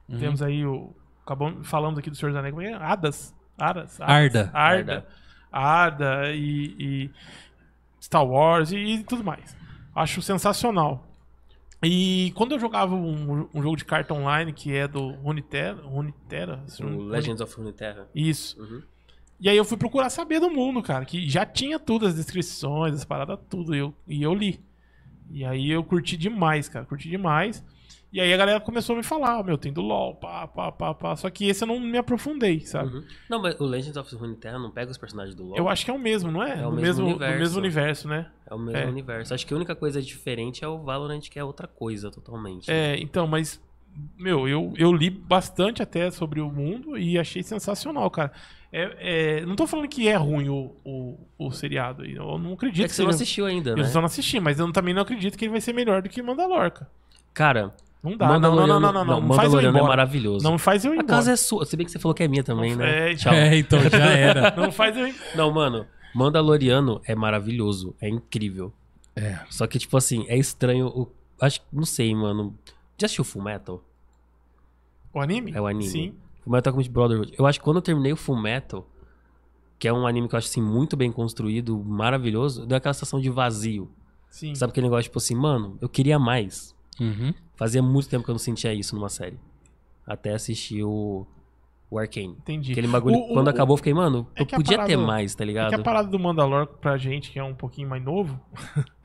Uhum. temos aí o. Acabamos falando aqui do Senhor dos Anéis. Como é? é? Hadas. Aras. Arda. Arda. Arda e, e Star Wars e, e tudo mais. Acho sensacional. E quando eu jogava um, um jogo de carta online que é do Runeterra, Runeterra, O Legends of Runeterra. isso. Uhum. E aí eu fui procurar saber do mundo, cara, que já tinha tudo, as descrições, as paradas, tudo, e eu, e eu li. E aí eu curti demais, cara, curti demais. E aí a galera começou a me falar, ó, meu, tem do LoL, pá, pá, pá, pá. Só que esse eu não me aprofundei, sabe? Uhum. Não, mas o Legends of Runeterra não pega os personagens do LoL. Eu acho que é o mesmo, não é? É o do mesmo mesmo, do universo. mesmo universo, né? É o mesmo É. universo. Acho que a única coisa diferente é o Valorant, que é outra coisa totalmente. É, então, mas, meu, eu, eu li bastante até sobre o mundo e achei sensacional, cara. É, é, não tô falando que é ruim o, o, o seriado. Eu não acredito É que você não assistiu ainda, né? Eu só não assisti, mas eu também não acredito que ele vai ser melhor do que Mandalor, cara. Cara, Não dá, não, não, não, não, não, não, não, faz eu ir Mandaloriano é maravilhoso. Não faz eu ir a embora. casa é sua. Se bem que você falou que é minha também, né? É, Tchau. É, então já era. [laughs] Não faz eu ir Não, mano, Mandaloriano é maravilhoso, é incrível. É. Só que, tipo assim, é estranho. O... Acho que, não sei, mano. Já assistiu Full Metal? O anime? É o anime. Sim. Full Metal Alchemist Brotherhood. Eu acho que quando eu terminei o Full Metal, que é um anime que eu acho assim muito bem construído, maravilhoso, deu aquela sensação de vazio. Sim. Sabe aquele negócio tipo assim, mano, eu queria mais. Uhum. Fazia muito tempo que eu não sentia isso numa série. Até assistir o, o Arcane. Entendi. Aquele bagulho, O- quando o- acabou, eu fiquei, mano, é eu podia ter parada- mais, tá É ligado? que a parada do Mandalor pra gente, que é um pouquinho mais novo. [laughs]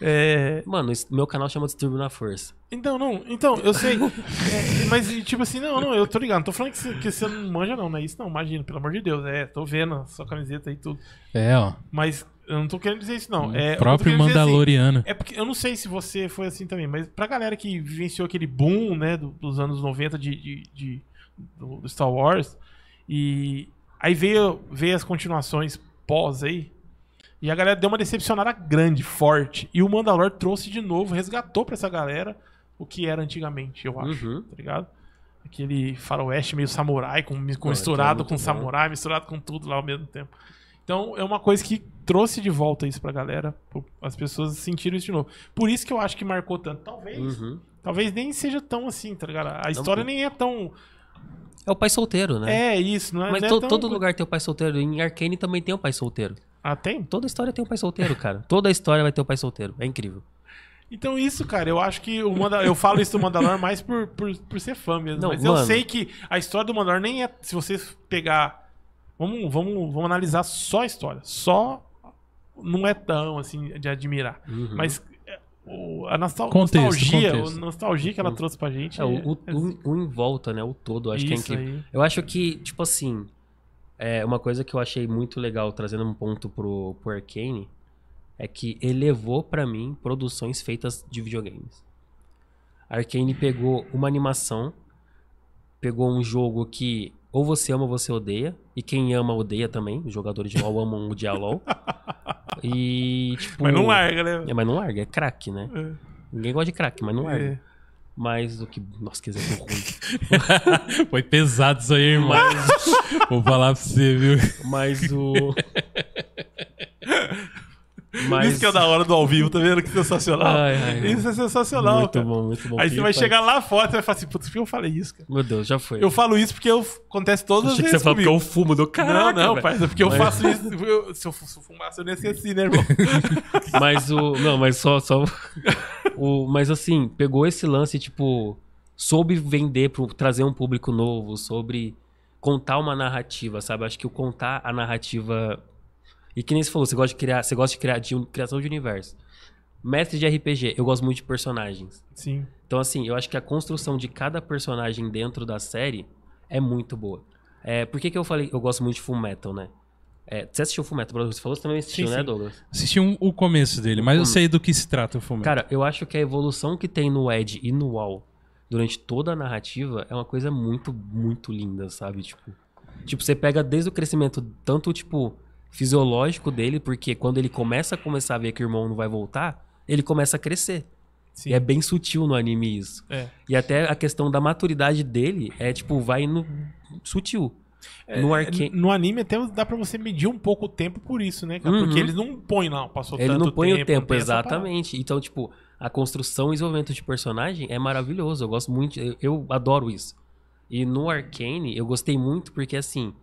é... Mano, esse- meu canal chama Distúrbio na Força. Então, não. Então, eu sei. [laughs] É, mas, tipo assim, não, não, eu tô ligado. Não tô falando que você, que você não manja, não, não é isso, não. Imagina, pelo amor de Deus. É, tô vendo a sua camiseta e tudo. É, ó. Mas eu não tô querendo dizer isso, não. É, o próprio assim, Mandaloriano. É porque eu não sei se você foi assim também, mas pra galera que vivenciou aquele boom, né, do- dos anos 90 de, de, de- do, Star Wars, e aí veio, veio as continuações pós aí, e a galera deu uma decepcionada grande, forte, e o Mandalor trouxe de novo, resgatou pra essa galera o que era antigamente, eu acho, Uhum. tá ligado? Aquele faroeste meio samurai, com, com é misturado muito com bom. samurai, misturado com tudo lá ao mesmo tempo. Então é uma coisa que trouxe de volta isso pra galera. As pessoas sentiram isso de novo. Por isso que eu acho que marcou tanto. Talvez, Uhum. talvez nem seja tão assim, tá ligado? A história nem é tão. É o pai solteiro, né? É isso, não é? Mas não é to- tão- todo lugar tem o pai solteiro. Em Arcane também tem o pai solteiro. Ah, tem? Toda história tem o pai solteiro, cara. Toda história vai ter o pai solteiro. É incrível. Então isso, cara, eu acho que o Manda... eu falo isso do Mandalor mais por, por, por ser fã mesmo. Não, mas eu mano. sei que a história do Mandalor nem é. Se você pegar. Vamos, vamos, vamos analisar só a história. Só não é tão assim de admirar. Uhum. Mas o- a nostal- Contexto, nostalgia, contexto. a nostalgia que ela trouxe pra gente. É, o, o, é- o- o em volta, né? O todo, eu acho que é Isso incrível. aí. Eu acho que, tipo assim, é uma coisa que eu achei muito legal, trazendo um ponto pro, pro Arcane, é que elevou pra mim produções feitas de videogames. A Arcane pegou uma animação, pegou um jogo que ou você ama ou você odeia, e quem ama odeia também, os jogadores de LoL amam odiar LoL. [laughs] E, tipo... Mas não larga, né? É, mas não larga, é crack, né? É. Ninguém gosta de crack, mas não larga. É. Mas o que... Nossa, que exemplo ruim. [laughs] Foi pesado isso aí, irmão. [laughs] Vou falar pra você, viu? Mas o. Isso que é da hora do ao vivo, tá vendo? Que sensacional. Ai, ai. Isso é sensacional, muito cara. bom, muito bom. Aí você vai faz- chegar lá fora e vai falar assim, putz, por que eu falei isso, cara? Meu Deus, já foi. Eu falo isso porque eu, acontece todas as Achei que vezes você falou porque eu fumo do cara. não, não, pai, é porque eu Mas- faço isso. eu- se, eu, se eu fumasse, eu nem assim, né, irmão? [laughs] Mas o. Não, mas só. só o, mas assim, pegou esse lance, tipo. Soube vender, pro, trazer um público novo, sobre contar uma narrativa, sabe? Acho que o contar a narrativa. E que nem você falou, você gosta de criar, você gosta de criar de, criação de universo. Mestre de RPG, eu gosto muito de personagens. Sim. Então, assim, eu acho que a construção de cada personagem dentro da série é muito boa. É, por que, que eu falei eu gosto muito de Full Metal, né? É, você assistiu Full Metal, Brother? Você falou você também assistiu, Sim, né, sim. Douglas? Assisti um- o começo dele, mas eu sei do que se trata o filme. Cara, eu acho que a evolução que tem no Ed e no Wall durante toda a narrativa é uma coisa muito, muito linda, sabe? Tipo, tipo você pega desde o crescimento, tanto, tipo, fisiológico dele, porque quando ele começa a começar a ver que o irmão não vai voltar, ele começa a crescer. Sim. E é bem sutil no anime isso. É. E até a questão da maturidade dele é, tipo, vai no sutil. no É, arcane. No anime até dá pra você medir um pouco o tempo por isso, né? Uhum. Porque eles não põem lá, passou Ele tanto não põe tempo. o tempo, exatamente. Então, tipo, a construção e desenvolvimento de personagem é maravilhoso. Eu gosto muito, eu, eu adoro isso. E no Arcane, eu gostei muito porque, assim,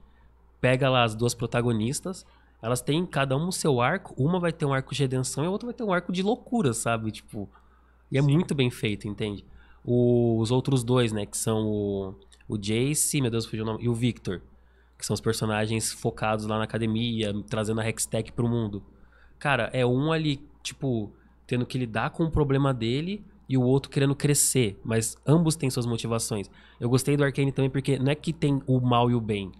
pega lá as duas protagonistas, elas têm cada um o seu arco. Uma vai ter um arco de redenção e a outra vai ter um arco de loucura, sabe? Tipo, e é muito bem feito, entende? O- os outros dois, né, que são o, o Jace, meu Deus, fugiu o nome, e o Victor, que são os personagens focados lá na academia, trazendo a Hextech pro mundo. Cara, é um ali, tipo, tendo que lidar com o problema dele e o outro querendo crescer, mas ambos têm suas motivações. Eu gostei do Arcane também porque não é que tem o mal e o bem.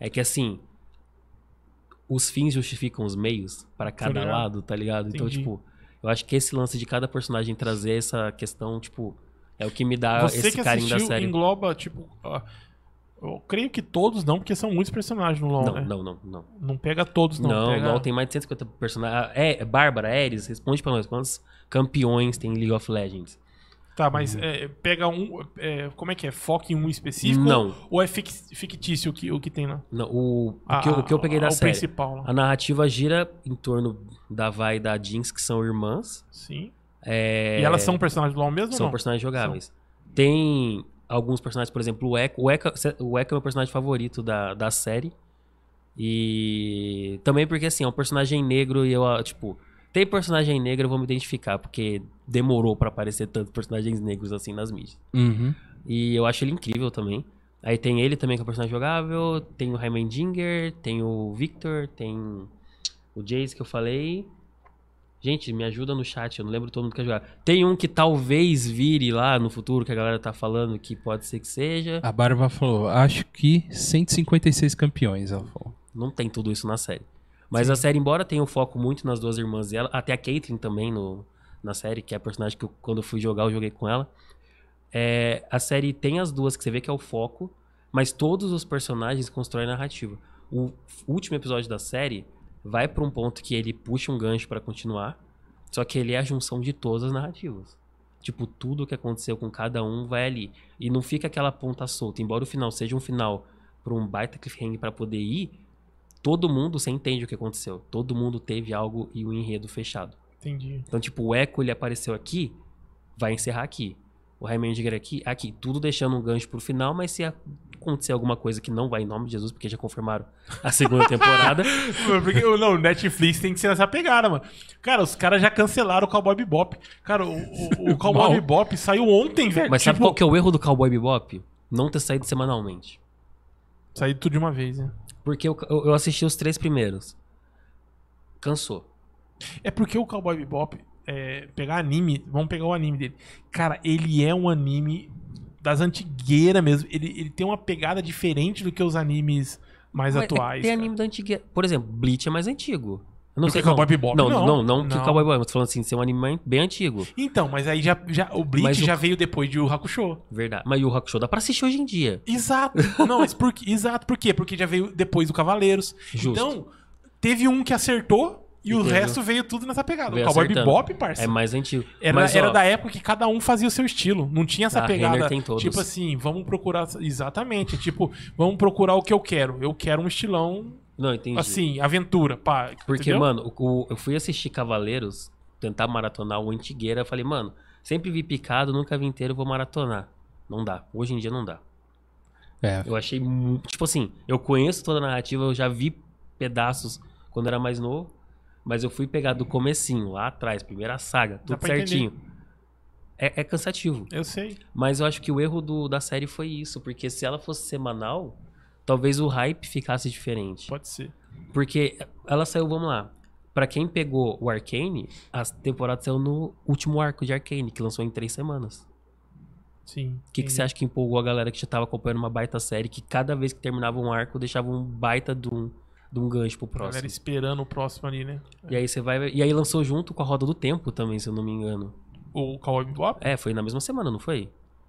É que assim, os fins justificam os meios para cada ligado. lado, tá ligado? Então, Entendi. tipo, eu acho que esse lance de cada personagem trazer essa questão, tipo, é o que me dá Você esse que carinho da assistiu série. engloba, tipo... eu creio que todos não, porque são muitos personagens no LoL, Não, né? não, não, não. Não pega todos, não. Não, pega... LoL tem mais de 150 personagens. É, Bárbara, Ares, responde pra nós. Quantos campeões tem League of Legends? Tá, mas é, pega um... é, como é que é? Foca em um específico? Não. Ou é fic- fictício o que, o que tem lá? Não, o, o, A- que, eu, o que eu peguei da o série. principal. A narrativa gira em torno da Vai e da Jinx, que são irmãs. Sim. É, E elas são personagens do LoL mesmo são personagens jogáveis. Tem alguns personagens, por exemplo, o Echo. O Echo, o Echo é o meu personagem favorito da, da série. E também porque, assim, é um personagem negro e eu, tipo... Tem personagem negro, eu vou me identificar, porque demorou pra aparecer tantos personagens negros assim nas mídias. Uhum. E eu acho ele incrível também. Aí tem ele também, que é um personagem jogável. Tem o Heimendinger, tem o Victor, tem o Jace que eu falei. Gente, me ajuda no chat, eu não lembro todo mundo que é jogar. Tem um que talvez vire lá no futuro, que a galera tá falando que pode ser que seja. A Bárbara falou, acho que 156 campeões, ela falou. Não tem tudo isso na série. Mas a série, embora tenha o foco muito nas duas irmãs dela, até a Caitlyn também no, na série, que é a personagem que eu- quando eu fui jogar, eu joguei com ela. É, a série tem as duas que você vê que é o foco, mas todos os personagens constroem narrativa. O último episódio da série vai pra um ponto que ele puxa um gancho pra continuar, só que ele é a junção de todas as narrativas. Tipo, tudo que aconteceu com cada um vai ali. E não fica aquela ponta solta. Embora o final seja um final pra um baita cliffhanger pra poder ir, todo mundo você entende o que aconteceu. Todo mundo teve algo e o enredo fechado. Entendi. Então, tipo, o Echo ele apareceu aqui, vai encerrar aqui. O Heimendinger aqui, aqui. Tudo deixando um gancho pro final, mas se acontecer alguma coisa que não vai em nome de Jesus, porque já confirmaram a segunda [laughs] temporada. Porque, não, o Netflix tem que ser nessa pegada, mano. Cara, os caras já cancelaram o Cowboy Bebop. Cara, o, o, o [laughs] Cowboy. Bebop saiu ontem, velho. Mas sabe Tipo, qual que é o erro do Cowboy Bebop? Não ter saído semanalmente. Saiu tudo de uma vez, né? Porque eu, eu assisti os três primeiros. Cansou. É porque o Cowboy Bebop, é, pegar anime, vamos pegar o anime dele. Cara, ele é um anime das antigueiras mesmo. Ele, ele tem uma pegada diferente do que os animes mais Mas é- atuais. Tem cara. anime da antiga. Por exemplo, Bleach é mais antigo. Eu não Do sei que Cowboy Bebop? Não, Não, não, não, que não. Cowboy Bebop. Tô falando assim, ser um anime bem antigo. Então, mas aí já, já o Bleach Mas o- já veio depois de o Hakusho. Verdade. Mas o Hakusho dá pra assistir hoje em dia. Exato. [laughs] Não, mas por, quê? exato. Por quê? Porque já veio depois do Cavaleiros. Justo. Então, teve um que acertou e, o resto veio tudo nessa pegada. Veio o Cowboy acertando. Bebop, parça. É mais antigo. Era, Mas, era ó, da época que cada um fazia o seu estilo. Não tinha essa pegada. Tipo assim, vamos procurar. Exatamente. Tipo, vamos procurar o que eu quero. Eu quero um estilão, Não, entendi. assim, aventura. Pá, Porque, entendeu? mano, o- o- eu fui assistir Cavaleiros, tentar maratonar o Antigueira. Eu falei, mano, sempre vi picado, nunca vi inteiro, vou maratonar. Não dá. Hoje em dia não dá. É, Eu achei. Tipo assim, eu conheço toda a narrativa, eu já vi pedaços quando era mais novo. Mas eu fui pegar do comecinho, lá atrás, primeira saga, tudo certinho. É, é cansativo. Eu sei. Mas eu acho que o erro do- da série foi isso. Porque se ela fosse semanal, talvez o hype ficasse diferente. Pode ser. Porque ela saiu, vamos lá. Pra quem pegou o Arcane, a temporada saiu no último arco de Arcane, que lançou em três semanas. Sim. O que, que você acha que empolgou a galera que já tava acompanhando uma baita série, que cada vez que terminava um arco, deixava um baita de um, de um gancho pro A galera próximo. esperando o próximo ali, né? E aí você vai. E aí lançou junto com a Roda do Tempo também, se eu não me engano. O Cowboy Bebop? É, foi na mesma semana, não foi?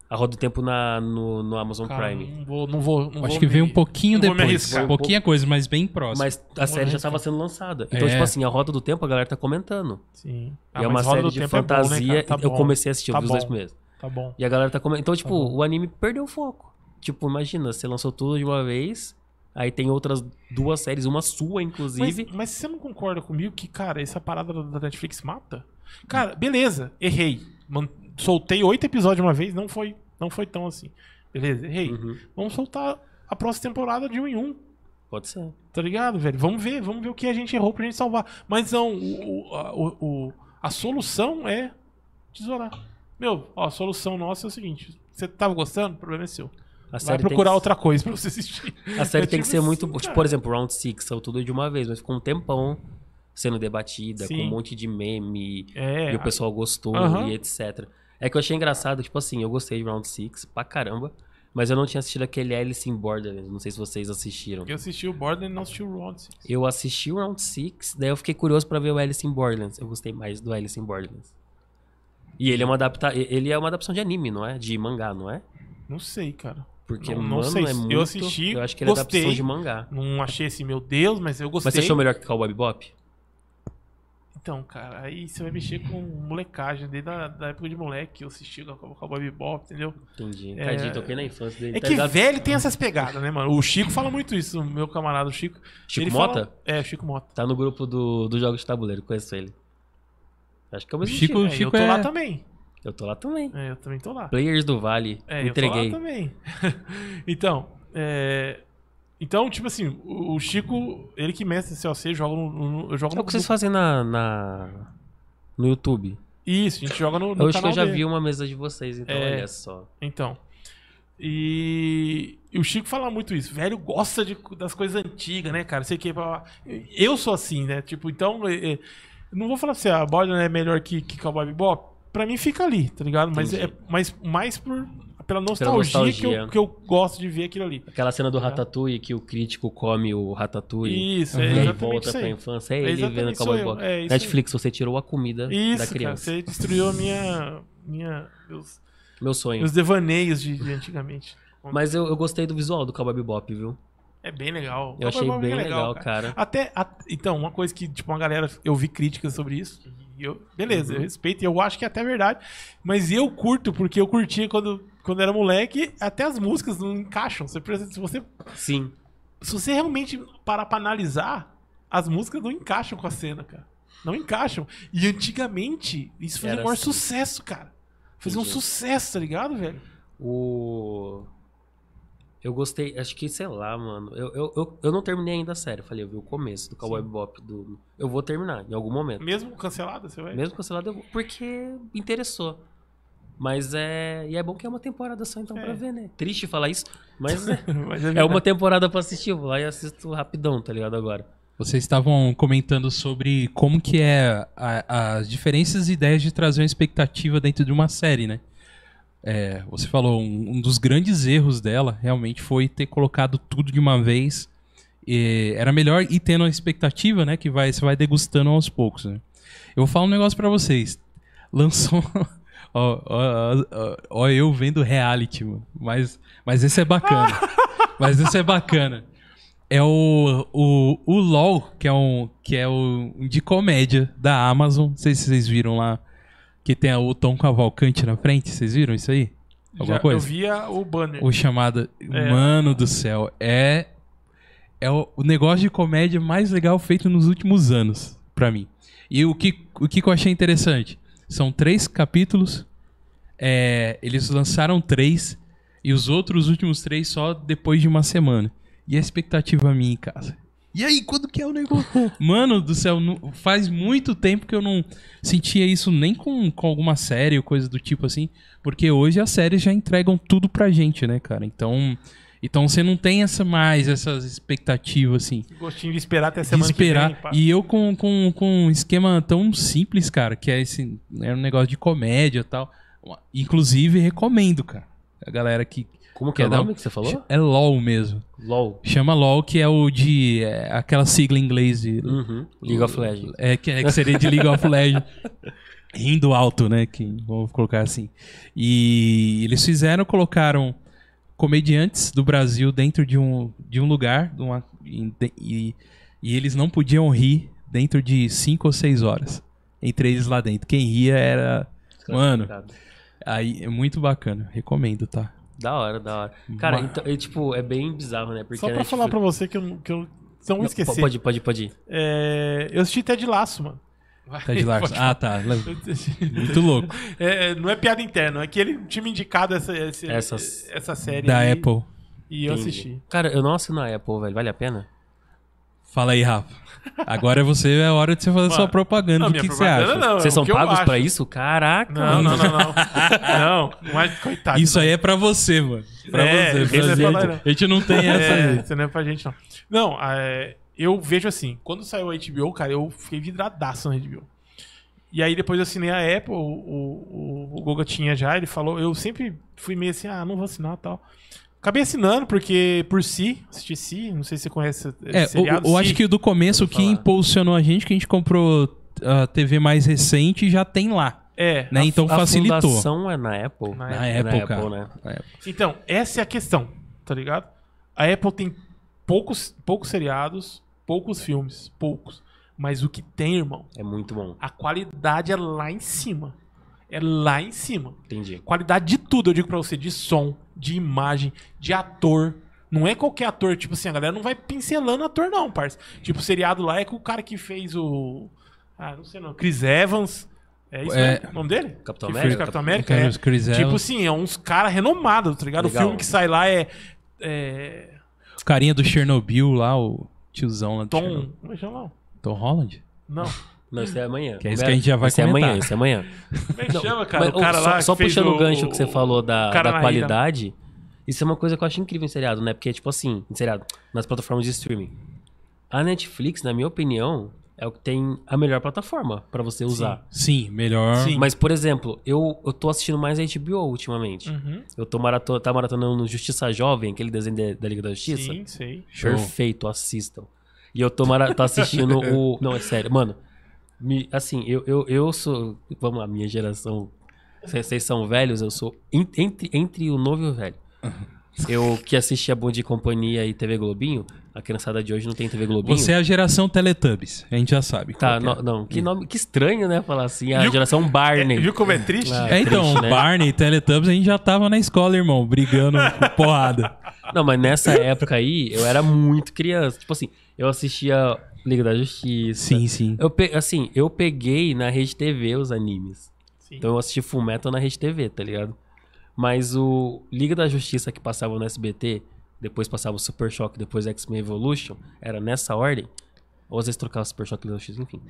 A Roda do Tempo na, no, no Amazon Cara, Prime. Não vou, não vou, não Acho vou que veio um me- pouquinho não vou me depois. Um pouquinho a coisa, mas bem próximo. Mas a série já estava sendo lançada. Então, É. tipo assim, a Roda do Tempo a galera tá comentando. Sim. e é uma mas série de é bom, né, fantasia. cara? Tá eu bom, comecei a assistir, Tá os dois bom. primeiros. Tá bom. E a galera tá comentando. Então, tipo, bom. o anime perdeu o foco. Tipo, imagina, você lançou tudo de uma vez. Aí tem outras duas séries, uma sua, Mas, inclusive. mas você não concorda comigo que, cara, essa parada da- da Netflix mata? Cara, beleza, errei. Man- soltei oito episódios de uma vez, não foi, não foi tão assim. Beleza, errei. Uhum, Vamos soltar a próxima temporada de um em um. pode ser. Tá ligado, velho? Vamos ver, vamos ver o que a gente errou pra gente salvar. Mas não, o, a, o- a solução é tesourar. Meu, ó, a solução nossa é o seguinte: você tava gostando? O problema é seu. A Vai série procurar tem outra coisa pra você assistir. que, A série [laughs] É tem que tipo ser assim, muito. cara. Tipo, por exemplo, Round 6 saiu tudo de uma vez, mas ficou um tempão sendo debatida, Sim. com um monte de meme. É, e o pessoal gostou Aham. e etc. É que eu achei engraçado, tipo assim, eu gostei de Round 6 pra caramba, mas eu não tinha assistido aquele Alice in Borderlands, não sei se vocês assistiram. eu assisti o Borderlands e não assisti o Round Six. Eu assisti o Round 6, daí eu fiquei curioso pra ver o Alice in Borderlands. Eu gostei mais do Alice in Borderlands. E ele é uma adapta... ele é uma adaptação de anime, não é? De mangá, não é? Não sei, cara. Porque, Não- não mano, sei. é Eu muito... assisti, Eu acho que ele é gostei. adaptação de mangá. Não achei assim, meu Deus, mas eu gostei. Mas você achou melhor que Cowboy Bebop? Então, cara, aí você vai mexer com molecagem. Desde a da época de moleque, eu assisti o Cowboy Bebop, entendeu? Entendi. É- Tadinho, toquei na infância dele. É tá que ligado? velho tem essas pegadas, né, mano? O Chico fala muito isso, o meu camarada o Chico. Chico Ele Mota? fala- É, Chico Mota. Tá no grupo do, do Jogos de Tabuleiro, conheço ele. Acho que é o mesmo Chico- Chico. É, Chico eu tô é- lá também. Eu tô lá também. É, eu também tô lá. Players do Vale, É, eu entreguei. tô lá também. [laughs] então, é... Então, tipo assim, o o Chico, ele que mestre COC, joga no... no- eu jogo É no... o que vocês fazem na, na- no YouTube. Isso, a gente joga no, no Eu acho que canal eu já dele. vi uma mesa de vocês, então É. olha só. Então. E... e o Chico fala muito isso. Velho gosta de, das coisas antigas, né, cara? Sei que. Eu sou assim, né? Tipo, então. é- é, não vou falar assim, a Borderlands é melhor que, que Cowboy Bebop. Pra mim fica ali, tá ligado? Mas é Entendi. mais, mais por, pela nostalgia, Que, nostalgia. eu, que eu gosto de ver aquilo ali. Aquela cena do Ratatouille que o crítico come o Ratatouille Isso, e é aí exatamente volta pra aí. infância. É É ele vendo Cowboy Bebop. é Netflix, você tirou a comida da Isso, cara, criança. você destruiu a minha. minha meus, Meu sonho. meus devaneios de, de antigamente. Mas eu, eu gostei do visual do Cowboy Bebop, viu? É bem legal. Eu achei Cowboy bem é legal, cara. Até, a- então, uma coisa que, tipo, uma galera, eu vi críticas sobre isso. E eu, beleza, Uhum. eu respeito, e eu acho que é até verdade. Mas eu curto, porque eu curtia quando, quando era moleque, até as músicas não encaixam. Você, se, você, Sim. se você realmente parar pra analisar, as músicas não encaixam com a cena, cara. Não encaixam. E antigamente, isso fazia o maior assim. sucesso, cara. Fazia um Entendi. sucesso, tá ligado, velho? O. Eu gostei, acho que, sei lá, mano. Eu, eu, eu, eu não terminei ainda a série. Falei, eu vi o começo do Cowboy Bebop. Do... Eu vou terminar, em algum momento. Mesmo cancelada, você vai. Mesmo cancelado, eu vou. Porque interessou. Mas é. E é bom que é uma temporada só, então, É. pra ver, né? Triste falar isso, mas é, [laughs] Mas é uma temporada pra assistir. Eu vou lá e assisto rapidão, tá ligado? Agora. Vocês estavam comentando sobre como que é as diferentes ideias de trazer uma expectativa dentro de uma série, né? É, você falou, um, um dos grandes erros dela realmente foi ter colocado tudo de uma vez. E era melhor ir tendo a expectativa, né? Que vai, você vai degustando aos poucos, né? Eu vou falar um negócio pra vocês. Lançou... [laughs] ó, ó, ó, ó, eu vendo reality, mano. Mas, mas esse é bacana. [laughs] mas esse é bacana. É o, o, o LOL, que é um que é o um de comédia da Amazon. Não sei se vocês viram lá. Que tem o Tom Cavalcante na frente. Vocês viram isso aí? Alguma Já- coisa? Eu via o banner. O chamado. Mano do céu. É. É o, o negócio de comédia mais legal feito nos últimos anos, pra mim. E o que, o que eu achei interessante? São três capítulos. é, eles lançaram três. E os outros últimos três só depois de uma semana. E a expectativa minha em casa. E aí, quando que é o negócio? [laughs] Mano do céu, não- faz muito tempo que eu não sentia isso nem com, com alguma série ou coisa do tipo assim. Porque hoje as séries já entregam tudo pra gente, né, cara? Então, então você não tem essa mais, essas expectativas assim. Gostinho de esperar até a De semana esperar. que vem. pá. e eu com, com, com um esquema tão simples, cara, que é esse é um negócio de comédia e tal. Inclusive, recomendo, cara. A galera que. Como que é o nome um- que você falou? É LOL mesmo. LOL. Chama LOL, que é o de. é, aquela sigla em inglês de. Uhum. League of Legends. É que, é que seria de League of Legends. [laughs] rindo alto, né? Que, vamos colocar assim. E eles fizeram, colocaram comediantes do Brasil dentro de um, de um lugar de uma- de- e, e eles não podiam rir dentro de cinco ou seis horas. Entre eles lá dentro. Quem ria era. Mano, aí é muito bacana. Recomendo, tá? Da hora, da hora. Cara, Ma- então, é, tipo, é bem bizarro, né? Porque Só pra Netflix- falar pra você que eu, que eu não esquecer. Pode, pode, pode ir. É, eu assisti Ted Laço, mano. Tá de Larson. Ah, tá. Muito louco. É, não é piada interna, é que ele tinha me indicado essa, essa, Essas- essa série Da aí, Apple. e eu Entendi. assisti. Cara, eu não assino a Apple, velho. Vale a pena? Fala aí, Rafa. Agora você é a hora de você fazer Mano, sua propaganda. não, O que, que você acha? não, é Vocês são pagos pra isso? Caraca. Não, mano. não, não, não. não, mas coitado. Isso aí é pra você, mano. Pra É, você. Pra é gente. não. A gente não tem essa. É, aí. isso não é pra gente, não. Não, é, eu vejo assim, quando saiu a HBO, cara, eu fiquei vidradaço na HBO. E aí depois eu assinei a Apple, o, o, o Goga tinha já, ele falou, eu sempre fui meio assim, ah, não vou assinar e tal. Acabei assinando, porque por si, assisti si, não sei se você conhece esse É, seriado, eu, eu Si. acho que do começo o que falar. impulsionou a gente, que a gente comprou a TV mais recente já tem lá. É, Né? Então a facilitou. fundação é na Apple? Na Na É Apple, cara. né? Na Apple. Então, essa é a questão, tá ligado? A Apple tem poucos, poucos seriados, poucos filmes, poucos. Mas o que tem, irmão, É muito bom. a qualidade é lá em cima. É lá em cima. Entendi. Qualidade de tudo, eu digo pra você, de som, de imagem, de ator. Não é qualquer ator, tipo assim, a galera não vai pincelando ator, não, parça. Tipo, o seriado lá é com o cara que fez o. Ah, não sei não. Chris Evans. É isso É. mesmo? O nome dele? Capitão que América? Fez o Capitão América? Chris- É. Chris Tipo Evans. assim, é uns caras renomados, tá ligado? Legal. O filme que sai lá é. é Os carinha do Chernobyl lá, o tiozão lá do Tom. Chernobyl. Como é que chama? Tom Holland? Não. Não, isso é amanhã. Que é isso que a gente já vai Isso é comentar. amanhã, isso é amanhã. Como é que Não, chama, cara? Mas, o cara só, lá. só puxando o o- gancho que você falou da, da qualidade, isso é uma coisa que eu acho incrível em seriado, né? Porque, tipo assim, em seriado, nas plataformas de streaming. A Netflix, na minha opinião, é o que tem a melhor plataforma pra você usar. Sim, melhor. Sim. Mas, por exemplo, eu, eu tô assistindo mais a HBO ultimamente. Uhum. Eu tô marato, tá maratonando no Justiça Jovem, aquele desenho de- da Liga da Justiça. Sim. Show. Perfeito, assistam. E eu tô, mara- tô assistindo [laughs] o. Não, é sério, mano. me- assim, eu, eu, eu sou. Vamos lá, minha geração. Vocês são velhos, eu sou en- entre, entre o novo e o velho. Eu que assisti a Bom de Companhia e TV Globinho, a criançada de hoje não tem TV Globinho. Você é a geração Teletubbies. A gente já sabe. Tá, é. no- não, que nome, que estranho, né? Falar assim, a Viu? geração Barney. É, viu como é triste? Ah. É, então, triste, né? Barney, Teletubbies, a gente já tava na escola, irmão, brigando com [laughs] porrada. Não, mas nessa época aí, eu era muito criança. Tipo assim, eu assistia Liga da Justiça. Sim, sim. Eu pe... Assim, eu peguei na Rede TV os animes. Sim. Então eu assisti Full Metal na Rede TV, tá ligado? Mas o Liga da Justiça que passava no SBT, depois passava o Super Choque, depois X-Men Evolution, era nessa ordem. Ou às vezes trocava Super Choque e da Justiça, enfim.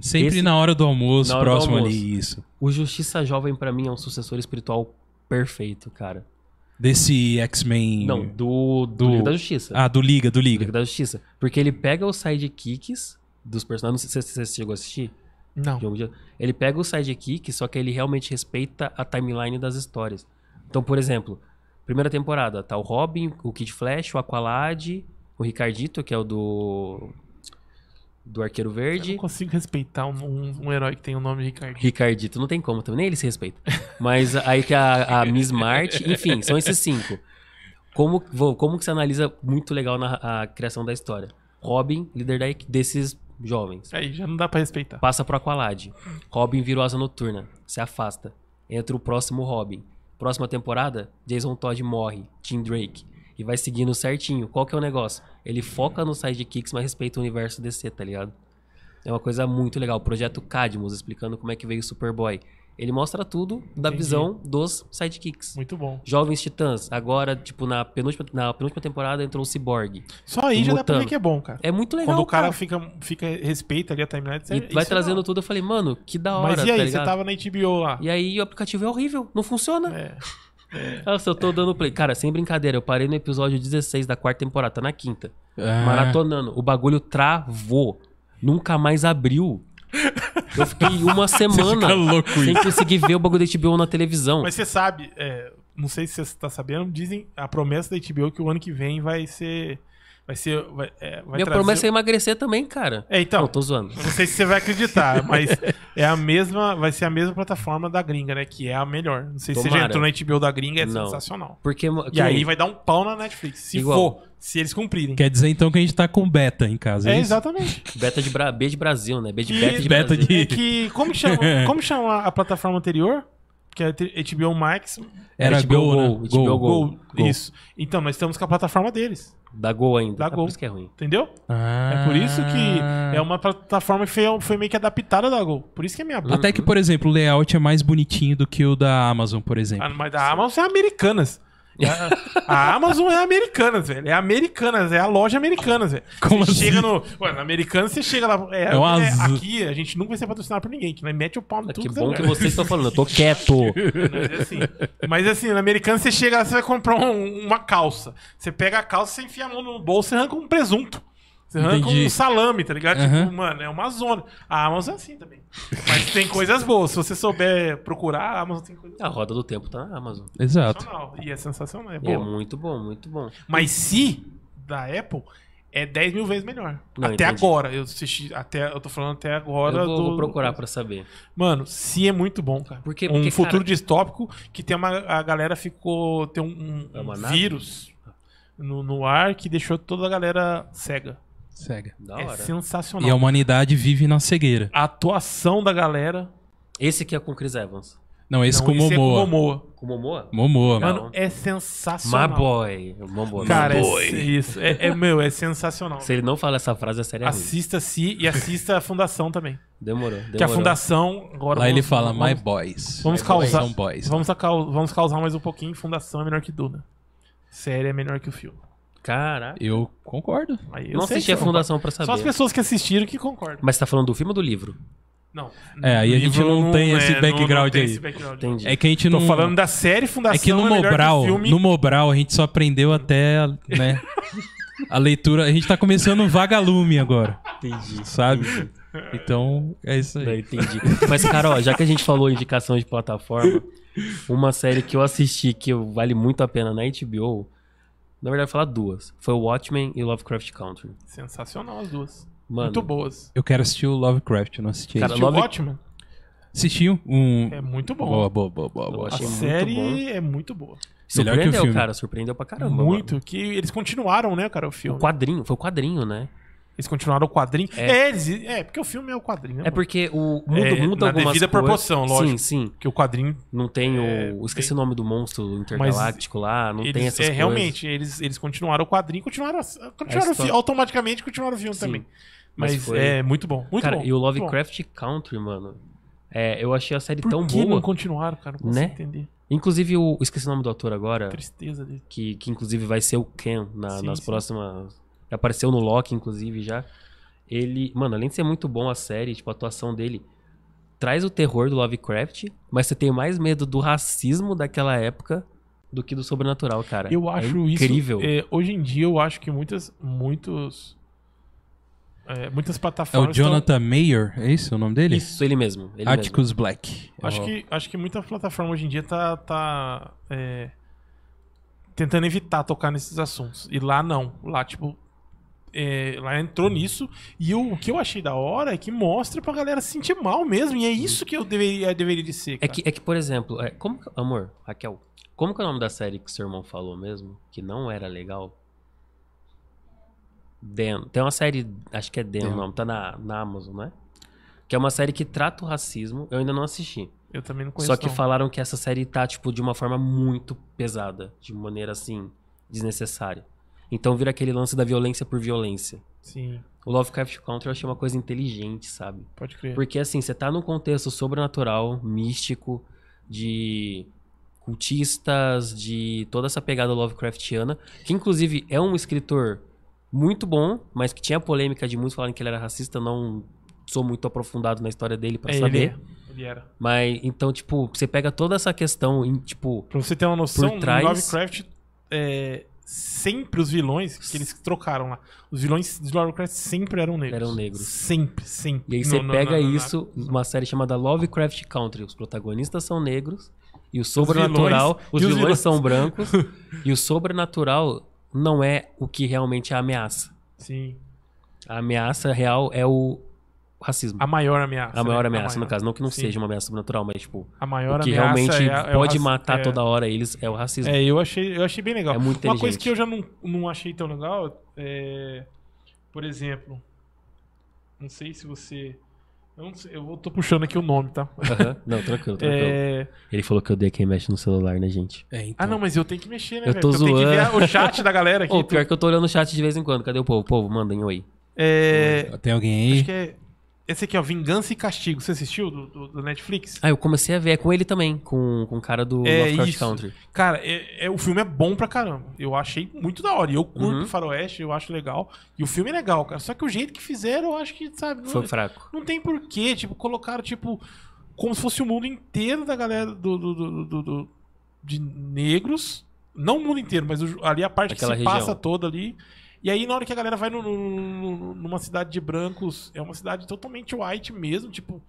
Sempre Esse- na hora do almoço, hora do próximo almoço. ali, isso. O Justiça Jovem pra mim é um sucessor espiritual perfeito, cara. Desse X-Men. Não, do, do, Do- Liga da Justiça. Ah, do Liga, do Liga Liga. da Justiça. Porque ele pega os sidekicks dos personagens. Não sei se você chegou a assistir. Não. Ele pega o sidekick, só que ele realmente respeita a timeline das histórias. Então, por exemplo, primeira temporada, tá o Robin, o Kid Flash, o Aqualad, o Ricardito, que é o do. do Arqueiro Eu Verde. não consigo respeitar um, um- um herói que tem o nome Ricardo. Ricardito, não tem como também, nem ele se respeita. Mas aí que a, a Miss Marte, enfim, são esses cinco. Como, como que você analisa muito legal na a criação da história? Robin, líder da, desses jovens. Aí já não dá pra respeitar. Passa pro Aqualad. Robin vira o asa noturna. Se afasta. Entra o próximo Robin. Próxima temporada, Jason Todd morre. Tim Drake. E vai seguindo certinho. Qual que é o negócio? Ele foca nos sidekicks, mas respeita o universo DC, tá ligado? É uma coisa muito legal. O projeto Cadmus, explicando como é que veio o Superboy. Ele mostra tudo da Entendi. visão dos sidekicks. Muito bom. Jovens Titãs. Agora, tipo, na penúltima, na penúltima temporada entrou o Cyborg. Só aí já dá pra ver Mutano. que é bom, cara. É muito legal, Quando o cara, Fica, fica respeita ali a timeline, é- E isso vai é trazendo tudo. Eu falei, mano, que da hora, Mas e aí, tá você tava na HBO lá? E aí o aplicativo é horrível, não funciona. É. [laughs] Nossa, eu tô dando play. Cara, sem brincadeira, eu parei no episódio 16 da quarta temporada, tá na quinta. Ah, Maratonando. O bagulho travou. Nunca mais abriu. Eu fiquei uma [laughs] semana sem conseguir ver o bagulho da HBO na televisão. Mas você sabe, é, não sei se você tá sabendo, dizem a promessa da HBO que o ano que vem vai ser. Vai ser. Vai, é, vai Minha trazer- promessa é emagrecer também, cara. É, então. Não, tô zoando. Não sei se você vai acreditar, [laughs] mas é a mesma, vai ser a mesma plataforma da gringa, né? Que é a melhor. Não sei se você já Tomara. entrou na HBO da gringa, é Não. sensacional. Porque. E aí vai dar um pau na Netflix, se Igual. for, se eles cumprirem. Quer dizer então que a gente tá com beta em casa, É, é exatamente. Beta de Bra... B de Brasil, né? B de E- Beta de Beta Brasil. de- É que, como chama, [laughs] como chama a plataforma anterior? Que é HBO Max. Era HBO Go, né? Go, HBO Go. Gol. Gol. Isso. Então, nós estamos com a plataforma deles. Da Gol ainda. Da Ah, Gol. Por isso que é ruim. Entendeu? Ah. É por isso que é uma plataforma que foi, foi meio que adaptada da Gol. Por isso que é minha Até que, por exemplo, o layout é mais bonitinho do que o da Amazon, por exemplo. Ah, mas a Amazon é Americanas. A, a Amazon é Americanas, velho. É Americanas, é a loja Americanas, velho. [laughs] Como você assim? chega no. Ué, na Americanas você chega lá. É, É um é, aqui a gente nunca vai ser patrocinado por ninguém, que nós mete o pau no Ah, tudo. Que é bom que vocês estão falando. Eu tô quieto. [laughs] Mas é assim, mas assim, na Americanas você chega lá, você vai comprar um- uma calça. Você pega a calça, você enfia a mão no bolso e arranca um presunto. Você arranca Entendi. um salame, tá ligado? Aham. Tipo, mano, é uma zona. A Amazon é assim também. Mas tem coisas boas. Se você souber procurar, a Amazon tem coisas A roda do tempo tá na Amazon. Exato. E é sensacional, é É boa. muito bom, muito bom. Mas se da Apple é 10 mil vezes melhor. Não, até entendi. agora. Eu assisti. Até, eu tô falando até agora. eu vou, do- vou procurar pra saber. Mano, se é muito bom, cara. Por quê? um Porque, futuro cara- distópico que tem uma. A galera ficou. Tem um, um É nave? vírus no, no ar que deixou toda a galera cega. Cega. Da é hora. sensacional. E a humanidade vive na cegueira. A atuação da galera. Esse aqui é com o Chris Evans. Não, esse Não, com esse é Momoa. Momoa. Com o Momoa? Momoa. Mano, é sensacional. My boy. Momoa. Cara, my é, boy. isso. É, é, meu, é sensacional. Se ele não fala essa frase, a série é ruim. Assista-se e assista a Fundação também. Demorou, demorou. Que a Fundação. Agora Lá ele vamos- fala, vamos- my boys. Vamos My causar- boys São boys. Vamos, acau- vamos causar mais um pouquinho. Fundação é melhor que Duna. Série é melhor que o filme. Caraca. Eu concordo. Aí eu Não sei assisti que a Fundação pra concorda. Só as saber. pessoas que assistiram que concordam. Mas você tá falando do filme ou do livro? Não. É, aí a gente não tem esse não- background tem aí. esse background. Entendi. É que a gente Tô não. falando da série Fundação É que no melhor Mobral, no Mobral a gente só aprendeu até, né, a leitura. A gente tá começando vagalume agora, Entendi. sabe? Então, é isso Não, aí. entendi. Mas, cara, ó, já que a gente falou indicação de plataforma, uma série que eu assisti que vale muito a pena na HBO, na verdade, falar duas. Foi Watchmen e Lovecraft Country. Sensacional as duas. Mano, Muito boas. Eu quero assistir o Lovecraft, eu não assisti. Cara. Assistiu Love- Watchmen? Assisti um. É muito bom. Boa, boa, boa, boa, boa. A achei muito série bom. é muito boa. O surpreendeu, filme. cara. Surpreendeu pra caramba. muito. mano. Que eles continuaram, né, cara, o O filme. quadrinho, foi o quadrinho, né? Eles continuaram o quadrinho. É. É, eles, é porque o filme é o quadrinho. É mano? porque o muda, É, muda na devida coisas. proporção, lógico. Sim, sim. Porque o quadrinho. Não tem o. É, esqueci bem- o nome do monstro intergaláctico lá. Não eles, tem essas é, coisas. realmente, eles, eles continuaram o quadrinho, continuaram, continuaram o história. automaticamente continuaram o filme Sim. também. Mas Mas, foi- é muito bom. Muito cara, bom. e o. Lovecraft Country, mano. É, eu achei a série Por tão que boa. não continuaram, cara? Não consigo Né? entender. Inclusive, o. Esqueci o nome do ator agora. Tristeza dele. Que, que inclusive vai ser o Ken na- Sim, nas sim. próximas. Apareceu no Loki, inclusive, já. Ele. Mano, além de ser muito bom a série, tipo, a atuação dele. Traz o terror do Lovecraft, mas você tem mais medo do racismo daquela época do que do sobrenatural, cara. Eu É acho isso. incrível. é, hoje em dia, eu acho que muitas. Muitos. é, muitas É o plataformas. Jonathan Mayer, é isso o nome dele? Isso, ele mesmo. Ele mesmo. Atticus Black. estão- acho, Ó, que, acho que muita plataforma hoje em dia tá. tá é, tentando evitar tocar nesses assuntos. E lá não. Lá, tipo. É, lá entrou nisso. E eu- o que eu achei da hora é que mostra pra galera se sentir mal mesmo. E é isso que eu deveria, deveria de ser. É cara. que, é que, por exemplo, é, como amor, Raquel, como que é o nome da série que seu irmão falou mesmo? Que não era legal? Dan. Tem uma série, acho que é Dan, Dan. o nome, tá na, na Amazon, né? Que é uma série que trata o racismo. Eu ainda não assisti. Eu também não conheço. Só que não. falaram que essa série tá, tipo, de uma forma muito pesada. De maneira, assim, desnecessária. Então vira aquele lance da violência por violência. Sim, O Lovecraft Country eu achei uma coisa inteligente, sabe? pode crer. Porque assim, você tá num contexto sobrenatural, místico, de cultistas, de toda essa pegada Lovecraftiana, que inclusive é um escritor muito bom, mas que tinha polêmica de muitos falarem que ele era racista, não sou muito aprofundado na história dele pra É, ele, saber. é. ele era. Mas então, tipo, você pega toda essa questão em, tipo, Pra você ter uma noção, Por trás- Lovecraft, é, sempre os vilões que eles trocaram lá, os vilões de Lovecraft sempre eram negros. Eram negros. Sempre, sempre. e aí você no- pega na- na- isso, uma série chamada Lovecraft Country, os protagonistas são negros e o sobrenatural, vilões- os e os vilões, vilões. são brancos [laughs] e o sobrenatural não é o que realmente é a ameaça. Sim. A ameaça real é o racismo. A maior ameaça. A maior né? ameaça, maior. no caso. Não que não Sim. seja uma ameaça sobrenatural, mas, tipo, A maior o que ameaça realmente é, a- é o pode matar é, toda hora eles é o racismo. É, eu achei, eu achei bem legal. É muito Uma coisa que eu já não, não achei tão legal é. Por exemplo. Não sei se você. Eu, não sei, eu vou- tô puxando aqui o nome, tá? Aham. Não, tranquilo, tranquilo. [laughs] É, Ele falou que odeia quem mexe no celular, né, gente? É, então. Ah, não, mas eu tenho que mexer, né, Eu velho? tô Eu tenho que ver zoando. o chat da galera [laughs] aqui. Ô, pior que eu tô olhando o chat de vez em quando. Cadê o povo? Povo, mandem oi. É, Tem alguém aí? acho que é. Esse aqui, ó, Vingança e Castigo. Você assistiu do, do- do Netflix? Ah, eu comecei a ver é com ele também, com, com o cara do É Lovecraft. Country. Cara, é, é- o filme é bom pra caramba. Eu achei muito da hora. E eu curto Uhum. Faroeste, eu acho legal. E o filme é legal, cara. Só que o jeito que fizeram, eu acho que, sabe, não, Foi fraco. não tem porquê. Tipo, colocaram, tipo, como se fosse o mundo inteiro da galera do, do- do- do- de negros. Não o mundo inteiro, mas ali a parte Aquela que se região. passa toda ali. E aí, na hora que a galera vai no- no- numa cidade de brancos, é uma cidade totalmente white mesmo, tipo.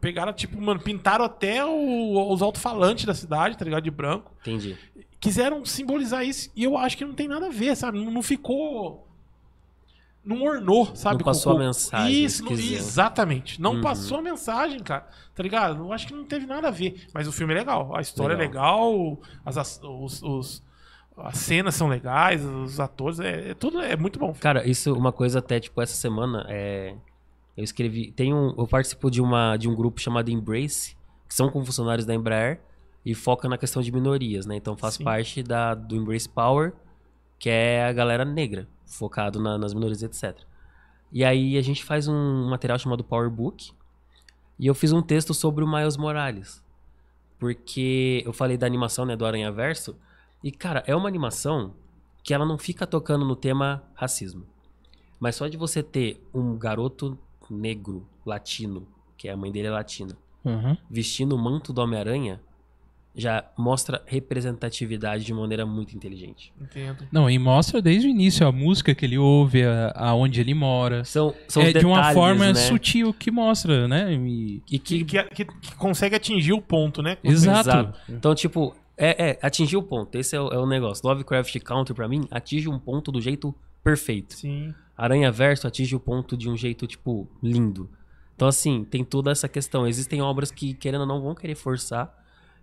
Pegaram, tipo, mano, pintaram até o- os alto-falantes da cidade, tá ligado? De branco Entendi. quiseram simbolizar isso e eu acho que não tem nada a ver, sabe? Não, não ficou. Não ornou, sabe? Não passou com- a mensagem Isso, não- exatamente. Não Uhum. passou a mensagem, cara. Tá ligado? Eu acho que não teve nada a ver. Mas o filme é legal. A história Legal. é legal. As, as- os, os- as cenas são legais. Os atores. É, é tudo é muito bom. Cara, isso uma coisa até, tipo, essa semana, é... eu escrevi... Tem um... Eu participo de, uma, de um grupo chamado Embrace, que são com funcionários da Embraer, e foca na questão de minorias, né? Então faz Sim. parte da, do Embrace Power, que é a galera negra, focado na- nas minorias, etc. E aí a gente faz um material chamado Power Book, e eu fiz um texto sobre o Miles Morales. Porque eu falei da animação, né, do Aranha Verso, e cara, é uma animação que ela não fica tocando no tema racismo. Mas só de você ter um garoto negro, latino, que a mãe dele é latina, Uhum. vestindo o manto do Homem-Aranha, já mostra representatividade de maneira muito inteligente. Entendo. Não, e mostra desde o início a música que ele ouve, a- aonde ele mora. São, são é os de uma detalhes, forma né? sutil que mostra, né? E- E que, Que, que, que consegue atingir o ponto, né? Exato. Então, tipo, é, é, atingir o ponto. Esse é o, é o negócio. Lovecraft Country, pra mim, atinge um ponto do jeito perfeito. Sim. Aranha Verso atinge o ponto de um jeito, tipo, lindo. Então, assim, tem toda essa questão. Existem obras que, querendo ou não, vão querer forçar.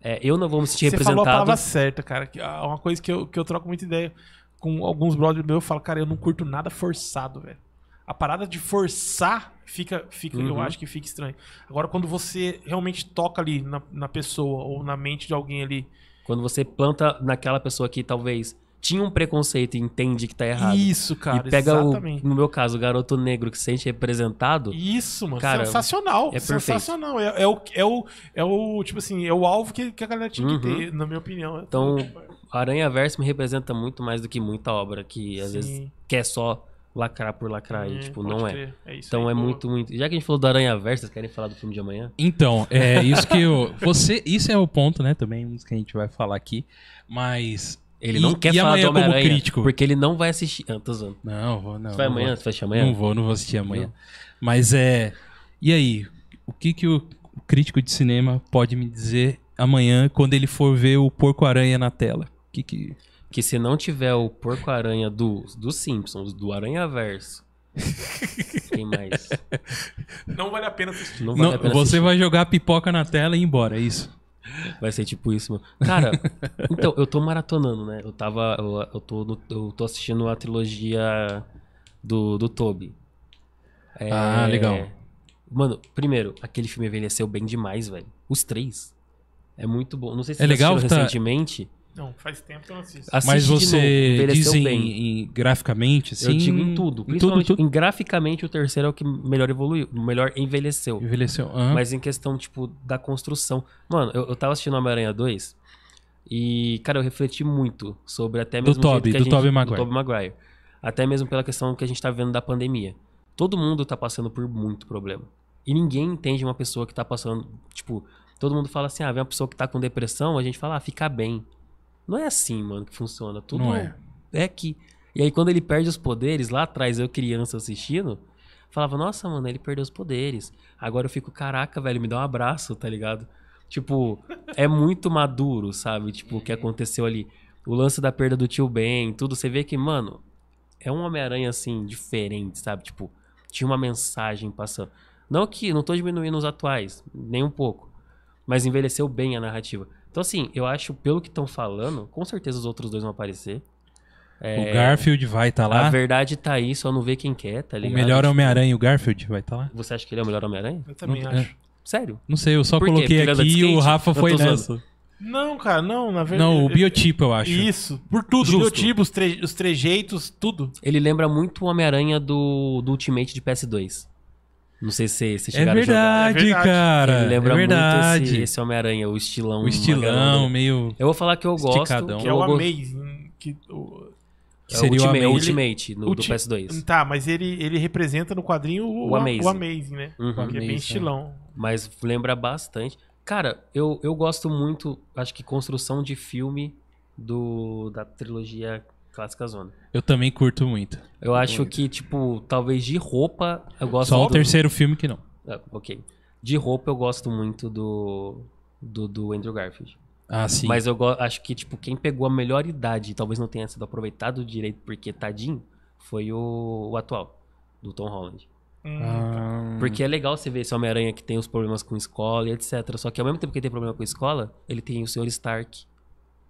É, eu não vou me sentir Você falou a representado. palavra certa, cara. Que, ah, uma coisa que eu, que eu troco muita ideia com alguns brothers meus, eu falo, cara, eu não curto nada forçado, velho. A parada de forçar fica, fica eu Uhum. acho que fica estranho. Agora, quando você realmente toca ali na, na pessoa ou na mente de alguém ali, Quando você planta naquela pessoa que talvez tinha um preconceito e entende que tá errado. isso, cara, e pega, o, exatamente. no meu caso, o garoto negro que se sente representado. Isso, mano. Cara, sensacional. é sensacional. É, é o, é, o, é o, tipo assim, é o alvo que, que a galera tinha Uhum. que ter, na minha opinião. Então, Aranha Verso me representa muito mais do que muita obra que às Sim. vezes quer só lacrar por lacrar. e, É, tipo, não é. crer. É isso Então aí, é boa. muito, muito. Já que a gente falou do Aranha Verso, vocês querem falar do filme de amanhã? Então, é [laughs] isso que eu. Você, isso é o ponto, né? Também, um dos que a gente vai falar aqui. Mas. Ele e- não quer e falar amanhã do como Homem-Aranha, crítico? porque ele não vai assistir. Ah, tô zoando. Não, vou, não. Você vai não amanhã? vou. Você vai assistir amanhã? Não vou, não vou assistir amanhã. Mas é. E aí? O que, que o o crítico de cinema pode me dizer amanhã quando ele for ver o Porco-Aranha na tela? O que que. Que se não tiver o Porco-Aranha do, dos Simpsons, do Aranha Verso. [laughs] Quem mais? Não vale a pena assistir. Não vale Não, a pena você assistir. vai jogar pipoca na tela e ir embora, é isso? Vai ser tipo isso, mano. Cara, [laughs] então, eu tô maratonando, né? Eu tava. Eu, eu, tô, no- eu tô assistindo a trilogia do, do Toby. É, Ah, legal. Mano, primeiro, aquele filme envelheceu bem demais, velho. Os três. É muito bom. Não sei se É vocês legal tá- recentemente. Não, faz tempo que eu não assisto. Assiste Mas você envelheceu diz em, bem. em graficamente, assim. Eu digo em tudo. Em tudo, tudo. em graficamente o terceiro é o que melhor evoluiu, melhor envelheceu. Envelheceu. Aham. Mas em questão, tipo, da construção. Mano, eu, eu tava assistindo Homem-Aranha 2 e, cara, eu refleti muito sobre até Do mesmo o jeito Tobey, do gente- Tobey Maguire. Do Tobey Maguire. Até mesmo pela questão que a gente tá vendo da pandemia. Todo mundo tá passando por muito problema. E ninguém entende uma pessoa que tá passando, tipo, todo mundo fala assim, ah, vem uma pessoa que tá com depressão, a gente fala, ah, fica bem. Não é assim, mano, que funciona. Tudo Não é. é que. E aí, quando ele perde os poderes, lá atrás, eu criança assistindo, falava, nossa, mano, ele perdeu os poderes. Agora eu fico, caraca, velho, me dá um abraço, tá ligado? Tipo, é muito maduro, sabe? Tipo, o que aconteceu ali. O lance da perda do tio Ben, tudo, você vê que, mano, é um Homem-Aranha, assim, diferente, sabe? Tipo, tinha uma mensagem passando. Não que, não tô diminuindo os atuais, nem um pouco. Mas envelheceu bem a narrativa. Então, assim, eu acho, pelo que estão falando, com certeza os outros dois vão aparecer. É, O Garfield vai estar lá. A verdade tá aí, só não vê quem quer, tá O ligado? melhor Homem-Aranha, o Garfield, vai estar lá. Você acha que ele é o melhor Homem-Aranha? Eu também Não- acho. Sério? Não sei, eu só Por coloquei aqui e o? Rafa Eu foi zoando. nessa. Não, cara, não, na verdade. Não, o biotipo, eu acho. Isso, por tudo. Justo. Biotipo, os, tre- os trejeitos, tudo. Ele lembra muito o Homem-Aranha do, do Ultimate de PS2. Não sei se você É chegaram a jogar. verdade, É verdade. cara. Ele lembra é muito verdade. esse, esse Homem-Aranha, o estilão. O estilão, magrão. meio. Eu vou falar que eu gosto. Esticadão. Que é eu o Amazing. Que, o- É seria o o Ultimate, é o Amazing. Ultimate no, do Ulti- PS2. Tá, mas ele, ele representa no quadrinho o, O o Amazing. Amazing, né? Uhum. Que é bem Amazing, estilão. Mas lembra bastante. Cara, eu, eu gosto muito, acho que construção de filme do da trilogia Clássica Zona. Eu também curto muito. Eu acho que, tipo, talvez de roupa, eu gosto Só o do- terceiro filme que não. Ah, ok. De roupa eu gosto muito do, do, do Andrew Garfield. Ah, sim. Mas eu go- acho que, tipo, quem pegou a melhor idade e talvez não tenha sido aproveitado direito porque tadinho, foi o, o atual, do Tom Holland. Hum, Ah, Porque é legal você ver esse Homem-Aranha que tem os problemas com escola e etc. Só que ao mesmo tempo que ele tem problema com escola, ele tem o Sr. Stark.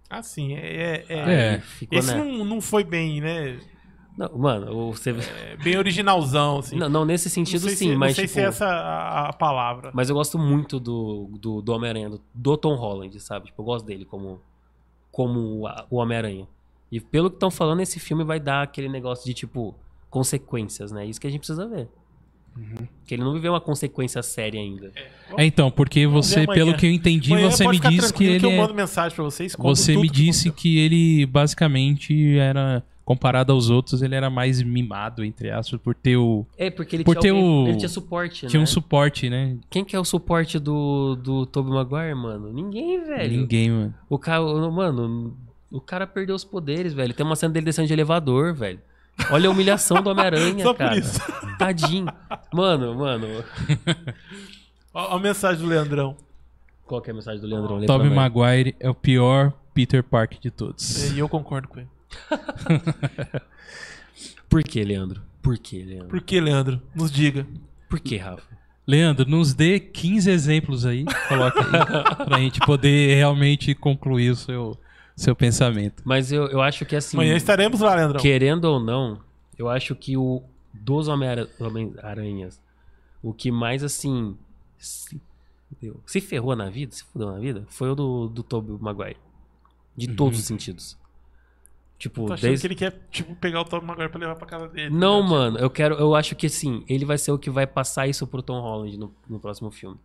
Ah, sim. É, é, É. Ficou, Esse né? não, não foi bem, né? Não, mano, você... É bem originalzão, assim. Não, não nesse sentido não sim, se, mas Não sei tipo... se é essa a, a palavra. Mas eu gosto muito do, do, do Homem-Aranha, do, do Tom Holland, sabe? Tipo, eu gosto dele como, como a- o Homem-Aranha. E pelo que estão falando, esse filme vai dar aquele negócio de, tipo, consequências, né? Isso que a gente precisa ver. Uhum. Que ele não viveu uma consequência séria ainda. É, então, porque você, pelo que eu entendi, Amanhã você me disse que ele eu é- mando mensagem pra vocês. Você me que disse aconteceu. que ele basicamente era comparado aos outros, ele era mais mimado entre aspas por ter o É, porque ele Por tinha, ter alguém- o- ele tinha suporte, tinha né? um suporte, né? Quem que é o suporte do, do Tobey Maguire, mano? Ninguém, velho. Ninguém, mano. O cara, mano, o cara perdeu os poderes, velho. Tem uma cena dele descendo de elevador, velho. Olha a humilhação do Homem-Aranha, Só por cara. isso. Tadinho. Mano, mano. Ó a mensagem do Leandrão. Qual que é a mensagem do Leandrão? Lê Tobey. Maguire é o pior Peter Parker de todos. E eu concordo com ele. [laughs] Por que, Leandro? Por que, Leandro? Por que, Leandro? Nos diga. Por que, Rafa? Leandro, nos dê 15 exemplos aí, coloca aí, [laughs] pra gente poder realmente concluir o seu, seu pensamento. Mas eu, eu acho que assim, Amanhã estaremos lá, Leandrão. querendo ou não, eu acho que o dos Homem-Ara- Homem-Aranhas, o que mais assim se, deu- se ferrou na vida, se fudeu na vida, foi o do, do Tobey Maguire. De todos os sentidos. Tipo, achando desde... que ele quer, tipo, pegar o Tom Maguire pra levar pra casa dele. Não, né? mano, eu quero. Eu acho que assim, ele vai ser o que vai passar isso pro Tom Holland no, no próximo filme.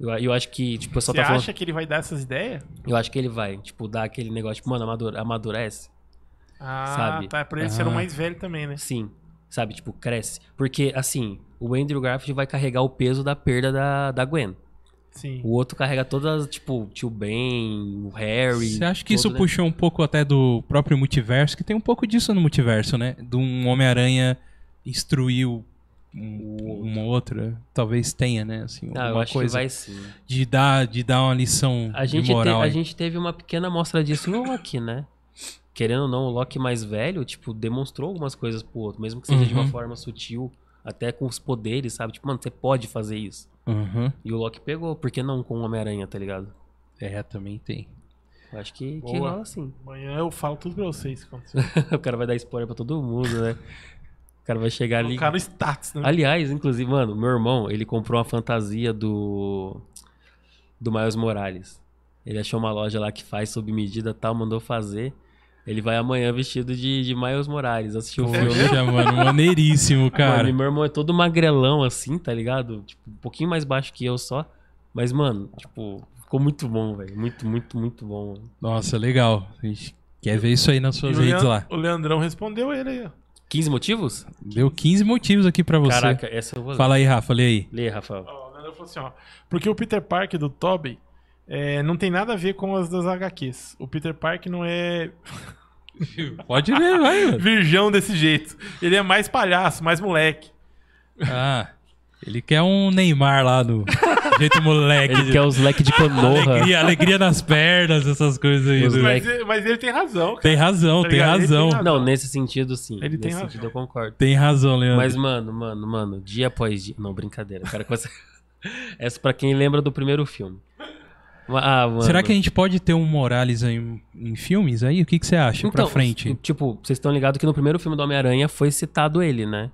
Eu, eu acho que, tipo, o pessoal Você tá falando. acha que ele vai dar essas ideias? Eu acho que ele vai, tipo, dar aquele negócio, tipo, mano, amadure- amadurece. Ah, Sabe? tá. É pra ele ser Ah. o mais velho também, né? Sim. Sabe, tipo, cresce. Porque, assim, o Andrew Garfield vai carregar o peso da perda da, da Gwen. Sim. O outro carrega todas, tipo, tio Ben, o Harry. Você acha que isso todo, né? puxou um pouco até do próprio multiverso? Que tem um pouco disso no multiverso, né? De um Homem-Aranha instruir um, uma outra. Talvez tenha, né? Assim, Ah, eu acho coisa que vai sim. de, dar, de dar uma lição A gente, de moral. te- a gente teve uma pequena amostra disso no Loki, né? Querendo ou não, o Loki mais velho, tipo, demonstrou algumas coisas pro outro, mesmo que seja de uma Uhum. forma sutil, até com os poderes, sabe? Tipo, mano, você pode fazer isso. Uhum. E o Loki pegou, por que não com o Homem-Aranha, tá ligado? É, também tem. Eu acho que, que rola assim. Amanhã eu falo tudo pra vocês. o que aconteceu. [laughs] o cara vai dar spoiler pra todo mundo, né? [laughs] O cara vai chegar ali. Colocar no status, né? Aliás, inclusive, mano, meu irmão, ele comprou uma fantasia do. do Miles Morales. Ele achou uma loja lá que faz sob medida e tal, mandou fazer. Ele vai amanhã vestido de, de Miles Morales, assistir o filme. Poxa, mano, maneiríssimo, [laughs] cara. Mano, e meu irmão é todo magrelão assim, tá ligado? Tipo, um pouquinho mais baixo que eu só. Mas, mano, tipo, ficou muito bom, velho. Muito, muito, muito bom. mano. Nossa, legal. A gente quer ver isso aí nas suas o, redes Leand- lá. o Leandrão respondeu ele aí, ó. 15 motivos? Deu 15 motivos aqui pra você. Caraca, essa eu vou ler. Fala aí, Rafa, lê aí. Lê, Rafael. Ó, O Leandrão falou assim, ó. Porque o Peter Parker do Tobey é, não tem nada a ver com as das HQs. O Peter Parker não é [laughs] Pode ler, vai, mano. virgão desse jeito. Ele é mais palhaço, mais moleque. Ah, ele quer um Neymar lá do, [laughs] jeito moleque. Ele quer os leques de Konoha. alegria, alegria nas pernas, essas coisas aí. Do-. Mas, ele- mas ele tem razão, cara. Tem razão, Tá tem razão. razão. Não, nesse sentido, sim. Ele nesse tem razão. sentido, eu concordo. Tem razão, Leandro. Mas, mano, mano, mano, dia após dia. Não, brincadeira. Cara, [laughs] essa... essa pra quem lembra do primeiro filme. Ah, mano. Será que a gente pode ter um Morales aí em, em filmes aí? O que, que você acha pra frente? Tipo, vocês estão ligados que no primeiro filme do Homem-Aranha foi citado ele, né?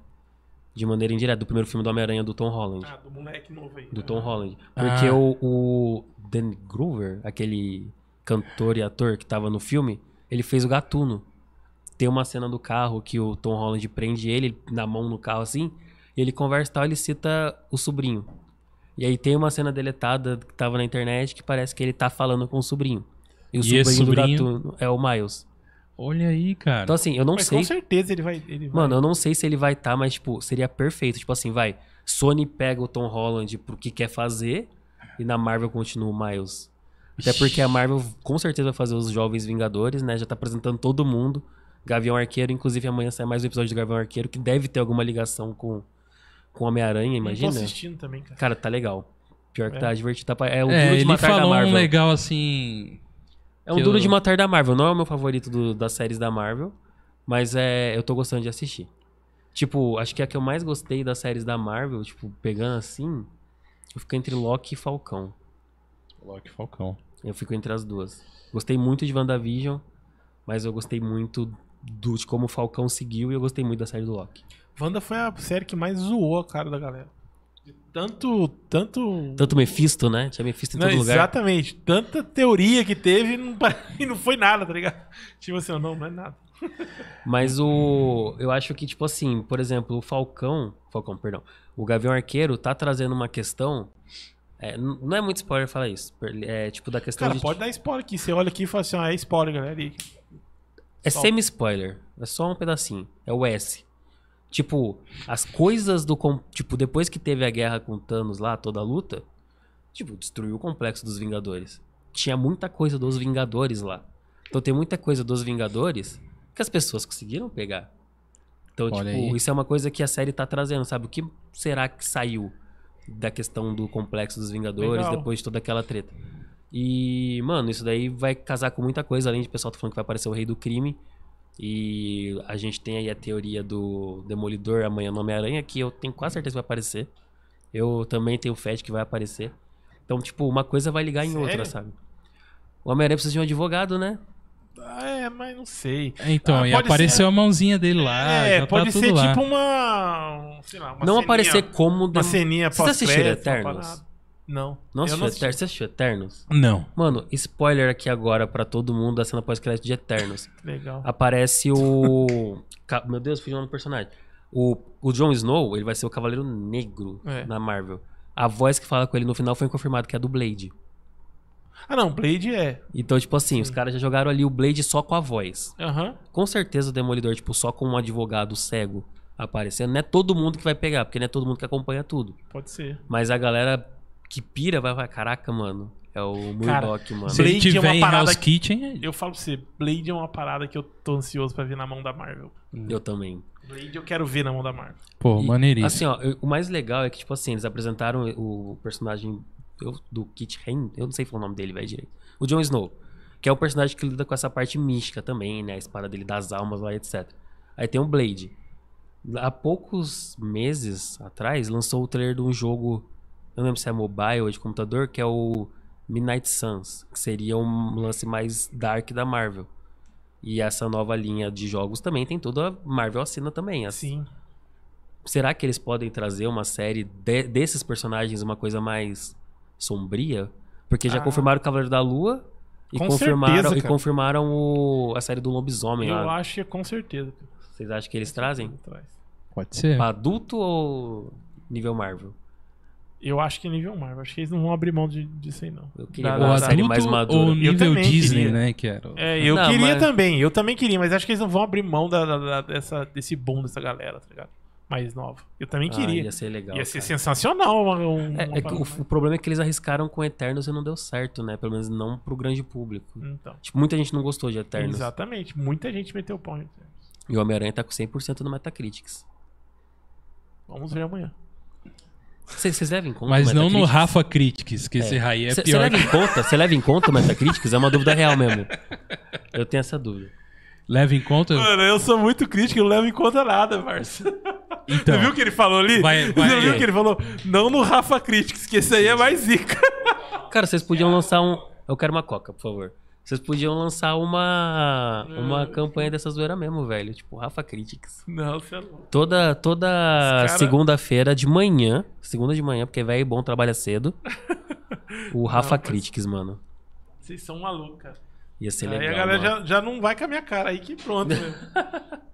De maneira indireta, do primeiro filme do Homem-Aranha do Tom Holland. Ah, do moleque novo aí. Do Tom Holland. Porque Ah. o, o Dan Groover, aquele cantor e ator que tava no filme, ele fez o Gatuno. Tem uma cena do carro que o Tom Holland prende ele na mão no carro assim, e ele conversa e tal, ele cita o sobrinho. E aí tem uma cena deletada que tava na internet que parece que ele tá falando com o sobrinho. E o E sobrinho, sobrinho? do Gatuno é o Miles. Olha aí, cara. Então assim, eu não Mas sei com certeza ele vai. Ele vai. Mano, eu não sei se ele vai estar, mas, tipo, seria perfeito. Tipo assim, vai. Sony pega o Tom Holland pro que quer fazer e na Marvel continua o Miles. Até porque a Marvel com certeza vai fazer os Jovens Vingadores, né? Já tá apresentando todo mundo. Gavião Arqueiro, inclusive amanhã sai mais um episódio do Gavião Arqueiro que deve ter alguma ligação com com Homem-Aranha, Não tô imagina. assistindo também, cara. Cara, tá legal. Pior que É. tá divertido. Tá É o é, de ele falou Marvel. um legal assim. É um duro eu- de matar da Marvel. Não é o meu favorito do- das séries da Marvel, mas é, eu tô gostando de assistir. Tipo, acho que a que eu mais gostei das séries da Marvel, tipo, pegando assim, eu fico entre Loki e Falcão. Loki Falcão. Eu fico entre as duas. Gostei muito de WandaVision, mas eu gostei muito do, de como o Falcão seguiu e eu gostei muito da série do Loki. Wanda foi a série que mais zoou a cara da galera. Tanto. Tanto. Tanto Mephisto, né? Tinha Mephisto em Não, todo lugar. exatamente. Tanta teoria que teve e não, [laughs] e não foi nada, tá ligado? Tipo assim, não, não é nada. [laughs] Mas o. Eu acho que, tipo assim, por exemplo, o Falcão. Falcão, perdão. O Gavião Arqueiro tá trazendo uma questão. é, não é muito spoiler falar isso. É tipo da questão Cara, de. pode dar spoiler aqui. Você olha aqui e fala assim, ó, é spoiler, galera. E... É semi-spoiler. É só um pedacinho. É o S. Tipo, as coisas do. Tipo, depois que teve a guerra com Thanos lá, toda a luta. Tipo, destruiu o complexo dos Vingadores. Tinha muita coisa dos Vingadores lá. Então tem muita coisa dos Vingadores que as pessoas conseguiram pegar. Então, Olha tipo, aí. isso é uma coisa que a série tá trazendo, sabe? O que será que saiu da questão do complexo dos Vingadores Legal. depois de toda aquela treta? E, mano, isso daí vai casar com muita coisa, além de o pessoal tá falando que vai aparecer o Rei do Crime. E a gente tem aí a teoria do Demolidor amanhã no Homem-Aranha, que eu tenho quase certeza que vai aparecer. Eu também tenho fé de que vai aparecer. Então, tipo, uma coisa vai ligar em Sério? outra, sabe? O Homem-Aranha precisa de um advogado, né? Ah, é, mas não sei. É, Então, Ah, e apareceu a mãozinha dele lá. é, já pode tá ser tudo lá. tipo uma. Sei lá, uma não ceninha- aparecer como... Uma ceninha Vocês assistiram pós-crédito, uma Eternos? Não. Não eu assistiu não Eternos? assisti. Você assistiu Eternos? Não. Mano, spoiler aqui agora pra todo mundo da cena pós-crédito de Eternos. [laughs] Legal. Aparece o... [laughs] Meu Deus, fugiu o nome do personagem. O, o Jon Snow, ele vai ser o Cavaleiro Negro É. na Marvel. A voz que fala com ele no final foi confirmado que é a do Blade. Ah, não, Blade é. Então, tipo assim, os caras já jogaram ali o Blade só com a voz. Aham. Com certeza o Demolidor, tipo, só com um advogado cego aparecendo. Não é todo mundo que vai pegar, porque não é todo mundo que acompanha tudo. Pode ser. Mas a galera que pira vai falar, caraca, mano, é o Cara, Murdoch, mano. Se Blade é tiver uma em parada Hell's que- Kitchen, Eu falo pra você, Blade é uma parada que eu tô ansioso pra ver na mão da Marvel. Eu também. Blade eu quero ver na mão da Marvel. pô, E, maneiríssimo. Assim, ó, o mais legal é que, tipo assim, eles apresentaram o personagem eu- do Kit Hain, eu não sei falar o nome dele, velho, direito. O Jon Snow, que é o personagem que lida com essa parte mística também, né? A espada dele das almas lá, etc. Aí tem o Blade. Há poucos meses atrás, lançou o trailer de um jogo, eu não lembro se é mobile ou de computador, que é o Midnight Suns, que seria um lance mais dark da Marvel. E essa nova linha de jogos também tem toda a Marvel assina também. As, Sim. Será que eles podem trazer uma série de- desses personagens, uma coisa mais sombria? Porque já Ah. confirmaram o Cavaleiro da Lua e Com confirmaram, certeza, e confirmaram o- a série do Lobisomem eu lá. acho que é com certeza. Vocês acham que eles trazem? Traz. Pode ser. Pra adulto ou nível Marvel? Eu acho que é nível Marvel. Acho que eles não vão abrir mão de, disso aí, não. Eu queria Da- uma da- série mais madura. ou nível Disney, queria. né? Que era. É, eu Não, queria mas- também. Eu também queria, mas acho que eles não vão abrir mão da, da- da- dessa, desse boom dessa galera, tá ligado? Mais nova. Eu também Ah, queria. ia ser legal. Ia ser cara. sensacional. Uma, um- É, uma é que o, o problema é que eles arriscaram com Eternos e não deu certo, né? Pelo menos não pro grande público. Então. Tipo, muita gente não gostou de Eternos. Exatamente. Muita gente meteu o pau. em Eternos. E o Homem-Aranha tá com 100% no Metacritics. Vamos ver amanhã. Vocês levam em conta Mas não no? Rafa Critics, que esse aí é Você pior. leva em conta? Você leva em conta o Metacritics? É uma dúvida real mesmo. Eu tenho essa dúvida. Leva em conta. Mano, eu sou muito crítico, eu não levo em conta nada, parça. Então, Você viu o que ele falou ali? Vai- vai- Você viu o que ele falou? Não no Rafa Critics, que esse aí é mais zica. Cara, vocês podiam lançar um. Eu quero uma coca, por favor. Vocês podiam lançar uma. Uma campanha dessa zoeira mesmo, velho. Tipo, Rafa Critics. Não, você é louco. Toda, toda cara- segunda-feira de manhã. Segunda de manhã, porque velho bom trabalha cedo. O Rafa mas- Critics, mano. Vocês são malucos, cara. Ia ser aí legal. a galera já, já não vai com a minha cara, aí que pronto, mesmo. [laughs]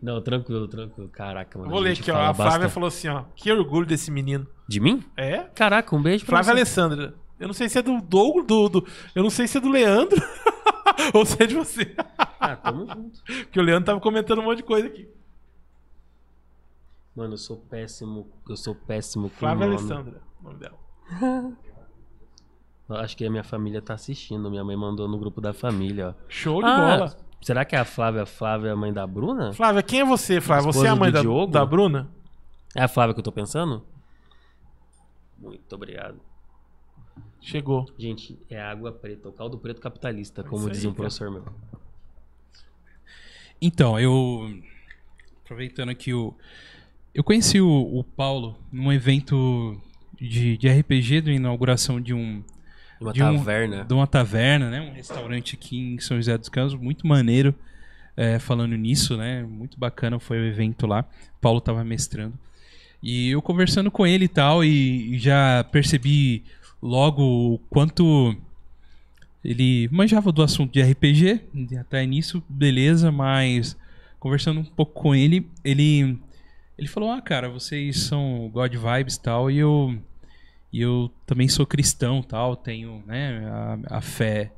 Não, tranquilo, tranquilo. Caraca, mano. Eu vou ler aqui, ó. A Flávia bastante. falou assim, ó. Que orgulho desse menino. De mim? É? Caraca, um beijo pra Flávia. Alessandra. Eu não sei se é do Douglas, do, do- eu não sei se é do Leandro [laughs] ou se é de você. Ah, tamo junto. Porque o Leandro tava comentando um monte de coisa aqui. Mano, eu sou péssimo. Eu sou péssimo com Flávia nome. Alessandra, o nome dela. [laughs] Acho que a minha família tá assistindo. Minha mãe mandou no grupo da família, ó. Show de Ah, bola. Será que é a Flávia, Flávia, mãe da Bruna? Flávia, quem é você, Flávia? Você é a mãe da, Diogo? da Bruna? É a Flávia que eu tô pensando? Muito obrigado. Chegou. Gente, é água preta, o caldo preto capitalista, como Isso diz um cara. professor meu. Então, eu. Aproveitando aqui o. Eu conheci o, o Paulo num evento de, de RPG, de inauguração de um. Uma de um- taverna. de uma taverna, né? Um restaurante aqui em São José dos Campos, muito maneiro. é, falando nisso, né? Muito bacana foi o evento lá. Paulo tava mestrando. E eu conversando com ele e tal, e, e já percebi logo o quanto ele manjava do assunto de RPG, até nisso, beleza, mas conversando um pouco com ele, ele ele falou: "Ah, cara, vocês são God Vibes e tal", e eu e eu também sou cristão, tal, tenho, né, a, a fé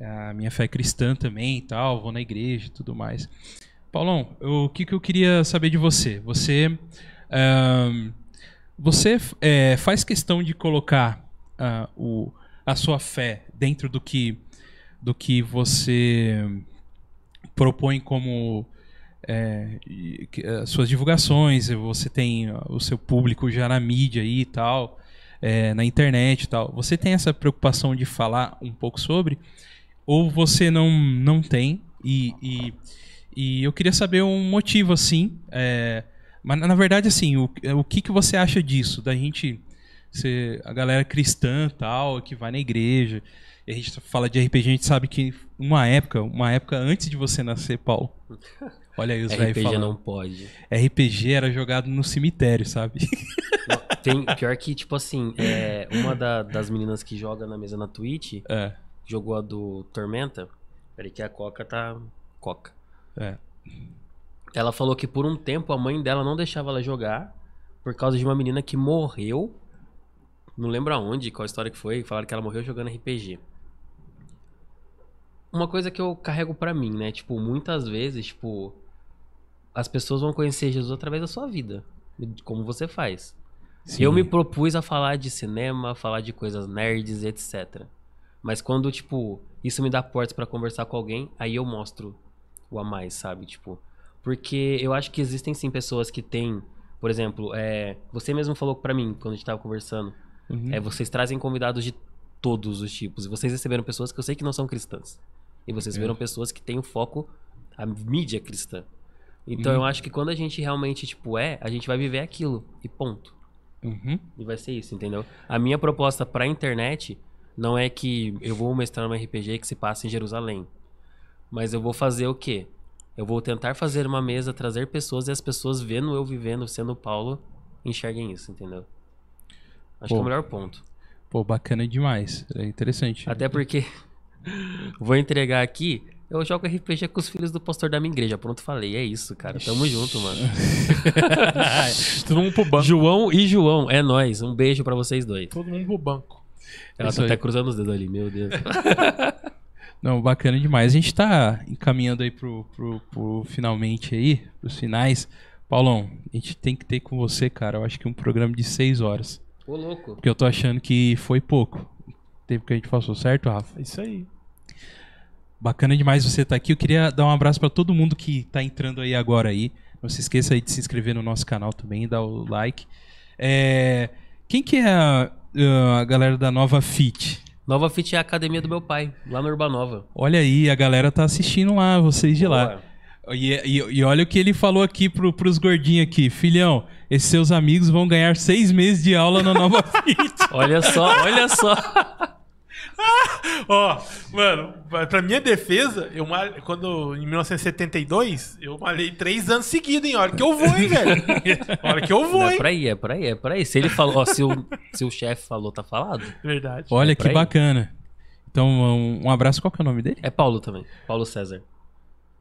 a minha fé cristã também tal, vou na igreja e tudo mais. Paulão, eu- o que, que eu queria saber de você? Você você é, faz questão de colocar ah, o, a sua fé dentro do que do que você propõe como é, suas divulgações, você tem o seu público já na mídia aí e tal, é, na internet e tal. Você tem essa preocupação de falar um pouco sobre? Ou você não, não tem? E, e, e eu queria saber um motivo, assim. é, mas na verdade, assim, o, o que, que você acha disso? Da gente a galera cristã tal, que vai na igreja. E a gente fala de RPG, a gente sabe que uma época, uma época antes de você nascer, Paulo. Olha aí os [laughs] velhos RPG falando. não pode. RPG era jogado no cemitério, sabe? Tem, pior que, tipo assim, é, uma da- das meninas que joga na mesa na Twitch, É, jogou a do Tormenta. Peraí que a Coca tá... Coca. é. Ela falou que por um tempo a mãe dela não deixava ela jogar por causa de uma menina que morreu. Não lembro aonde, qual história que foi. Falaram que ela morreu jogando RPG. Uma coisa que eu carrego pra mim, né? Tipo, muitas vezes, tipo, as pessoas vão conhecer Jesus através da sua vida, como você faz. Sim. Eu me propus a falar de cinema, falar de coisas nerds, etc. Mas quando, tipo, isso me dá portas pra conversar com alguém, aí eu mostro o a mais, sabe? Tipo, porque eu acho que existem sim pessoas que têm, por exemplo, é, você mesmo falou pra mim quando a gente tava conversando, Uhum. é, vocês trazem convidados de todos os tipos. E vocês receberam pessoas que eu sei que não são cristãs. E vocês receberam pessoas que têm o foco, a mídia cristã. Então Uhum. eu acho que quando a gente realmente, tipo, é, a gente vai viver aquilo. E ponto. Uhum. E vai ser isso, entendeu? A minha proposta pra internet não é que eu vou mestrar um RPG que se passa em Jerusalém. Mas eu vou fazer o quê? Eu vou tentar fazer uma mesa, trazer pessoas e as pessoas vendo eu vivendo, sendo Paulo, enxerguem isso, entendeu? Acho que é Pô. o melhor ponto. Pô, bacana demais. É interessante. Até porque [laughs] vou entregar aqui, eu jogo RPG com os filhos do pastor da minha igreja. Pronto, falei. É isso, cara. Tamo junto, mano. [laughs] Todo mundo pro banco. João e João, é nóis. Um beijo pra vocês dois. Todo mundo pro banco. Ela Isso tá aí. até cruzando os dedos ali, meu Deus. [laughs] Não, bacana demais. A gente tá encaminhando aí pro, pro, pro finalmente aí, pros finais. Paulão, a gente tem que ter com você, cara, eu acho que um programa de seis horas. Ô, louco. Porque eu tô achando que foi pouco. o Tempo que a gente passou, certo, Rafa? É isso aí. Bacana demais você estar aqui. Eu queria dar um abraço pra todo mundo que tá entrando aí agora aí. Não se esqueça aí de se inscrever no nosso canal também, dar o like. É, quem que é a, a galera da Nova Fit? Nova Fit é a academia do meu pai, lá no Urbanova. Olha aí, a galera tá assistindo lá, vocês de lá. E, e- e olha o que ele falou aqui pro, pros gordinhos aqui. Filhão, esses seus amigos vão ganhar seis meses de aula na Nova [laughs] Fit. Olha só, olha só. [laughs] Ó, mano, pra minha defesa, eu mal... quando em 1972, eu malhei três anos seguidos, hein? A hora que eu vou, hein, velho? [laughs] A hora que eu vou, É hein? por aí, é por aí, é por aí. Se ele falou, ó, se o, se o chefe falou, tá falado. Verdade. Olha É que pra aí. bacana. Então, um, um abraço. Qual que é o nome dele? É Paulo também, Paulo César.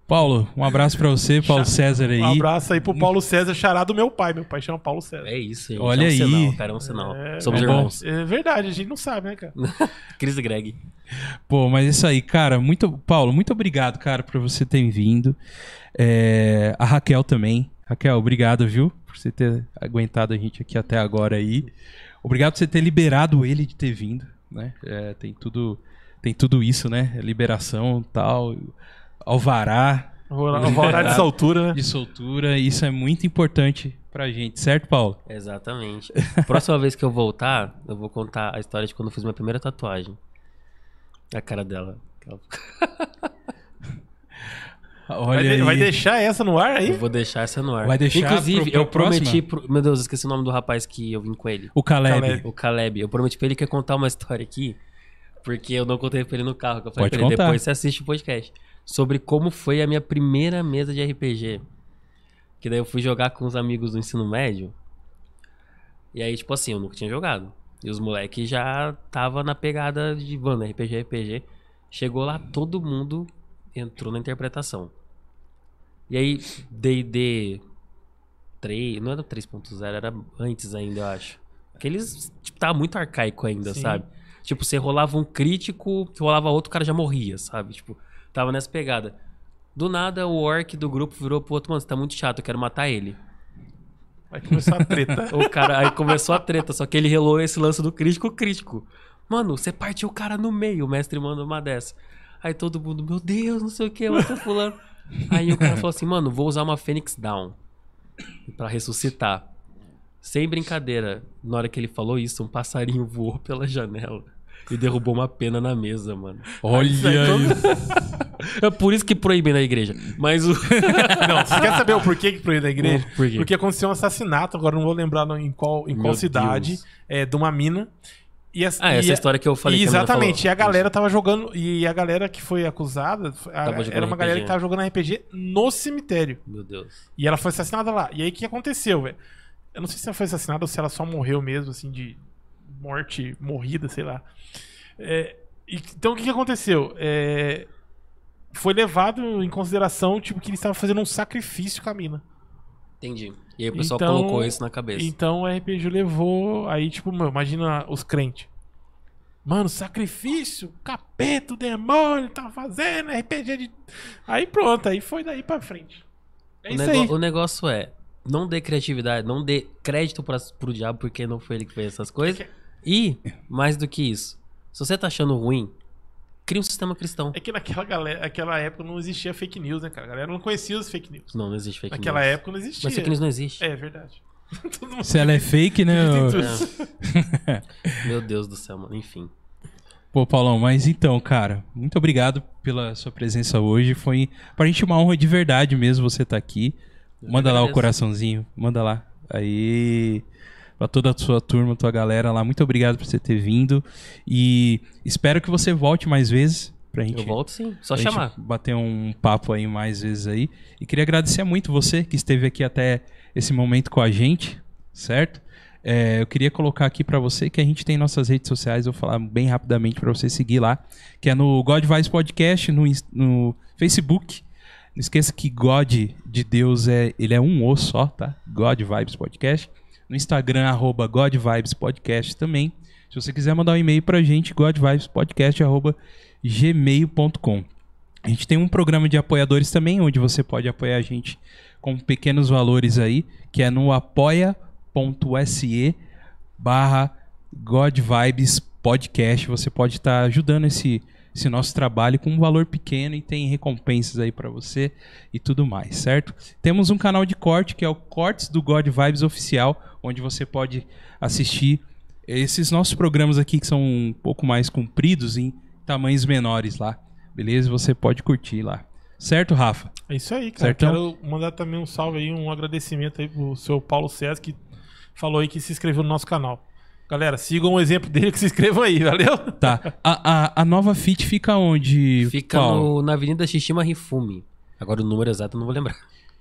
Paulo, um abraço pra você, Paulo César aí. Um abraço aí pro Paulo César, xará do meu pai. Meu pai chama Paulo César. É isso, gente. Olha é um aí. sinal, cara, é um sinal. É, Somos é irmãos. É verdade, a gente não sabe, né, cara? [laughs] Cris e Greg. Pô, mas isso aí, cara, muito. Paulo, muito obrigado, cara, por você ter vindo. É, a Raquel também. Raquel, obrigado, viu? Por você ter aguentado a gente aqui até agora aí. Obrigado por você ter liberado ele de ter vindo, né? É, tem tudo. Tem tudo isso, né? Liberação tal. Alvará orar dessa [laughs] altura, né? de soltura. Isso é muito importante pra gente, certo, Paulo? Exatamente. Próxima [laughs] vez que eu voltar, eu vou contar a história de quando eu fiz minha primeira tatuagem. A cara dela. [laughs] Ela- Olha Vai, de- aí. vai deixar essa no ar aí? Eu vou deixar essa no ar. Vai deixar Inclusive, pro- pra eu prometi pro... Meu Deus, esqueci o nome do rapaz que eu vim com ele. O Caleb. Caleb. O Caleb. Eu prometi pra ele que ia contar uma história aqui. Porque eu não contei pra ele no carro. Que eu falei Pode pra ele, contar. depois você assiste o podcast. Sobre como foi a minha primeira mesa de RPG. Que daí eu fui jogar com os amigos do ensino médio. E aí, tipo assim, eu nunca tinha jogado. E os moleques já tava na pegada de, mano, RPG, RPG. Chegou lá, todo mundo entrou na interpretação. E aí, D&D 3, não era 3.0, era antes ainda, eu acho. Aqueles, tipo, tava muito arcaico ainda, Sim. sabe? Tipo, você rolava um crítico, rolava outro, o cara já morria, sabe? Tipo, tava nessa pegada. Do nada, o orc do grupo virou pro outro, mano, você tá muito chato, eu quero matar ele. Vai começar a treta. [laughs] O cara, aí começou a treta, só que ele relou esse lance do crítico crítico. Mano, você partiu o cara no meio, o mestre manda uma dessa. Aí todo mundo, meu Deus, não sei o que, eu tô fulano. Aí o cara falou assim, mano, vou usar uma Fênix Down pra ressuscitar. Sem brincadeira, na hora que ele falou isso, um passarinho voou pela janela e derrubou uma pena na mesa, mano. Olha Isso aí, [laughs] aí. É por isso que proíbem na igreja. Mas o. [laughs] Não, você quer saber o porquê que proibiu da igreja? Por quê? Porque aconteceu um assassinato, agora não vou lembrar em qual, em qual Meu cidade, é, de uma mina. E as- Ah, e essa a- história que eu falei. a menina Exatamente, falou. e a galera tava jogando. E a galera que foi acusada a- era uma galera RPG. que tava jogando RPG no cemitério. Meu Deus. E ela foi assassinada lá. E aí o que aconteceu, velho? Eu não sei se ela foi assassinada ou se ela só morreu mesmo, assim, de morte morrida, sei lá. É, e- então o que, que aconteceu? É, foi levado em consideração, tipo, que eles estavam fazendo um sacrifício com a mina. Entendi. E aí o pessoal Então- colocou isso na cabeça. Então o RPG levou. Aí, tipo, meu, imagina os crentes. Mano, sacrifício, capeta, o demônio, tá fazendo RPG de. Aí pronto, aí foi daí pra frente. É o, nego- aí. o negócio é, não dê criatividade, não dê crédito pra, pro diabo porque não foi ele que fez essas coisas. E, mais do que isso, se você tá achando ruim, cria um sistema cristão. É que naquela galera, naquela época não existia fake news, né, cara? A galera não conhecia os fake news. Não, não existe fake Naquela news. época não existia. Mas fake news não existe. É verdade. [laughs] Todo mundo Se ela é fake, né? ô- tudo. [laughs] Meu Deus do céu, mano. Enfim. Pô, Paulão, mas então, cara, muito obrigado pela sua presença hoje. Foi pra gente uma honra de verdade mesmo você estar aqui. Eu Manda lá o coraçãozinho, manda lá. Aí, pra toda a sua turma, tua galera lá, muito obrigado por você ter vindo. E espero que você volte mais vezes pra gente. Eu volto sim, só chamar. bater um papo aí mais vezes aí. E queria agradecer muito você que esteve aqui até esse momento com a gente, certo? É, eu queria colocar aqui pra você que a gente tem nossas redes sociais, vou falar bem rapidamente pra você seguir lá, que é no God Vibes Podcast, no, no Facebook. Não esqueça que God de Deus é, ele é um O só, tá? God Vibes Podcast. No Instagram, arroba God Vibes Podcast também. Se você quiser mandar um e-mail pra gente, godvibespodcast, arroba gmail.com. A gente tem um programa de apoiadores também, onde você pode apoiar a gente com pequenos valores aí, que é no apoia.se barra God Vibes Podcast. Você pode estar ajudando esse, esse nosso trabalho com um valor pequeno e tem recompensas aí pra você e tudo mais, certo? Temos um canal de corte que é o Cortes do God Vibes Oficial, onde você pode assistir esses nossos programas aqui que são um pouco mais compridos em tamanhos menores lá, beleza? Você pode curtir lá. Certo, Rafa? É isso aí, cara. Certão? Quero mandar também um salve aí, um agradecimento aí pro seu Paulo César, que falou aí que se inscreveu no nosso canal. Galera, sigam o exemplo dele que se inscrevam aí, valeu? Tá. A, a, a nova Fit fica onde? Fica no- na Avenida Shishima Rifume. Agora o número exato eu não vou lembrar.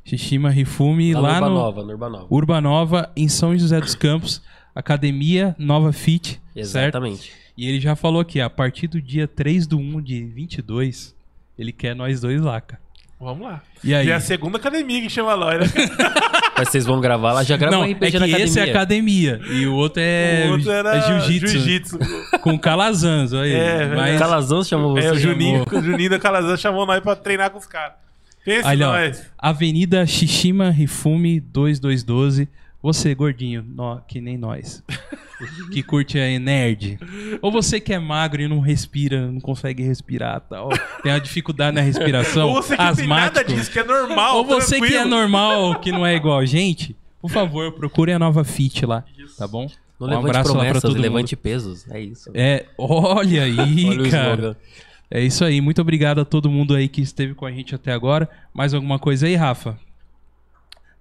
Shishima Rifume, Tá lá no no Urbanova, no Urbanova. Urbanova, em São José dos Campos, Academia Nova Fit, certo? Exatamente. E ele já falou aqui, a partir do dia 3 do 1 de 22, ele quer nós dois lá, cara. Vamos lá. E aí? E é a segunda academia que chama lá, né? [laughs] Mas vocês vão gravar lá, já grava Não, é que na academia. esse é academia e o outro é, o outro era é jiu-jitsu. jiu-jitsu. com calazans, olha aí. É, Mas- Calazão chamou você. É, o Juninho, chamou. o Juninho da Calazan chamou nós pra treinar com os caras. Pensa Ali, ó. Avenida Shishima Rifume 2212. Você, gordinho, nó- que nem nós. [laughs] que curte aí nerd. Ou você que é magro e não respira, não consegue respirar tal. Tem uma dificuldade na respiração. [laughs] Ou você que não tem nada asmático. disso, que é normal. Ou você que é normal, que não é igual a gente, por favor, procure a nova Fit lá, tá bom? Não um levante abraço lá pra promessas, todo mundo. levante pesos. É isso. É, olha aí, [laughs] Olha o cara. É isso aí. Muito obrigado a todo mundo aí que esteve com a gente até agora. Mais alguma coisa aí, Rafa?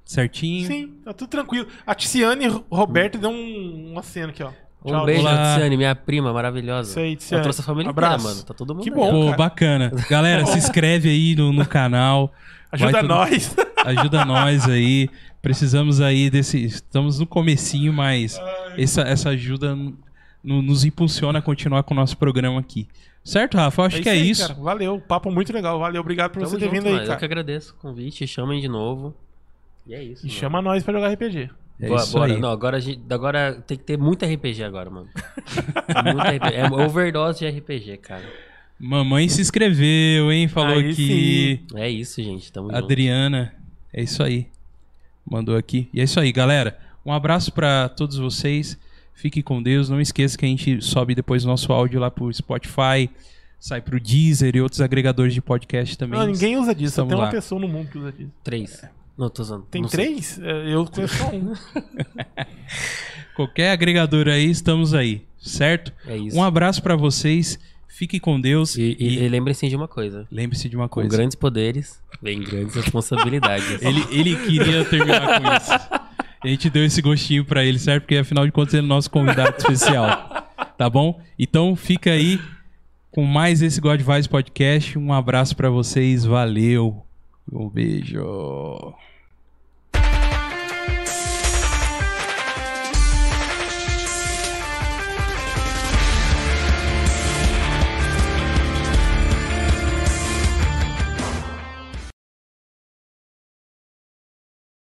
Certinho? Sim, tá tudo tranquilo. A Ticiane Roberto deu um, uma cena aqui, ó. Um Tchau. beijo, Olá. Tiziane, minha prima maravilhosa. Isso aí, Eu Tiziane. trouxe a família Abraço. inteira, mano. Tá todo mundo Que aí. bom. Pô, cara. bacana. Galera, se inscreve aí no, no canal. Ajuda tudo- nós. [laughs] Ajuda nós aí. Precisamos aí desse. Estamos no comecinho, mas essa, essa ajuda nos impulsiona a continuar com o nosso programa aqui. Certo, Rafa? Eu Acho que é aí, isso. cara. Valeu, papo muito legal. Valeu, obrigado por Tamo você ter junto, vindo aí, mano. Eu cara. que agradeço o convite. Chamem de novo. E é isso. E mano. chama nós pra jogar RPG. É Bora, isso bora. aí. Não, agora, a gente, agora tem que ter muito RPG agora, mano. [laughs] muito RPG. É overdose de RPG, cara. Mamãe se inscreveu, hein? Falou Aí que. É isso, gente. Tamo junto. Adriana. É isso aí. Mandou aqui. E é isso aí, galera. Um abraço pra todos vocês. Fique com Deus. Não esqueça que a gente sobe depois o nosso áudio lá pro Spotify, sai pro Deezer e outros agregadores de podcast também. Não, ninguém usa disso. Só tem uma pessoa no mundo que usa disso. Três. Não, tô usando. Tem não sei. três? É, Eu conheço só um. [laughs] Qualquer agregador aí, estamos aí, certo? É isso. Um abraço pra vocês. Fique com Deus E, e, e, e lembrem-se de uma coisa. lembre-se de uma Com coisa. grandes poderes, vem grandes [laughs] responsabilidades. Ele, ele queria terminar com [laughs] isso. A gente deu esse gostinho pra ele, certo? Porque afinal de contas ele é nosso convidado especial. [laughs] Tá bom? Então fica aí com mais esse God Vibes Podcast. Um abraço pra vocês. Valeu. Um beijo.